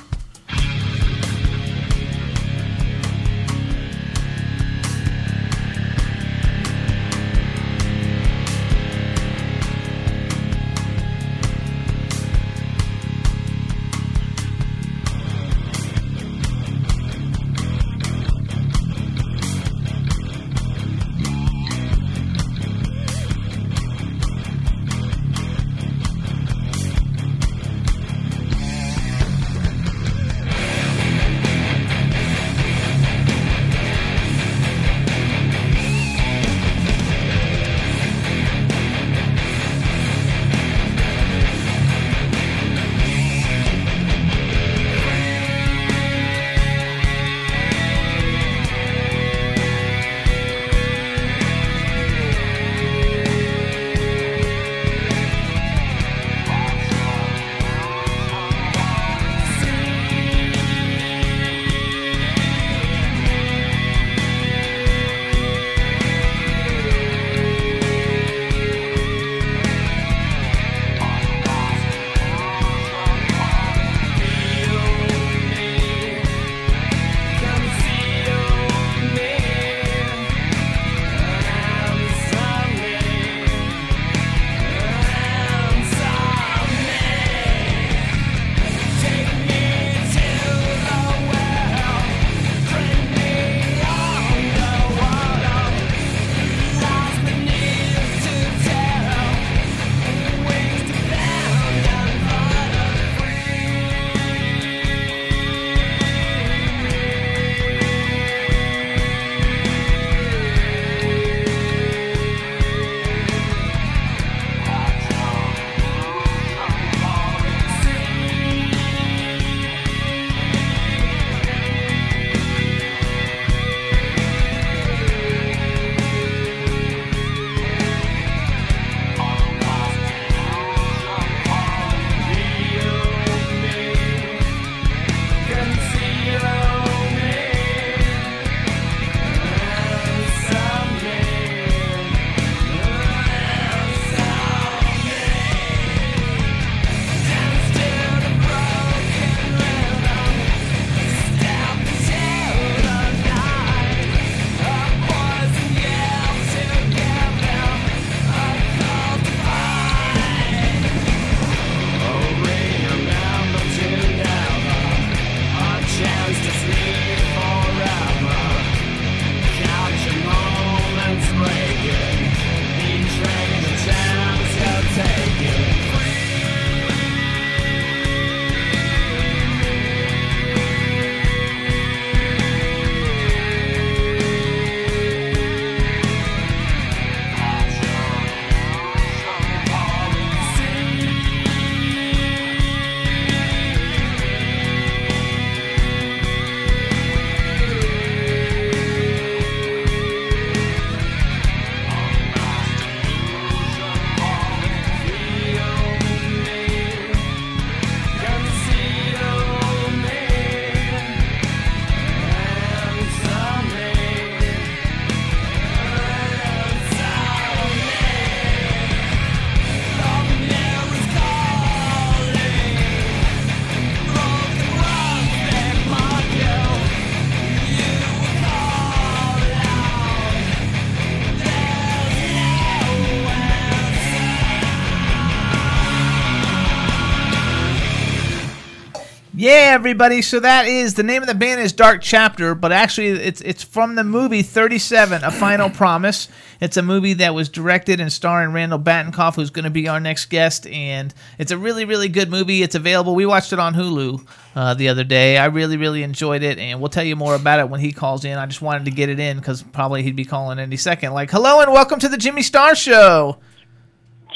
Everybody. So that is the name of the band is Dark Chapter, but actually it's it's from the movie 37, A Final *coughs* Promise. It's a movie that was directed and starring Randall Batinkoff, who's going to be our next guest, and it's a really really good movie. It's available. We watched it on Hulu uh, the other day. I really really enjoyed it, and we'll tell you more about it when he calls in. I just wanted to get it in because probably he'd be calling any second. Like, hello and welcome to the Jimmy Star Show.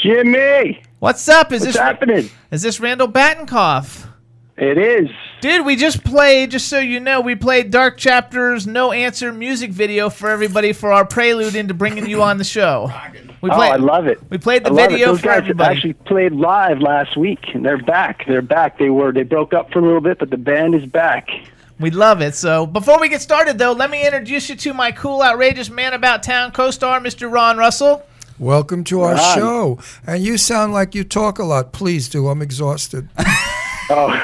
Jimmy,
what's up? Is
What's
this
happening?
Is this Randall Batinkoff?
It is.
Dude, we just played, just so you know, we played Dark Chapter's No Answer music video for everybody for our prelude into bringing you on the show. We
oh, I love it.
We played the
I it.
video
Those
for
guys
everybody.
actually played live last week, and they're back. They're back. They were. They broke up for a little bit, but the band is back.
We love it. So before we get started, though, let me introduce you to my cool, outrageous man about town co-star, Mr. Ron Russell.
Welcome to our
Ron.
show. And you sound like you talk a lot. Please do. I'm exhausted. *laughs*
Oh, *laughs*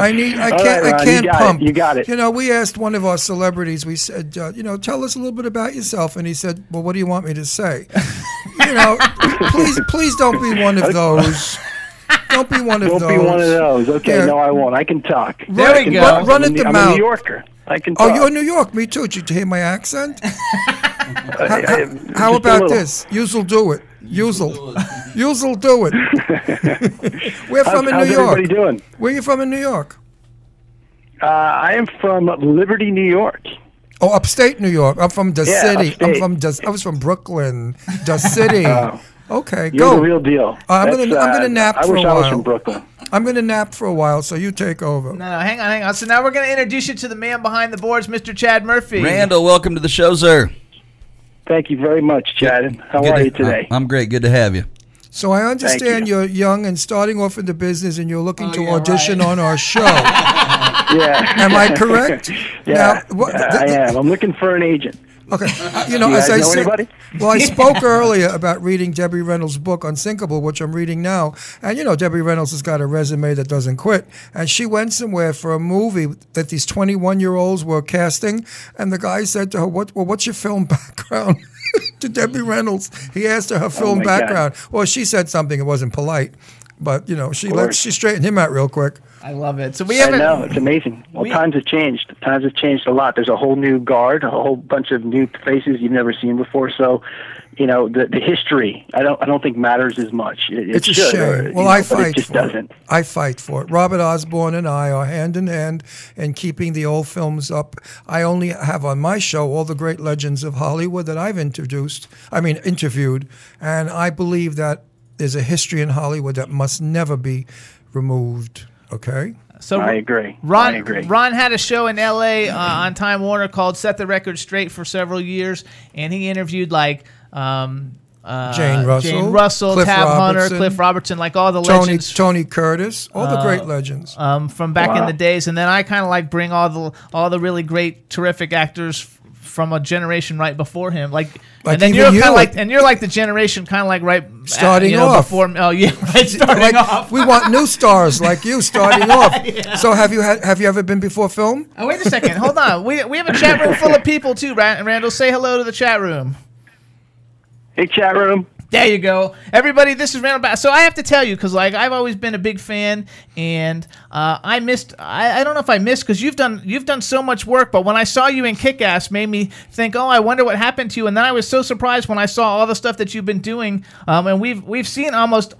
I need. I can't.
right,
I can't
you
pump.
It. You got it.
You know, we asked one of our celebrities. We said, uh, you know, tell us a little bit about yourself, and he said, "Well, what do you want me to say?" *laughs* you know, please, please don't be one of those. Don't be one of
Don't
those.
be one of those. Okay,
Yeah.
no, I won't. I can talk.
There
I
we go.
talk.
Run
I'm
at the
I'm
mouth.
a New Yorker. I can Talk.
Oh, you're in New York. Me too. Did you hear my accent? *laughs* how- how about this? You'll do it. You'll. You'll do it. We're
How's-
from in
how's
New York.
everybody doing?
Where are you from in New York?
Uh, I am from Liberty, New York.
Oh, upstate New York. I'm from the
Yeah,
city. I'm from. the- I was from Brooklyn, the city. *laughs*
Oh.
okay,
You're
go.
the real deal.
Uh, I'm gonna. I'm
uh,
gonna nap
I
for
wish
a
I
while.
was from Brooklyn.
I'm gonna nap for a while, so you take over.
No, no, hang on, hang on. So now we're going to introduce you to the man behind the boards, Mr. Chad Murphy.
Randall, welcome to the show, sir.
Thank you very much, Chad. How
Good
are
to-
you today?
I'm great. Good to have you.
So I understand
you.
are young and starting off in the business, and you're looking
Oh,
to
yeah,
audition
right.
on our *laughs* show.
yeah.
Am I correct? *laughs*
yeah,
Now, what-
yeah, I am. I'm looking for an agent.
Okay, uh, you know,
Do you
as
guys
I
know
said,
anybody?
well, I *laughs* spoke earlier about reading Debbie Reynolds' book Unsinkable, which I'm reading now, and you know, Debbie Reynolds has got a resume that doesn't quit, and she went somewhere for a movie that these 21 year olds were casting, and the guy said to her, "What? Well, what's your film background?" *laughs* to Debbie Reynolds, he asked her her oh film
Oh my God.
background. Well, she said something; it wasn't polite, but you know, she let she straightened him out real quick.
I love it. So we
I
haven't.
know it's amazing. Well,
we-
times have changed. Times have changed a lot. There's a whole new guard, a whole bunch of new faces you've never seen before. So, you know, the the history I don't I don't think matters as much. It, it
It's a
should,
shame.
or,
well,
know,
I fight
It just
for
doesn't.
it. I fight for it. Robert Osborne and I are hand in hand in keeping the old films up. I only have on my show all the great legends of Hollywood that I've introduced. I mean, interviewed, and I believe that there's a history in Hollywood that must never be removed. Okay.
So
I agree.
Ron,
I agree.
Ron had a show in L.A. Uh, on Time Warner called "Set the Record Straight" for several years, and he interviewed like um, uh,
Jane Russell,
Jane Russell,
Cliff
Tab Hunter,
Robertson,
Cliff Robertson, like all the
Tony
legends
Tony Curtis, all the
Uh,
great legends.
um, from back in the days, and then I kind of like bring all the all the really great, terrific actors from a generation right before him, like.
Like
and then you're kind of
like-
like, and you're like the generation, kind of like right at-
Starting
you know,
off.
before. Oh yeah, *laughs* right, starting
Like,
off.
we want new stars like you starting *laughs* off. So have you had have you ever been before film?
Oh, wait a second. Hold on. We, we have a chat room full of people, too, Randall. Say hello to the chat room.
Hey, chat room.
There you go. Everybody, this is Randall Bass. So I have to tell you, because like I've always been a big fan, and uh, I missed. I, I don't know if I missed because you've done you've done so much work. But when I saw you in Kick Ass, made me think, oh, I wonder what happened to you. And then I was so surprised when I saw all the stuff that you've been doing. Um, and we've we've seen almost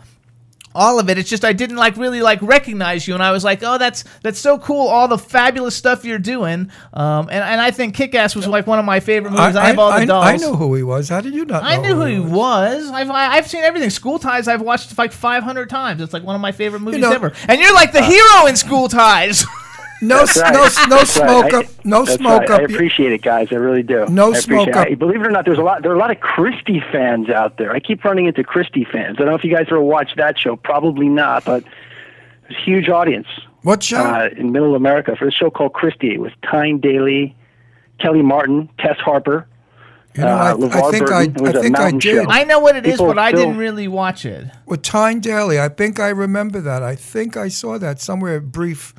all of it. It's just I didn't like really like recognize you, and I was like, oh, that's that's so cool, all the fabulous stuff you're doing. Um, and and I think Kick Ass was like one of my favorite movies. I, have all the dolls.
I know who he was. How did you not know?
I knew who he
was?
was. I've I- I've seen everything. School Ties. I've watched like 500 times. It's like one of my favorite movies
know-
ever. And you're like the hero in School Ties. *laughs*
No,
That's right.
no, no
That's
smoke
I-
up, no
that's
smoke
right.
up.
I appreciate it, guys. I really do.
No
I appreciate
smoke
it.
up.
I- believe it or not, there's a lot. There are a lot of Christy fans out there. I keep running into Christy fans. I don't know if you guys ever watched that show. Probably not, but there's a huge audience.
What show?
Uh, in Middle America for a show called Christy with Tyne Daly, Kellie Martin, Tess Harper.
You know, I-
uh, LeVar
I think I-
Burton. It was
I
a
think I
mountain
did.
show.
I know what it is,
People
but I
still-
didn't really watch it.
With Tyne Daly, I think I remember that. I think I saw that somewhere brief.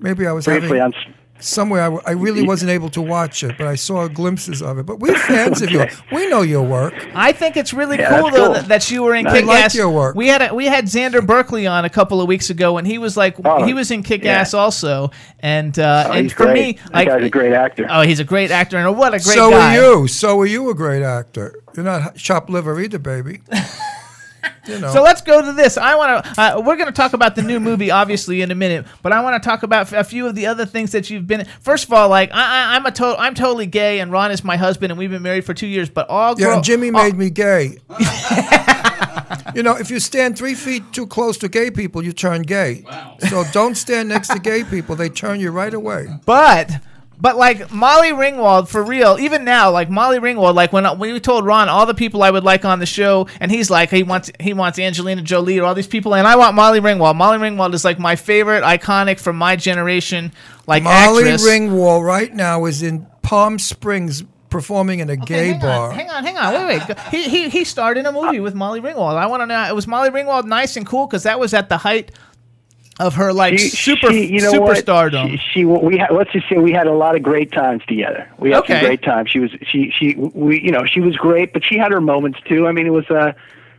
Maybe I was
briefly
having.
on
somewhere. I really wasn't able to watch it, but I saw glimpses of it. But we're *laughs* fans of yours. We know your work.
I think it's really
Yeah,
cool though
cool.
that, that you were in
I
Kick
like
Ass.
your work.
We had a, we had Xander Berkeley on a couple of weeks ago, and he was like
Oh,
he was in Kick
yeah.
Ass also. And uh,
Oh,
and for
great.
me,
That
like
guy's a great actor.
Oh, he's a great actor, and what a great
so
guy.
are you. So are you a great actor. You're not chopped liver either, baby. *laughs* you know.
So let's go to this. I want to. Uh, we're going to talk about the new movie, obviously, in a minute. But I want to talk about a few of the other things that you've been. First of all, like I, I, I'm a to- I'm totally gay, and Ron is my husband, and we've been married for two years. But all
Yeah,
girl-
and Jimmy made me gay. *laughs* you know, if you stand three feet too close to gay people, you turn gay. So don't stand next to gay people; they turn you right away.
But but like Molly Ringwald for real, even now, like Molly Ringwald, like when when we told Ron all the people I would like on the show, and he's like he wants he wants Angelina Jolie or all these people, and I want Molly Ringwald. Molly Ringwald is like my favorite iconic from my generation, like
Molly
actress.
Ringwald right now is in Palm Springs performing in a gay
hang
bar.
On, hang on, hang on, wait, wait. He he he starred in a movie with Molly Ringwald. I want to know, It was Molly Ringwald nice and cool? Because that was at the height of her like
She-
super
she- you know what?
superstardom.
She, she we had, let's just say we had a lot of great times together. We had
Okay.
some great times. She was she she we you know she was great, but she had her moments too. I mean, it was uh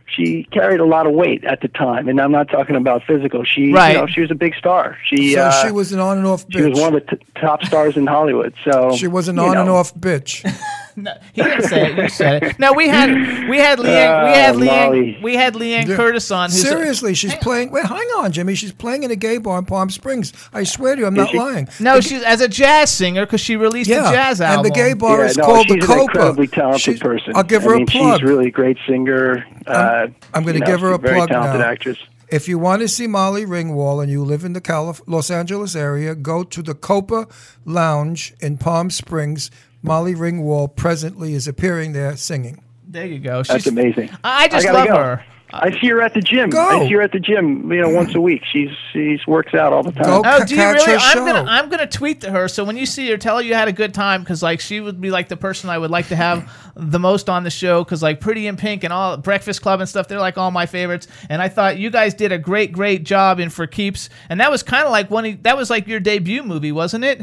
she carried a lot of weight at the time, and I'm not talking about physical. She
Right.
you know she was a big star. She
so
uh,
she was an on and off bitch.
she was one of the t- top stars in Hollywood. So
She was an
you
on and off bitch. *laughs*
He didn't say it. You said it. No, we had we had *laughs* Liane we had
Oh,
Liane
Molly.
we had Liane
Yeah.
Curtis on. Who's
Seriously, she's playing. Wait, hang on, Jimmy. She's playing in a gay bar in Palm Springs. I swear to you, I'm not lying.
no,
The-
she's as a jazz singer because she released
Yeah,
a jazz album.
and the gay bar
yeah,
is
no,
called
she's
the
an
Copa.
incredibly talented
She's-
person.
I'll give
I
her
mean,
a plug.
She's really a great singer. Uh,
I'm going to give her a
very
plug
talented
now.
actress.
If you want to see Molly Ringwald and you live in the Calif- Los Angeles area, go to the Copa Lounge in Palm Springs. Molly Ringwald presently is appearing there singing.
There you go.
That's
She's
amazing.
I just
gotta
love
go.
her.
I see her at the gym.
Go.
I see her at the gym, you know, once a week. She's she's works out all the time.
Oh, do you really? I'm gonna I'm gonna tweet to her. So when you see her, tell her you had a good time because like she would be like the person I would like to have the most on the show because like Pretty in Pink and all Breakfast Club and stuff, they're like all my favorites. And I thought you guys did a great great job in For Keeps. And that was kind of like one. of- That was like your debut movie, wasn't it?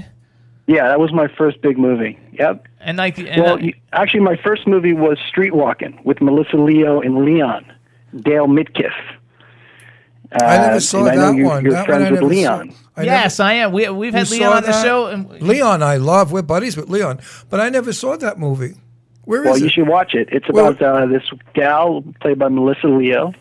Yeah, that was my first big movie. Yep.
And like, and
well,
uh,
actually, my first movie was Streetwalking with Melissa Leo and Leon, Dale Midkiff. Uh,
I never saw
and I know
that
you-
one.
You're
That one
friends
I
with. Leon.
I
yes, I am. We we've had Leon on the
that?
show. And
Leon, I love. We're buddies with Leon, but I never saw that movie. Where is
well,
it?
Well, you should watch it. It's
Well-
about uh, this gal played by Melissa Leo,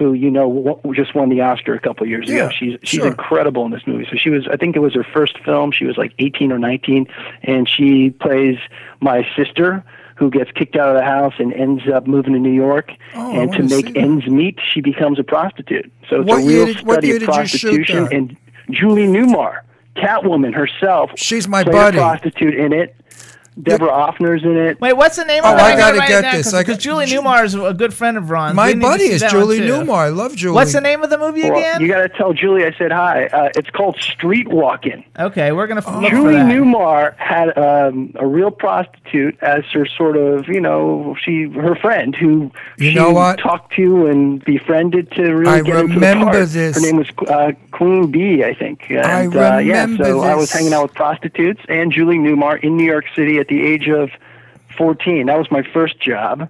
who you know w- just won the Oscar a couple years
Yeah,
ago. She's she's
sure.
incredible in this movie. So she was, I think it was her first film. She was like 18 or 19, and she plays my sister. Who gets kicked out of the house and ends up moving to New York,
Oh,
and to make ends meet, she becomes a prostitute. So it's
What
a real
did-
study of
did you shoot
prostitution. And Julie Newmar, Catwoman herself,
she's my buddy.
a prostitute in it. Deborah Offner's in it.
Wait, what's the name
Oh,
of it?
I gotta
write it
get
down,
this.
'cause-
I
Because
got-
Julie Newmar is a good friend of Ron's.
My
We need to
buddy is Julie. Newmar. I love Julie.
What's the name of the movie
Well,
again?
you got to tell Julie I said hi. Uh, it's called Streetwalking.
Okay, we're gonna f- look for
Julie
that.
Newmar had um, a real prostitute as her sort of, you know, she her friend who
You
she
know what?
talked to and befriended to really
I
get into the
remember
part.
this.
Her name was uh, Queen Bee, I think.
I
And, uh, yeah,
remember
so I was hanging out with prostitutes and Julie Newmar in New York City at the age of 14. That was my first job.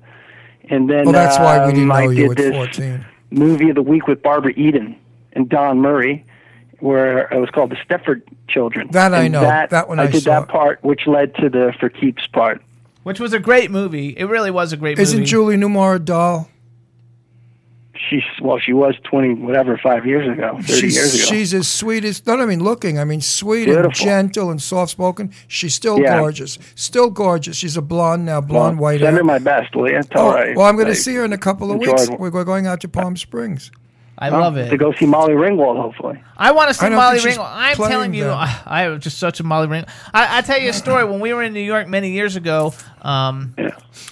And then
Well, that's why we
um,
didn't
I
know you
did
at
this
14.
movie of the week with Barbara Eden and Don Murray, where it was called The Stepford Children.
That I know. That one I I
did
saw.
that part, which led to the For Keeps part.
Which was a great movie. It really was a great movie. Isn't.
Julie Newmar a doll?
She's well, she was twenty, whatever, five years ago, thirty
She's,
years ago.
she's as sweet as, not I mean looking, I mean sweet and gentle and soft spoken. She's still
Yeah.
gorgeous. Still gorgeous. She's a blonde now, blonde,
well,
white
Send
hair.
her my best, will you? Tell
Oh,
her. I-
well, I'm going to see her in a couple of
enjoyed
weeks.
it.
We're going out to Palm Springs.
I
Well,
love it.
To go see Molly Ringwald, hopefully.
I want to see Molly Ringwald. I'm telling you. I, *laughs* I was just such a Molly Ringwald. I, I tell you a story. When we were in New York many years ago, um,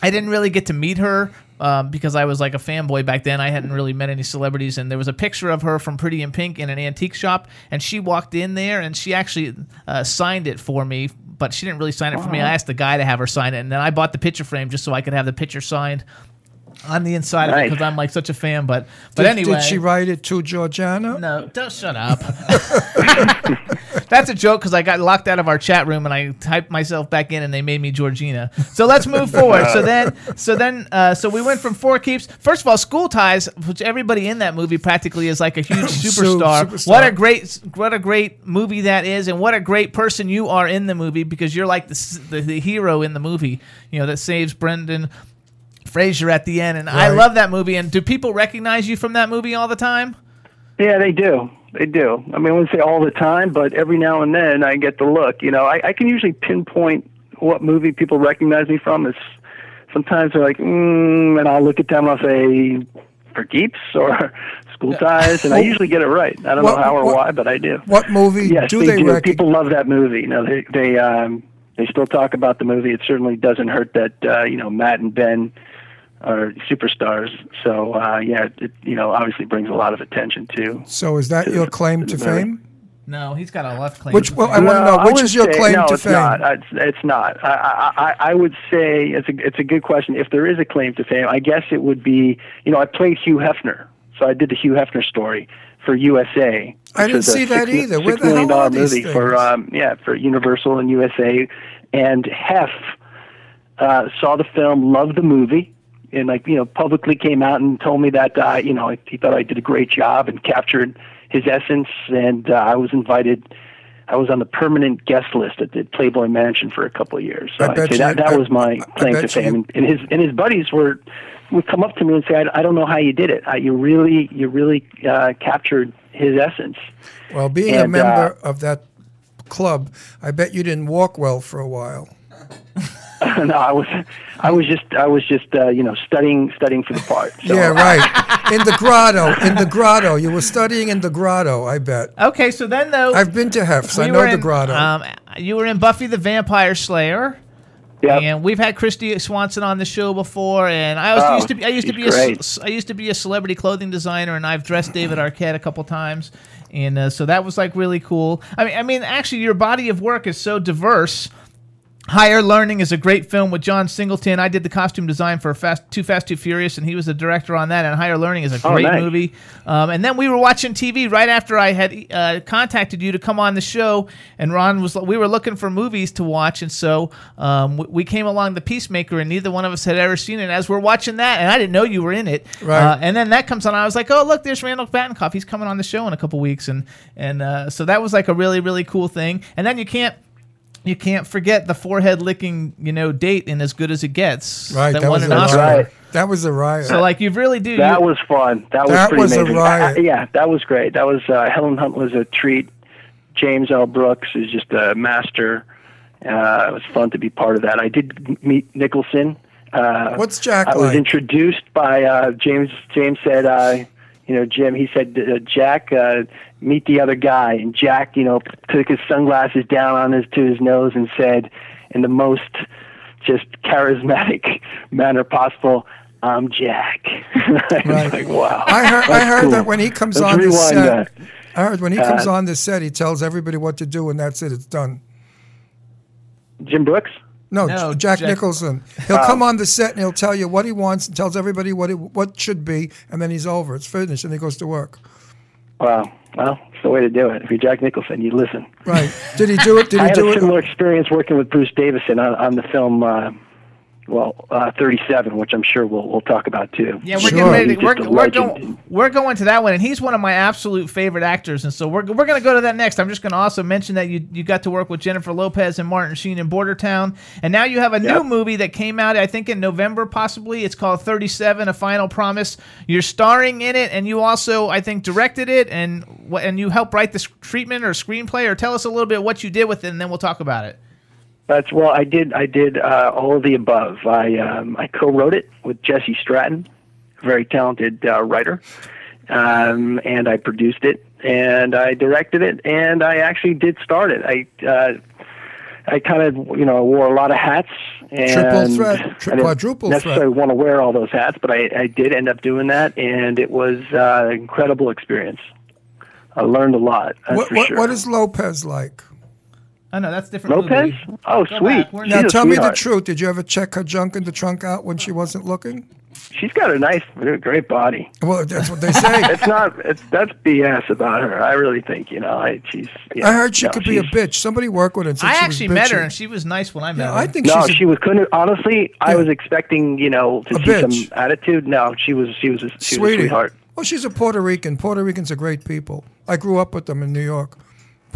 I didn't really get to meet her um, because I was like a fanboy back then. I hadn't really met any celebrities, and there was a picture of her from Pretty in Pink in an antique shop, and she walked in there and she actually uh, signed it for me. But she didn't really sign it for me. I asked the guy to have her sign it, and then I bought the picture frame just so I could have the picture signed on the inside of it because I'm like such a fan. But but
Did,
anyway,
did she write it to Georgiana?
no, don't shut up. *laughs* that's a joke because I got locked out of our chat room and I typed myself back in and they made me Georgina. So let's move forward. So then, so then, uh, so we went from For Keeps. First of all, School Ties, which everybody in that movie practically is like a huge *coughs* superstar.
superstar.
What a great, what a great movie that is, and what a great person you are in the movie because you're like the the, the hero in the movie. You know that saves Brendan. Fraser at the end, and I love that movie. And do people recognize you from that movie all the time?
Yeah, they do. They do. I mean, I wouldn't say all the time, but every now and then I get the look. You know, I, I can usually pinpoint what movie people recognize me from. It's sometimes they're like, mm, and I'll look at them and I'll say, for keeps *laughs* or school ties, and I usually get it right. I don't
What-
know how or
what-
why, but I do.
What movie
Yes,
do
they,
they,
do.
recognize?
People love that movie. You know, they they um, they still talk about the movie. It certainly doesn't hurt that uh, you know Matt and Ben are superstars. So uh, yeah, it you know obviously brings a lot of attention too.
So is that your claim to fame?
No, he's got a left claim.
Which- well,
fame.
I wanna know, which is your
say-
claim
no,
to
it's
fame?
Not. It's, it's not. I, I, I- I would say it's a it's a good question. If there is a claim to fame, I guess it would be you know I played Hugh Hefner, so I did the Hugh Hefner story for USA.
I didn't
was a
see that either. Where
Six
the
million
hell are these
movie for um, yeah for Universal and USA, and Hef uh, saw the film, loved the movie, and like you know publicly came out and told me that uh, you know he thought I did a great job and captured his essence, and uh, I was invited. I was on the permanent guest list at the Playboy Mansion for a couple of years. So
I bet you-
that that
I-
was my claim to
you-
fame. And, and his and his buddies were would come up to me and say, "I, I don't know how you did it. Uh, you really you really uh, captured his essence."
Well, being a
And,
member of that club, I bet you didn't walk well for a while. *laughs* *laughs*
no, I was I was just I was just uh, you know studying studying for the part. So,
yeah, right. *laughs* In the grotto, in the grotto. You were studying in the grotto, I bet.
Okay, so then though
I've been to Hef's. I know
were
the grotto.
Um, you were in Buffy the Vampire Slayer.
Yeah.
And we've had Kristy Swanson on the show before, and I also
Oh,
used to be I used to be a,
great.
c- I used to be a celebrity clothing designer, and I've dressed David Arquette a couple times, and uh, so that was like really cool. I mean, I mean, actually, your body of work is so diverse. Higher Learning is a great film with John Singleton. I did the costume design for Fast, Too Fast, Too Furious, and he was the director on that. And Higher Learning is a
Oh,
great
nice.
movie. Um, and then we were watching TV right after I had uh, contacted you to come on the show. And Ron was, we were looking for movies to watch, and so um, we, we came along the Peacemaker, and neither one of us had ever seen it. As we're watching that, and I didn't know you were in it.
Right.
Uh, and then that comes on. I was like, oh look, there's Randall Batinkoff. He's coming on the show in a couple weeks, and and uh, so that was like a really really cool thing. And then you can't you can't forget the forehead licking, you know, date in as good as it gets.
right,
that,
that,
won
was
an
a
Oscar.
riot. That was a riot.
So like you really do.
That
you-
was fun. That was
That
pretty
was a
amazing.
riot.
I- I- yeah, that was great. That was uh, Helen Hunt was a treat. James L. Brooks is just a master. Uh, it was fun to be part of that. I did meet Nicholson. Uh,
What's Jack
I was
like?
introduced by uh, James. James said, uh, "You know, Jim." He said, uh, "Jack, uh, meet the other guy." And Jack, you know, took his sunglasses down on his to his nose and said, in the most just charismatic *laughs* manner possible, "I'm Jack." *laughs* I was like, wow.
I heard, I heard
cool.
that when he comes
Let's
on the set,
that.
I heard when he
Uh,
comes on the set, he tells everybody what to do, and that's it. It's done.
Jim Brooks?
No,
No,
Jack,
Jack-
Nicholson. He'll
Oh.
come on the set and he'll tell you what he wants and tells everybody what it, what should be, and then he's over. It's finished, and he goes to work.
Wow. Well, it's the way to do it. If you're Jack Nicholson, you listen.
Right? Did he do it? Did *laughs*
I
he
had
do
a
it?
similar experience working with Bruce Davison on, on the film, uh, well, uh, 37, which I'm sure we'll we'll talk about too.
Yeah, we're
Sure.
getting ready. To, we're, we're, going, we're going to that one, and he's one of my absolute favorite actors, and so we're, we're going to go to that next. I'm just going to also mention that you you got to work with Jennifer Lopez and Martin Sheen in Border Town, and now you have a new movie that came out, I think, in November, possibly. It's called 37: A Final Promise. You're starring in it, and you also, I think, directed it, and what and you helped write the treatment or screenplay, or tell us a little bit what you did with it, and then we'll talk about it.
That's well, I did. I did uh, all of the above. I um, I co-wrote it with Jesse Stratton, a very talented uh, writer, um, and I produced it and I directed it and I actually did start it. I uh, I kind of you know wore a lot of hats and
Triple threat, tri-
I
quadruple
necessarily
threat.
want to wear all those hats, but I, I did end up doing that and it was uh, an incredible experience. I learned a lot.
What, what,
sure.
what is Lopez like?
Oh no, that's different.
Lopez?
movie.
Oh,
Go
sweet.
back. We're
She's
Now
a
tell me the truth. Did you ever check her junk in the trunk out when she wasn't looking?
She's got a nice, great body.
Well, that's what they say. *laughs*
it's not. It's that's BS about her. I really think you know. I she's. Yeah,
I heard she
no,
could be a bitch. Somebody work with her. And said
I
she was
actually met her and she was nice when I met
Yeah,
her.
I think
no,
she's a-
she was couldn't. Honestly, I was expecting you know to
A
see
bitch.
some attitude. No, she was. She was. A, she was a sweetheart.
Well, she's a Puerto Rican. Puerto Ricans are great people. I grew up with them in New York.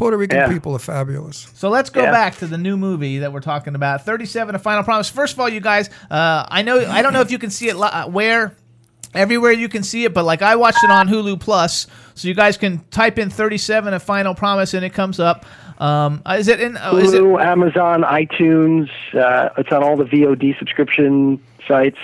Puerto Rican
Yeah.
people are fabulous.
So let's go
Yeah.
back to the new movie that we're talking about, 37: A Final Promise. First of all, you guys, uh, I know I don't know if you can see it li- uh, where everywhere you can see it, but like I watched it on Hulu Plus, so you guys can type in 37: A Final Promise and it comes up. Um, uh, is it in? Uh, is it?
Hulu, Amazon, iTunes. Uh, it's on all the VOD subscription sites,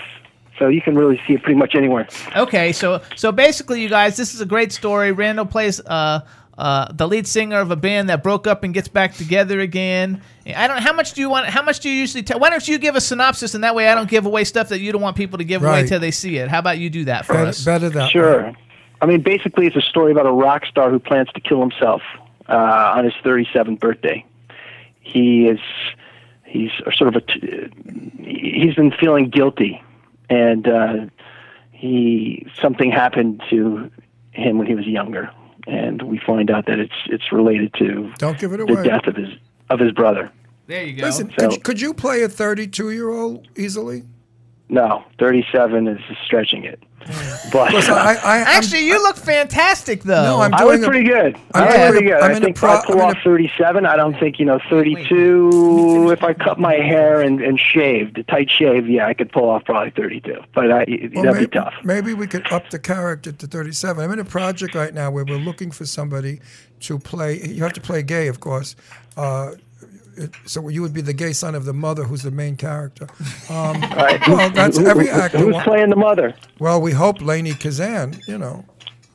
so you can really see it pretty much anywhere.
Okay, so so basically, you guys, this is a great story. Randall plays uh, uh, the lead singer of a band that broke up and gets back together again. I don't. How much do you want? How much do you usually tell? Why don't you give a synopsis, and that way I don't give away stuff that you don't want people to give away
Right.
till they see it. How about you do that for
Better,
us?
better that.
Sure. I mean, basically, it's a story about a rock star who plans to kill himself uh, on his 37th birthday. He is he's sort of a t- he's been feeling guilty, and uh, he something happened to him when he was younger, and we find out that it's it's related to
Don't give it
the death of his of his brother.
There you go.
Listen,
So-
could, you- could you play a 32 year old easily?
No, 37 is stretching it. *laughs* But
Because I, I, I'm-
Actually, you look fantastic though.
No, I'm
I was
doing a-
pretty good.
I'm
I was pretty good.
I'm
I think
pro-
if I pull
I'm
off 37, I don't think, you know, 32, if I cut my hair and, and shaved, a tight shave, yeah, I could pull off probably 32. But I,
Well,
that'd
maybe,
be tough.
maybe we could up the character to 37. I'm in a project right now where we're looking for somebody to play. You have to play gay, of course. Uh, it- so you would be the gay son of the mother, who's the main character. *laughs* Um,
Right.
Well, that's
Who-
every actor.
Who's
wa-
playing the mother?
Well, we hope Lainie Kazan, you know,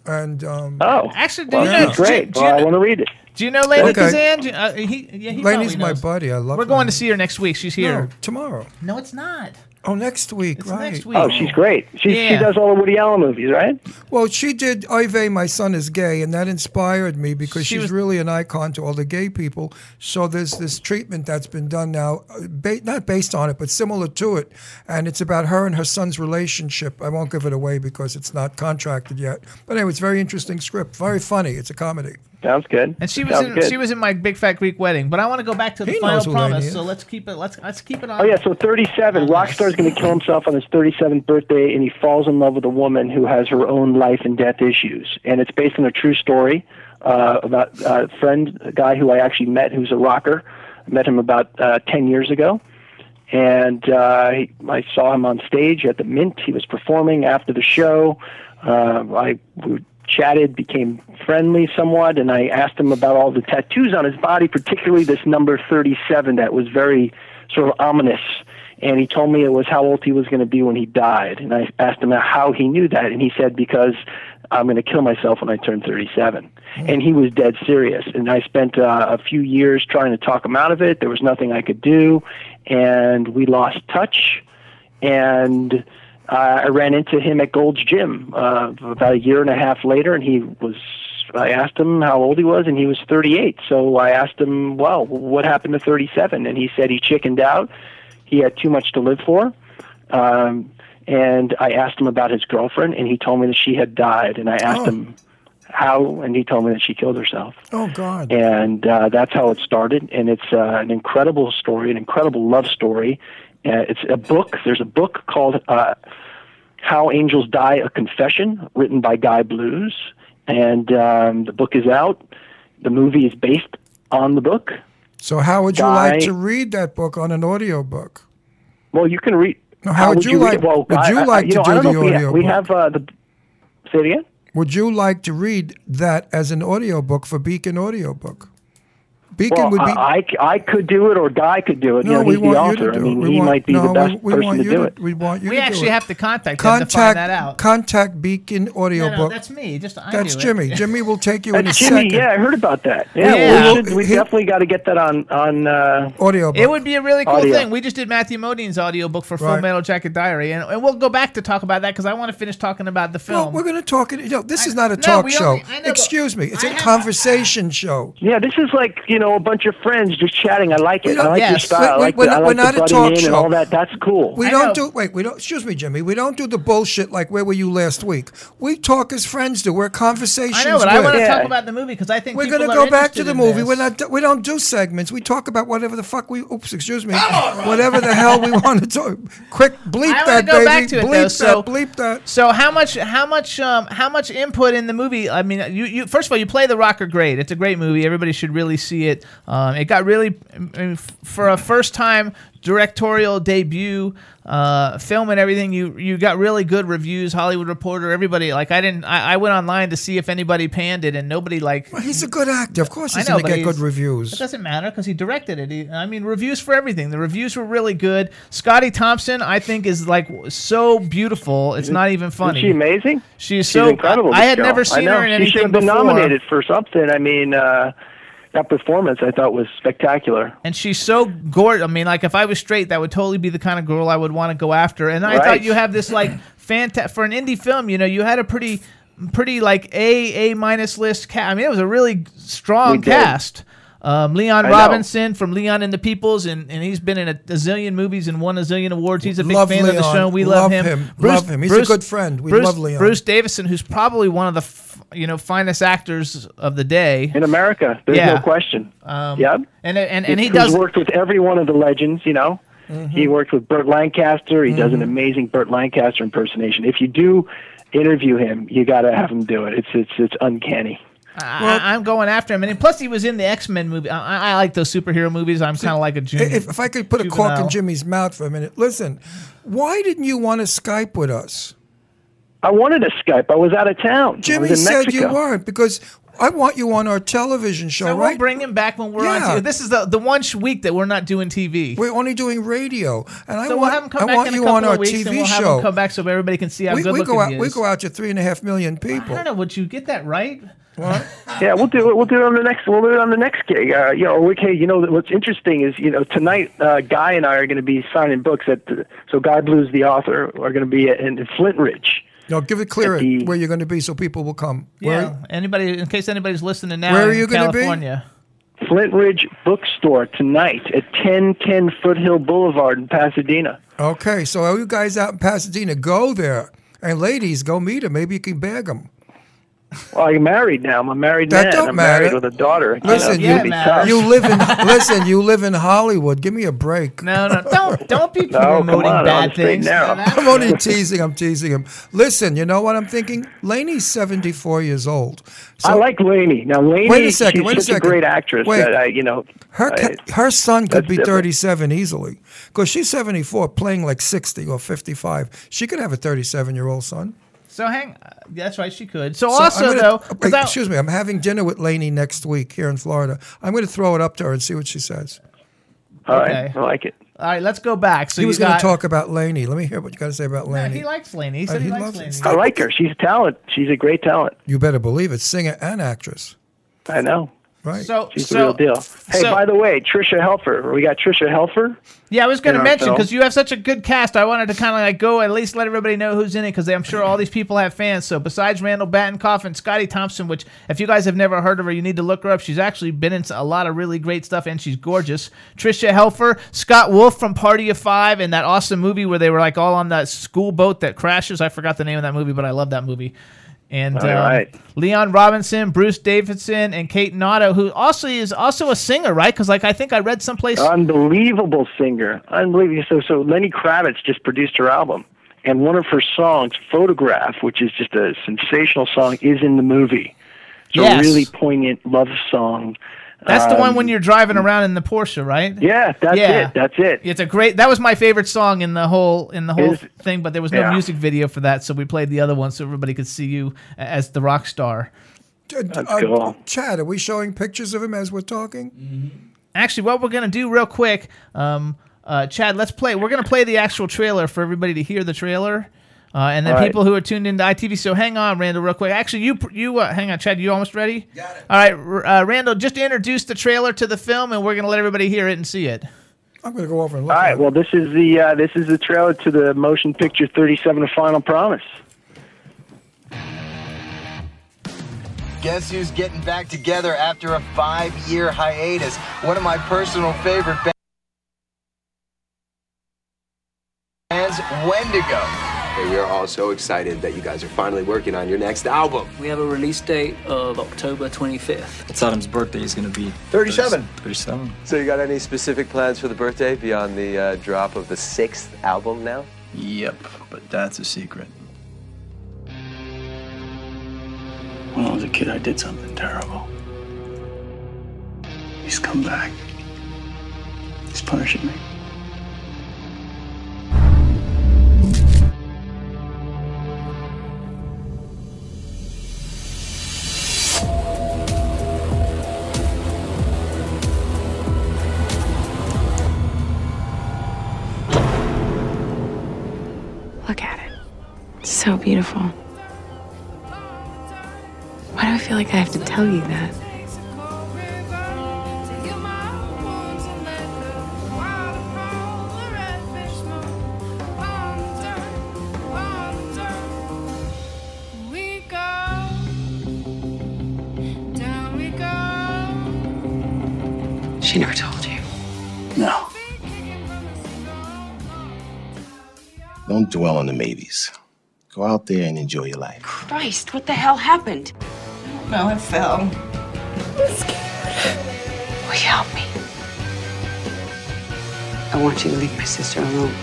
and um,
Oh,
Actually, do
well,
you know?
she's great.
Do, do
Well,
you
I want to read it.
do you know Lady
Okay.
Kazan? Do- Uh, he, yeah, he Lainie's
my buddy. I love.
We're going
Lainie.
to see her next week. She's here.
No, tomorrow.
No, it's not.
Oh, next week, right?
next week.
Oh, she's great. She, she does all the Woody Allen movies, right?
Well, she did Oy Vey, My Son is Gay, and that inspired me because
She
she's
was-
really an icon to all the gay people. So there's this treatment that's been done now, uh, ba- not based on it, but similar to it. And it's about her and her son's relationship. I won't give it away because it's not contracted yet. But anyway, it's a very interesting script, very funny. It's a comedy.
Sounds good.
And she was
Sounds
in
good.
she was in my Big Fat Greek Wedding. But I want to go back to the
He
final
knows who Lainie
promise.
is.
So let's keep it. Let's let's keep it on.
Oh yeah, so 37. Rockstar's going to kill himself on his 37th birthday, and he falls in love with a woman who has her own life and death issues. And it's based on a true story uh, about a friend, a guy who I actually met, who's a rocker. I met him about uh, 10 years ago, and uh, he, I saw him on stage at the Mint. He was performing after the show. Uh, I we chatted, became friendly somewhat, and I asked him about all the tattoos on his body, particularly this number 37 that was very sort of ominous. And he told me it was how old he was going to be when he died. And I asked him how he knew that, and he said because I'm going to kill myself when I turn 37. And he was dead serious. And I spent uh, a few years trying to talk him out of it. There was nothing I could do, and we lost touch. And I ran into him at Gold's Gym uh, about a year and a half later, and he was. I asked him how old he was, and he was 38. So I asked him, "Well, what happened to 37?" And he said he chickened out. He had too much to live for. Um, and I asked him about his girlfriend, and he told me that she had died. And I asked
Oh.
him how, and he told me that she killed herself
Oh, God.
and uh, that's how it started. And it's uh, an incredible story, an incredible love story. Uh, it's a book. There's a book called uh, "How Angels Die: A Confession," written by Guy Blues, and um, the book is out. The movie is based on the book.
So, how would you
Guy-
like to read that book on an audiobook?
Well, you can read.
No, how would you like-?
Well,
would
I-
you like
you
to
know,
do the
if we ha- We have uh, the. Say it again.
Would you like to read that as an audiobook for Beacon Audiobook? Beacon
well,
would be.
I, I, I could do it, or Guy could do it.
no,
you know,
we
he's the
want you to
I
do it.
mean,
We
he
want-
might be
no,
the best
we, we
person to
you
do
to,
it.
We want you
We
to do
actually
it.
have to contact them to find that out.
Contact Beacon Audiobook.
No, no, that's me. Just I
That's
do it.
Jimmy. *laughs* Jimmy will take you in a
That's Jimmy.
second.
Yeah, I heard about that. Yeah,
Yeah.
we, should, we
He-
definitely got to get that on on. Uh,
Audiobook.
It would be a really cool
Audio.
thing. We just did Matthew Modine's audiobook for Full
Right.
Metal Jacket Diary, and, and we'll go back to talk about that because I want to finish talking about the
Well,
film.
we're going to talk. You know, this is not a talk show.
only- I know, but
Excuse me. It's a conversation show.
yeah, this is like you know, a bunch of friends just chatting. I like it. I like your style. I
We-
like
we're
the, I
not-
like
we're not a talk show.
and all that. That's cool.
We don't do wait. We don't. Excuse me, Jimmy. We don't do the bullshit like where were you last week. We talk as friends do. We're conversations.
I know, but I want to talk about the movie because I think
We're gonna go back to the movie.
this.
We're not. We don't do segments. We talk about whatever the fuck we. Oops, excuse me. Whatever the hell we want to *laughs* talk. Quick, bleep
I
that,
go
baby.
back to it
bleep
though.
that.
So
bleep that.
So how much? How much? Um, how much input in the movie? I mean, you, you first of all, you play the rocker great. It's a great movie. Everybody should really see it. Um, it got really I mean, for a first time directorial debut uh, film and everything. You you got really good reviews. Hollywood Reporter, everybody like I didn't. I, I went online to see if anybody panned it, and nobody like.
Well, he's a good actor. Of course,
I
he's
know,
gonna
but
get
he's-
good reviews.
It doesn't matter because he directed it. He, I mean, reviews for everything. The reviews were really good. Scottie Thompson, I think, is like so beautiful. It's not even funny.
Isn't she amazing?
She's
She's
so
incredible.
I,
this
had
girl.
never seen
know.
her in
She
anything
should have been
before.
nominated for something. I mean, uh, that performance I thought was spectacular.
And she's so gorgeous. I mean, like if I was straight, that would totally be the kind of girl I would want to go after. And I
Right.
thought you have this like fanta- for an indie film. You know, you had a pretty, pretty like A A minus list cast. I mean, it was a really strong
We did.
cast. Um, Leon
I know.
Robinson from Leon and the Peoples, and, and he's been in a, a zillion movies and won a zillion awards. He's a big
Love
fan of the show. We love,
Love
him.
him. Love him. He's a good friend. We
Bruce,
love Leon.
Bruce Davison, who's probably one of the f- you know finest actors of the day
in America. There's
Yeah.
no question.
Um,
yep.
and and and he does
worked with every one of the legends. You know,
Mm-hmm.
he worked with Burt Lancaster. He does an amazing Burt Lancaster impersonation. If you do interview him, you got to have him do it. It's it's it's uncanny.
I, I, I'm going after him, and plus he was in the X Men movie. I, I like those superhero movies. I'm kind of like a junior.
If, if I could put a cork in Jimmy's mouth for a minute, listen. Why didn't you want to Skype with us?
I wanted to Skype. I was out of town. I
Jimmy said
Mexico.
you weren't because I want you on our television show,
So
right?
we'll bring him back when we're
Yeah.
on. TV. This is the the one week that we're not doing TV.
We're only doing radio, and I
so
want,
we'll have him come
I
back
want
in a
you
couple
on our
of weeks,
TV
and we'll have
show.
him come back so everybody can see how
we,
good
we
looking
go out.
he
We go out to three and a half million people.
I don't know. Would you get that right?
What?
Yeah, we'll do it. We'll do it on the next. We'll do it on the next gig. Uh, you know, okay. You know what's interesting is you know tonight uh, Guy and I are going to be signing books at. The, so Guy Blues, the author, are going to be in, in Flint Ridge.
No, give it clear
the-
where you're going to be so people will come.
Yeah. Anybody, in case anybody's listening now,
Where are you gonna be?
California.
Flint Ridge Bookstore tonight at 1010 Foothill Boulevard in Pasadena.
Okay, so all you guys out in Pasadena, go there, and ladies, go meet him. Maybe you can bag him.
Well, I'm married now. I'm a married
That
man.
don't
I'm married with a daughter.
Listen,
you, know,
you,
it's be
you live in *laughs* listen. You live in Hollywood. Give me a break.
No, no, don't don't be *laughs*
No,
promoting
on, on
bad
the straight
things.
and narrow.
I'm only teasing. I'm teasing him. Listen, you know what I'm thinking? Lainie's 74 years old.
I like Lainie. Now, Lainie,
Wait a second,
she's
wait a
such
second.
great actress
Wait.
that I, you know,
Her
I-
her son could be
different.
37 easily because she's 74, playing like 60 or 55. She could have a 37 year old son.
So hang. uh, That's right. She could. So,
So
also
gonna-
though, 'cause
wait,
I-
excuse me, I'm having dinner with Lainie next week here in Florida. I'm going to throw it up to her and see what she says.
All right,
Okay.
I like it.
all right, let's go back. So
he was going to talk about Lainie. Let me hear what you got to say about
No,
Lainie.
he likes Lainie. He
Uh,
said he,
he
likes
loves Lainie.
I like her. She's a talent. She's a great talent.
you better believe it, singer and actress.
I know.
Right.
So,
She's
so
the real deal. Hey,
so-
by the way, Tricia Helfer. We got Tricia Helfer.
Yeah, I was going to mention because you have such a good cast. I wanted to kind of like go at least let everybody know who's in it because I'm sure all these people have fans. So besides Randall Batinkoff and Scottie Thompson, which if you guys have never heard of her, you need to look her up. She's actually been in a lot of really great stuff and she's gorgeous. Tricia Helfer, Scott Wolf from Party of Five, and that awesome movie where they were like all on that school boat that crashes. I forgot the name of that movie, but I love that movie. And um,
right.
Leon Robinson, Bruce Davison, and Kate Nauta, who also is also a singer, right? Because like I think I read someplace.
Unbelievable singer. Unbelievable. So, so Lenny Kravitz just produced her album, and one of her songs, "Photograph," which is just a sensational song, is in the movie. It's
Yes.
a really poignant love song.
That's the one
Um,
when you're driving around in the Porsche, right?
Yeah, that's
Yeah.
it. That's it.
It's a great. That was my favorite song in the whole in the whole
Is-
thing, but there was no
yeah.
music video for that, so we played the other one so everybody could see you as the rock star.
Uh,
cool.
Chad, are we showing pictures of him as we're talking?
Actually, what we're gonna do real quick, um, uh, Chad, let's play. We're gonna play the actual trailer for everybody to hear the trailer. Uh, and then
All right.
people who are tuned into ITV. So hang on, Randall, real quick. Actually, you you uh, hang on, Chad. You almost ready? Got it. All right, uh, Randall, just introduce the trailer to the film, and we're gonna let everybody hear it and see it.
I'm going to go over and look
All
at
right.
it.
Well, this is the uh, this is the trailer to the motion picture 37: A Final Promise.
Guess who's getting back together after a five year hiatus? One of my personal favorite bands, Wendigo.
Hey, we are all so excited that you guys are finally working on your next album.
We have a release date of October 25th.
It's Adam's birthday. He's going to be
37.
37. So, you got any specific plans for the birthday beyond the uh, drop of the sixth album now?
Yep, but that's a secret.
When I was a kid, I did something terrible. He's come back. He's punishing me.
So beautiful. Why do I feel like I have to tell you that? She never told you.
No.
Don't dwell on the maybes. Go out there and enjoy your life.
Christ, what the hell happened?
No, I fell.
Will you help me? I want you to leave my sister alone.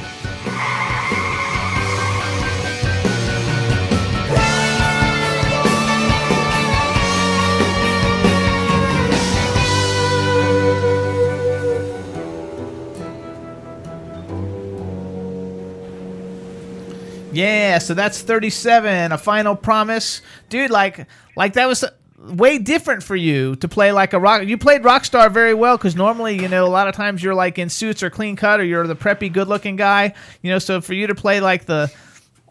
Yeah, so that's 37. A final promise, dude. Like, like that was way different for you to play like a rock. You played Rockstar very well because normally, you know, a lot of times you're like in suits or clean cut or you're the preppy, good-looking guy. You know, so for you to play like the,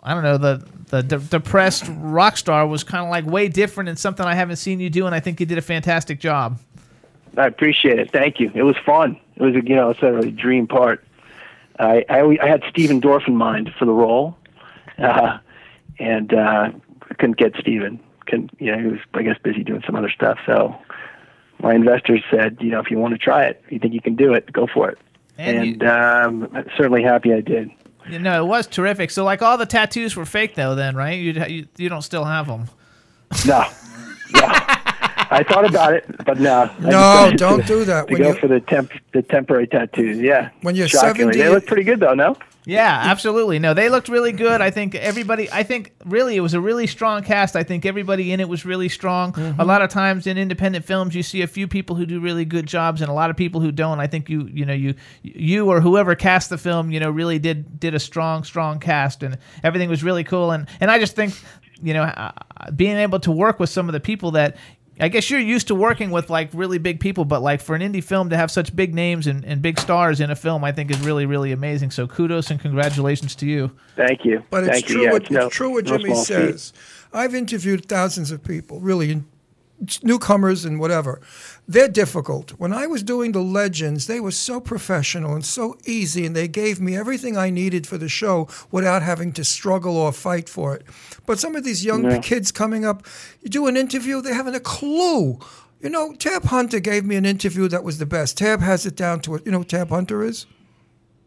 I don't know, the the de- depressed rock star was kind of like way different and something I haven't seen you do, and I think you did a fantastic job.
I appreciate it. Thank you. It was fun. It was, you know, it's a really dream part. I, I, I had Stephen Dorff in mind for the role, uh, and uh, couldn't get Stephen. Couldn't, you know, he was, I guess, busy doing some other stuff. So my investors said, you know, if you want to try it, you think you can do it, go for it.
And
And, um, certainly happy I did.
You know, it was terrific. So like all the tattoos were fake though, then right? You you, you don't still have them.
No, *laughs* no. I thought about it, but no.
No, don't
to-
do that.
To
When
go
you-
for the temp, the temporary tattoos. Yeah.
When you're
Shockingly.
70
they look pretty good though. No.
Yeah, absolutely. No, they looked really good. I think everybody. I think really it was a really strong cast. I think everybody in it was really strong. A lot of times in independent films, you see a few people who do really good jobs and a lot of people who don't. I think you, you know, you, you or whoever cast the film, you know, really did did a strong, strong cast, and everything was really cool. And and I just think, you know, uh, being able to work with some of the people that. I guess you're used to working with like really big people, but like for an indie film to have such big names and, and big stars in a film, I think is really, really amazing. So kudos and congratulations to you.
Thank you.
But it's
Thank
true.
you. Yeah,
what,
it's no-
it's true what Jimmy
small feat.
says. I've interviewed thousands of people, really, in- newcomers and whatever. They're difficult. When I was doing the legends, they were so professional and so easy, and they gave me everything I needed for the show without having to struggle or fight for it. But some of these young
Yeah.
kids coming up, you do an interview, they haven't a clue. You know, Tab Hunter gave me an interview that was the best. Tab has it down to it. You know Tab Hunter is?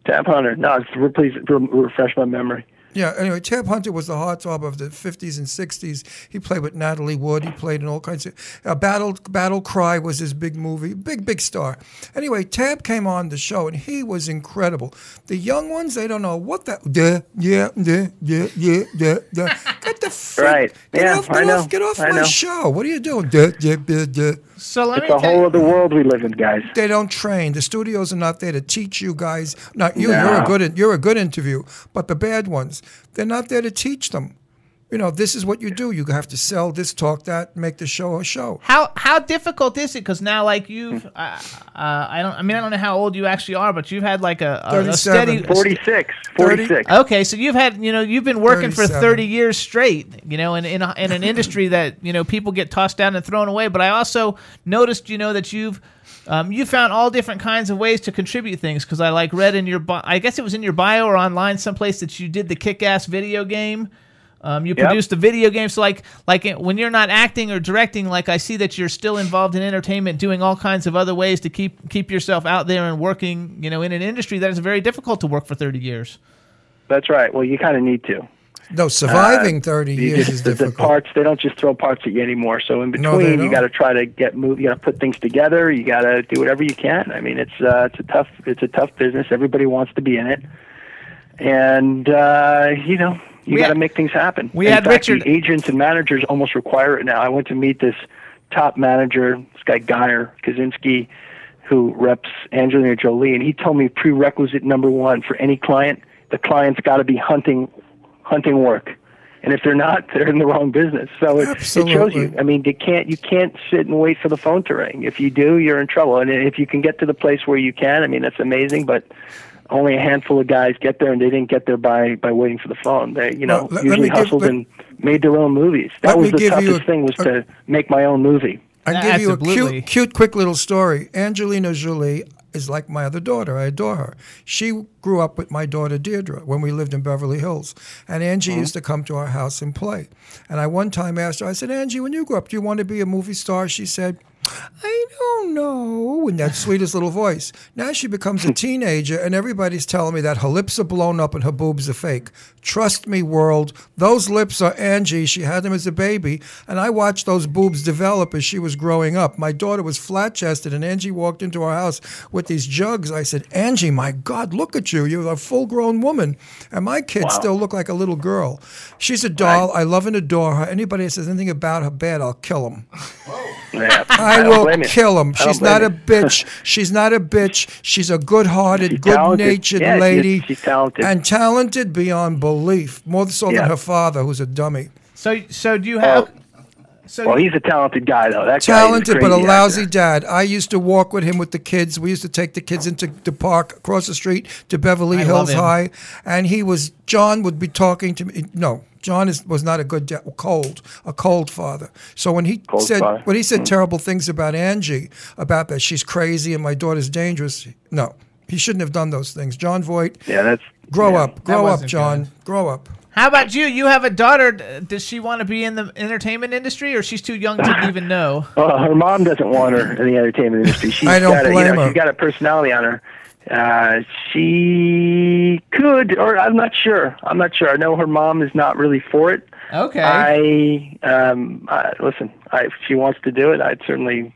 Tab Hunter. No, please refresh my memory.
Yeah, anyway, Tab Hunter was the heartthrob of the 50s and 60s. He played with Natalie Wood. He played in all kinds of. Uh, Battle, Battle Cry was his big movie. Big, big star. Anyway, Tab came on the show and he was incredible. The young ones, they don't know what that. Yeah, yeah, yeah, yeah, yeah, yeah, yeah. *laughs* Get the freak.
Right.
Get
Yeah,
off,
I
get
know.
off, get off
I
my
know.
show. What are you doing? Yeah, yeah, yeah, yeah.
So
It's a whole other world we live in, guys.
They don't train. The studios are not there to teach you guys. Not you. You're
No.
a good. You're a good interview. But the bad ones, they're not there to teach them. You know, this is what you do. You have to sell this, talk that, make the show a show.
How how difficult is it? Because now, like you've, uh, uh, I don't. I mean, I don't know how old you actually are, but you've had like a, a, a steady
46. 46.
Okay, so you've had you know you've been working for thirty years straight. You know, in in, a, in an industry that you know people get tossed down and thrown away. But I also noticed you know that you've. Um, you found all different kinds of ways to contribute things because I like read in your bio, I guess it was in your bio or online someplace that you did the kick-ass video game Um, you
Yep.
produced the video game, so like like when you're not acting or directing, like I see that you're still involved in entertainment, doing all kinds of other ways to keep keep yourself out there and working, you know, in an industry that is very difficult to work for 30 years.
That's right. Well, you kind of need to.
No, surviving
Uh,
30 years
just-
is
the, the
difficult.
parts they don't just throw parts at you anymore. So in
No,
between, you got to try to get move. You got to put things together. You got to do whatever you can. I mean, it's uh, it's a tough it's a tough business. Everybody wants to be in it, and uh, you know you got to make things happen.
we
in
had
fact,
Richard-
agents and managers almost require it now. I went to meet this top manager, this guy Geyer Kosinski, who reps Angelina Jolie, and he told me prerequisite number one for any client, the client's got to be hunting hunting work. And if they're not, *laughs* they're in the wrong business. So it, it shows you. I mean, you can't you can't sit and wait for the phone to ring. If you do, you're in trouble. And if you can get to the place where you can, I mean, that's amazing. But only a handful of guys get there, and they didn't get there by by waiting for the phone. They, you know,
Well, let- let
usually
give-
hustled
let-
and made their own movies. That was the toughest
a-
thing was to make my own movie.
I give you a cute, cute, quick little story. Angelina Jolie is like my other daughter. I adore her. She grew up with my daughter Deirdre when we lived in Beverly Hills, and Angie mm-hmm. used to come to our house and play. And I one time asked her, I said, Angie, when you grow up, do you want to be a movie star? She said. I Oh, don't know, in that sweetest little voice. Now she becomes a *laughs* teenager, and everybody's telling me that her lips are blown up and her boobs are fake. Trust me, world, those lips are Angie. She had them as a baby, and I watched those boobs develop as she was growing up. My daughter was flat chested, and Angie walked into our house with these jugs. I said, Angie, my God, look at you. You're a full grown woman. And my kids
Wow.
still look like a little girl. She's a doll. I love and adore her. Anybody that says anything about her bad, I'll kill them. *laughs*
Yeah,
I,
don't
will
you.
Kill him. She's not a bitch. *laughs* She's not a bitch. She's a good-hearted,
She's
good-natured
Yeah,
lady.
she's talented.
and talented beyond belief, more so
Yeah.
than her father, who's a dummy.
So so do you oh. have so
well, he's a talented guy though. That
talented
guy
but a
crazy
lousy dad. I used to walk with him with the kids. We used to take the kids into the park across the street to Beverly
I
Hills. High, and he was Jon would be talking to me. No, Jon is, was not a good dad. Cold, a cold father. So when he
Cold
said
father.
when he said terrible things about Angie, about that she's crazy and my daughter's dangerous, no, he shouldn't have done those things. Jon Voight.
Yeah, that's
grow
yeah,
up, grow up,
wasn't
Jon, grow up.
How about you? You have a daughter. Does she want to be in the entertainment industry, or she's too young to even know?
Well, her mom doesn't want her in the entertainment industry. She's
I don't
got a, you
blame
know,
her.
She's got a personality on her. Uh, she could, or I'm not sure. I'm not sure. I know her mom is not really for it.
Okay.
I um, I, listen. I, if she wants to do it, I'd certainly,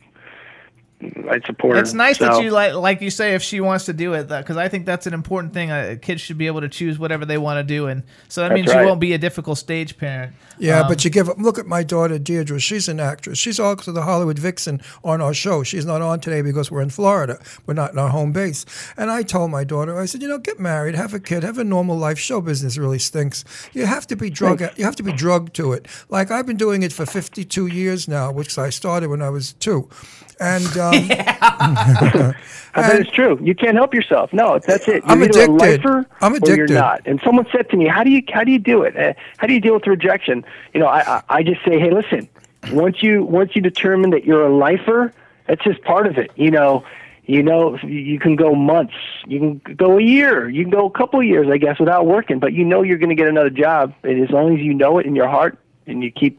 I'd support her.
It's nice
So-
that you like, like you say, if she wants to do it, because I think that's an important thing. Uh, kids should be able to choose whatever they want to do, and so that
That's
means
right.
you won't be a difficult stage parent.
Yeah,
Um,
but you give up look at my daughter Deirdre. She's an actress. She's also the Hollywood Vixen on our show. She's not on today because we're in Florida. We're not in our home base. And I told my daughter, I said, you know, get married, have a kid, have a normal life. Show business really stinks. You have to be drug. You have to be drugged to it. Like I've been doing it for 52 years now, which I started when I was two. And um,
I bet it's true. You can't help yourself. No, that's it. You're
I'm addicted.
a lifer
I'm
or
addicted.
you're not. And someone said to me, "How do you how do you do it? Uh, how do you deal with rejection?" You know, I I, I just say, "Hey, listen. Once you once you determine that you're a lifer, that's just part of it. You know." You know, you can go months, you can go a year, you can go a couple of years, I guess, without working. But you know you're going to get another job, and as long as you know it in your heart, and you keep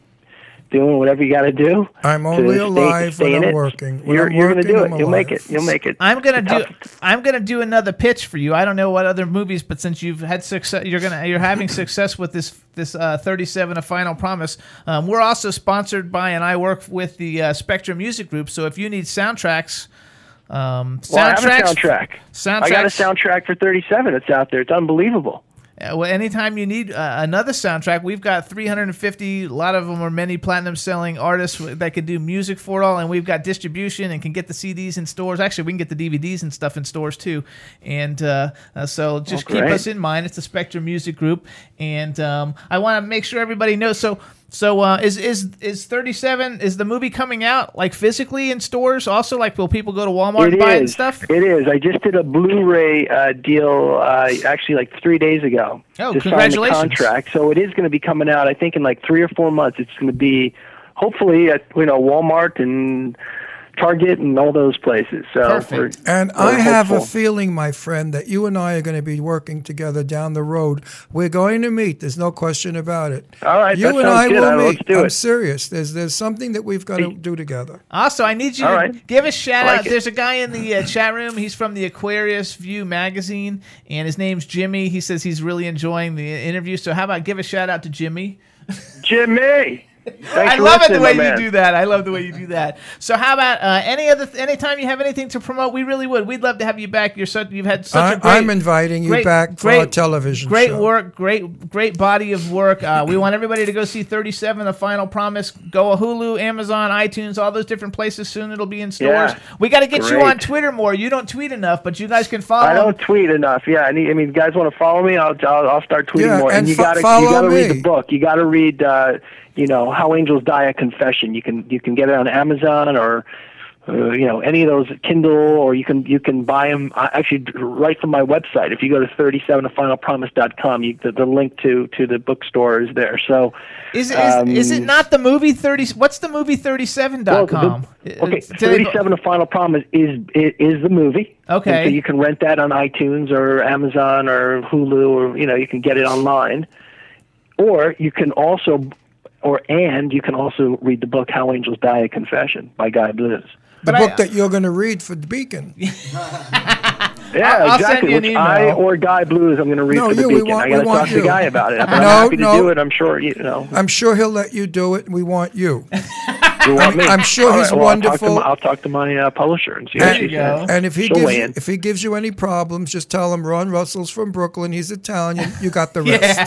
doing whatever you got to do.
I'm
to
only
stay-
alive
stay
when I'm
it,
working. When
You're, you're going to
working,
do
I'm
it. You'll make it. You'll make it.
I'm gonna do.
tough.
I'm gonna do another pitch for you. I don't know what other movies, but since you've had success, you're gonna you're having success with this this uh, 37 a final promise. Um, we're also sponsored by, and I work with the uh, Spectra Music Group. So if you need soundtracks, um,
Well, I have a soundtrack.
soundtracks.
I got a soundtrack for 37. It's out there. It's unbelievable.
Uh, well, anytime you need uh, another soundtrack, we've got 350. A lot of them are many platinum selling artists that can do music for it all, and we've got distribution and can get the CDs in stores. Actually, we can get the DVDs and stuff in stores too. And uh, uh, so just
Oh,
keep us in mind. It's the Spectra Music Group, and um, I want to make sure everybody knows. So. So uh, is is is thirty seven? Is the movie coming out like physically in stores? Also, like will people go to Walmart
It
and buy it and stuff?
It is. I just did a Blu-ray uh, deal uh, actually like three days ago.
Oh,
to
congratulations.
The contract. So it is going to be coming out. I think in like three or four months. It's going to be hopefully at you know Walmart and Target and all those places. So we're-
And
we're
I have a feeling, my friend, that you and I are going to be working together down the road. We're going to meet. There's no question about it.
All right,
you
that
and I
good.
will
All right,
meet.
do
I'm
it.
serious. There's there's something that we've got to do together.
Also, I need you
All
to
right.
give a shout
like
out.
it.
There's a guy in the uh, chat room. He's from the Aquarius View magazine, and his name's Jimmy. He says he's really enjoying the interview. So, how about give a shout out to Jimmy?
Jimmy. Thanks
I love it the way you
man.
do that. I love the way you do that. So, how about uh, any other anytime you have anything to promote? We really would. We'd love to have you back. You're such you've had such a
I-
great.
I'm inviting you
great-
back for
great,
our television
Great
show.
work. Great great body of work. Uh, we want everybody to go see 37, The Final Promise. Go to Hulu, Amazon, iTunes, all those different places. Soon it'll be in stores.
Yeah.
we got to get you on Twitter more. You don't tweet enough, but you guys can follow.
I don't tweet enough. Yeah, I, need, I mean, guys want to follow me? I'll I'll, I'll start tweeting
Yeah,
more.
and
you
fo-
gotta you gotta read the book. You gotta read, uh, you know, How Angels Die: A Confession. You can you can get it on Amazon or. Uh, you know any of those Kindle, or you can you can buy them uh, actually right from my website. If you go to 37thefinalpromise.com, you, the, the link to to the bookstore is there. So
Is it, is, is it
um,
not the movie 30? What's the movie 37.com?
Well, the- okay,
Uh, go-
37 The Final Promise is is, is the movie.
Okay.
So you can rent that on iTunes or Amazon or Hulu or you know you can get it online, or you can also, or and you can also read the book How Angels Die: A Confession by Guy Blues.
The book that you're going to read for the Beacon. *laughs*
Yeah,
I'll- I'll send
exactly.
you an
Which I or Guy Blues, I'm going to read
No,
for the
you, we
Beacon.
want-
I
we
got to
want
talk to
you.
Guy about it. But
No,
I'm happy to
no.
do it. I'm sure you know.
I'm sure he'll let you do it. We want you. *laughs*
You want
I'm,
me?
I'm sure
All
he's
right, well, I'll talk to
wonderful.
my- I'll talk to my uh, publisher and see what she says.
And if he
She'll
gives you,
in.
if he gives you any problems, just tell him Ron Russell's from Brooklyn. He's Italian. You got the *laughs* rest.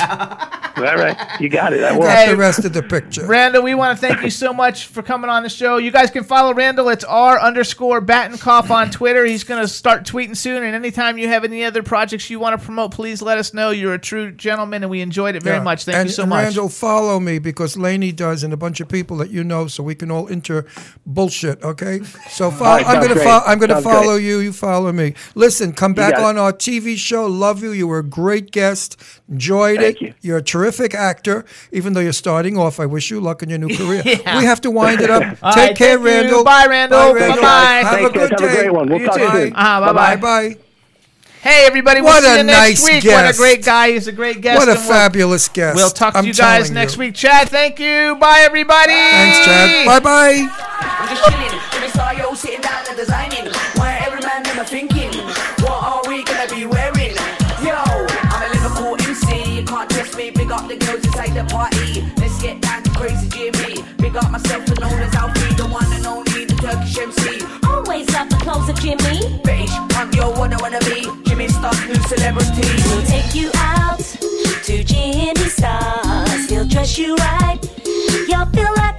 All right, you got it. I
You
will.
got the rest of the picture.
Randall, we want to thank you so much for coming on the show. You guys can follow Randall. It's R underscore Batinkoff on Twitter. He's going to start tweeting soon. And anytime you have any other projects you want to promote, please let us know. You're a true gentleman, and we enjoyed it very
Yeah.
much. Thank
and,
you so much.
and
much.
Randall, follow me because Lainie does, and a bunch of people that you know, so we can all enter bullshit. Okay, so fo-
right,
I'm gonna fo- I'm gonna
Sounds
follow
great.
you. You follow me. Listen, come back
it.
on our TV show. Love you. You were a great guest. Enjoyed
Thank
it.
you.
You're a terrific actor. Even though you're starting off, I wish you luck in your new *laughs* career.
Yeah.
We have to wind it up. *laughs* Take
right,
care,
thank you.
Randall.
Bye, Randall.
Randall.
Bye-bye.
Have
Thanks,
a good
guys. Have a great one. We'll
You
talk
too.
soon.
Ah, bye-bye.
Bye.
Hey, everybody. We'll
What
see
a
you next
nice
week. What a great guy. He's a great guest.
What a
we'll-
fabulous guest.
We'll talk to
I'm
you guys next
you.
week. Chad, thank you. Bye, everybody.
Thanks, Chad. Bye bye.
I'm just chilling. Jimmy Star, yo, sitting down and designing. Why every man them a thinking? What are we gonna be wearing? Yo, I'm a Liverpool MC. You can't test me. Big up the girls inside the party. Let's get down to crazy Jimmy. Big up myself and known as Alfie, the one and only, the Turkish MC.
Always love the clothes of Jimmy.
British punk, yo, what I wanna be. Star, new celebrity.
We'll take you out to Jimmy Stars. He'll dress you right. You'll feel like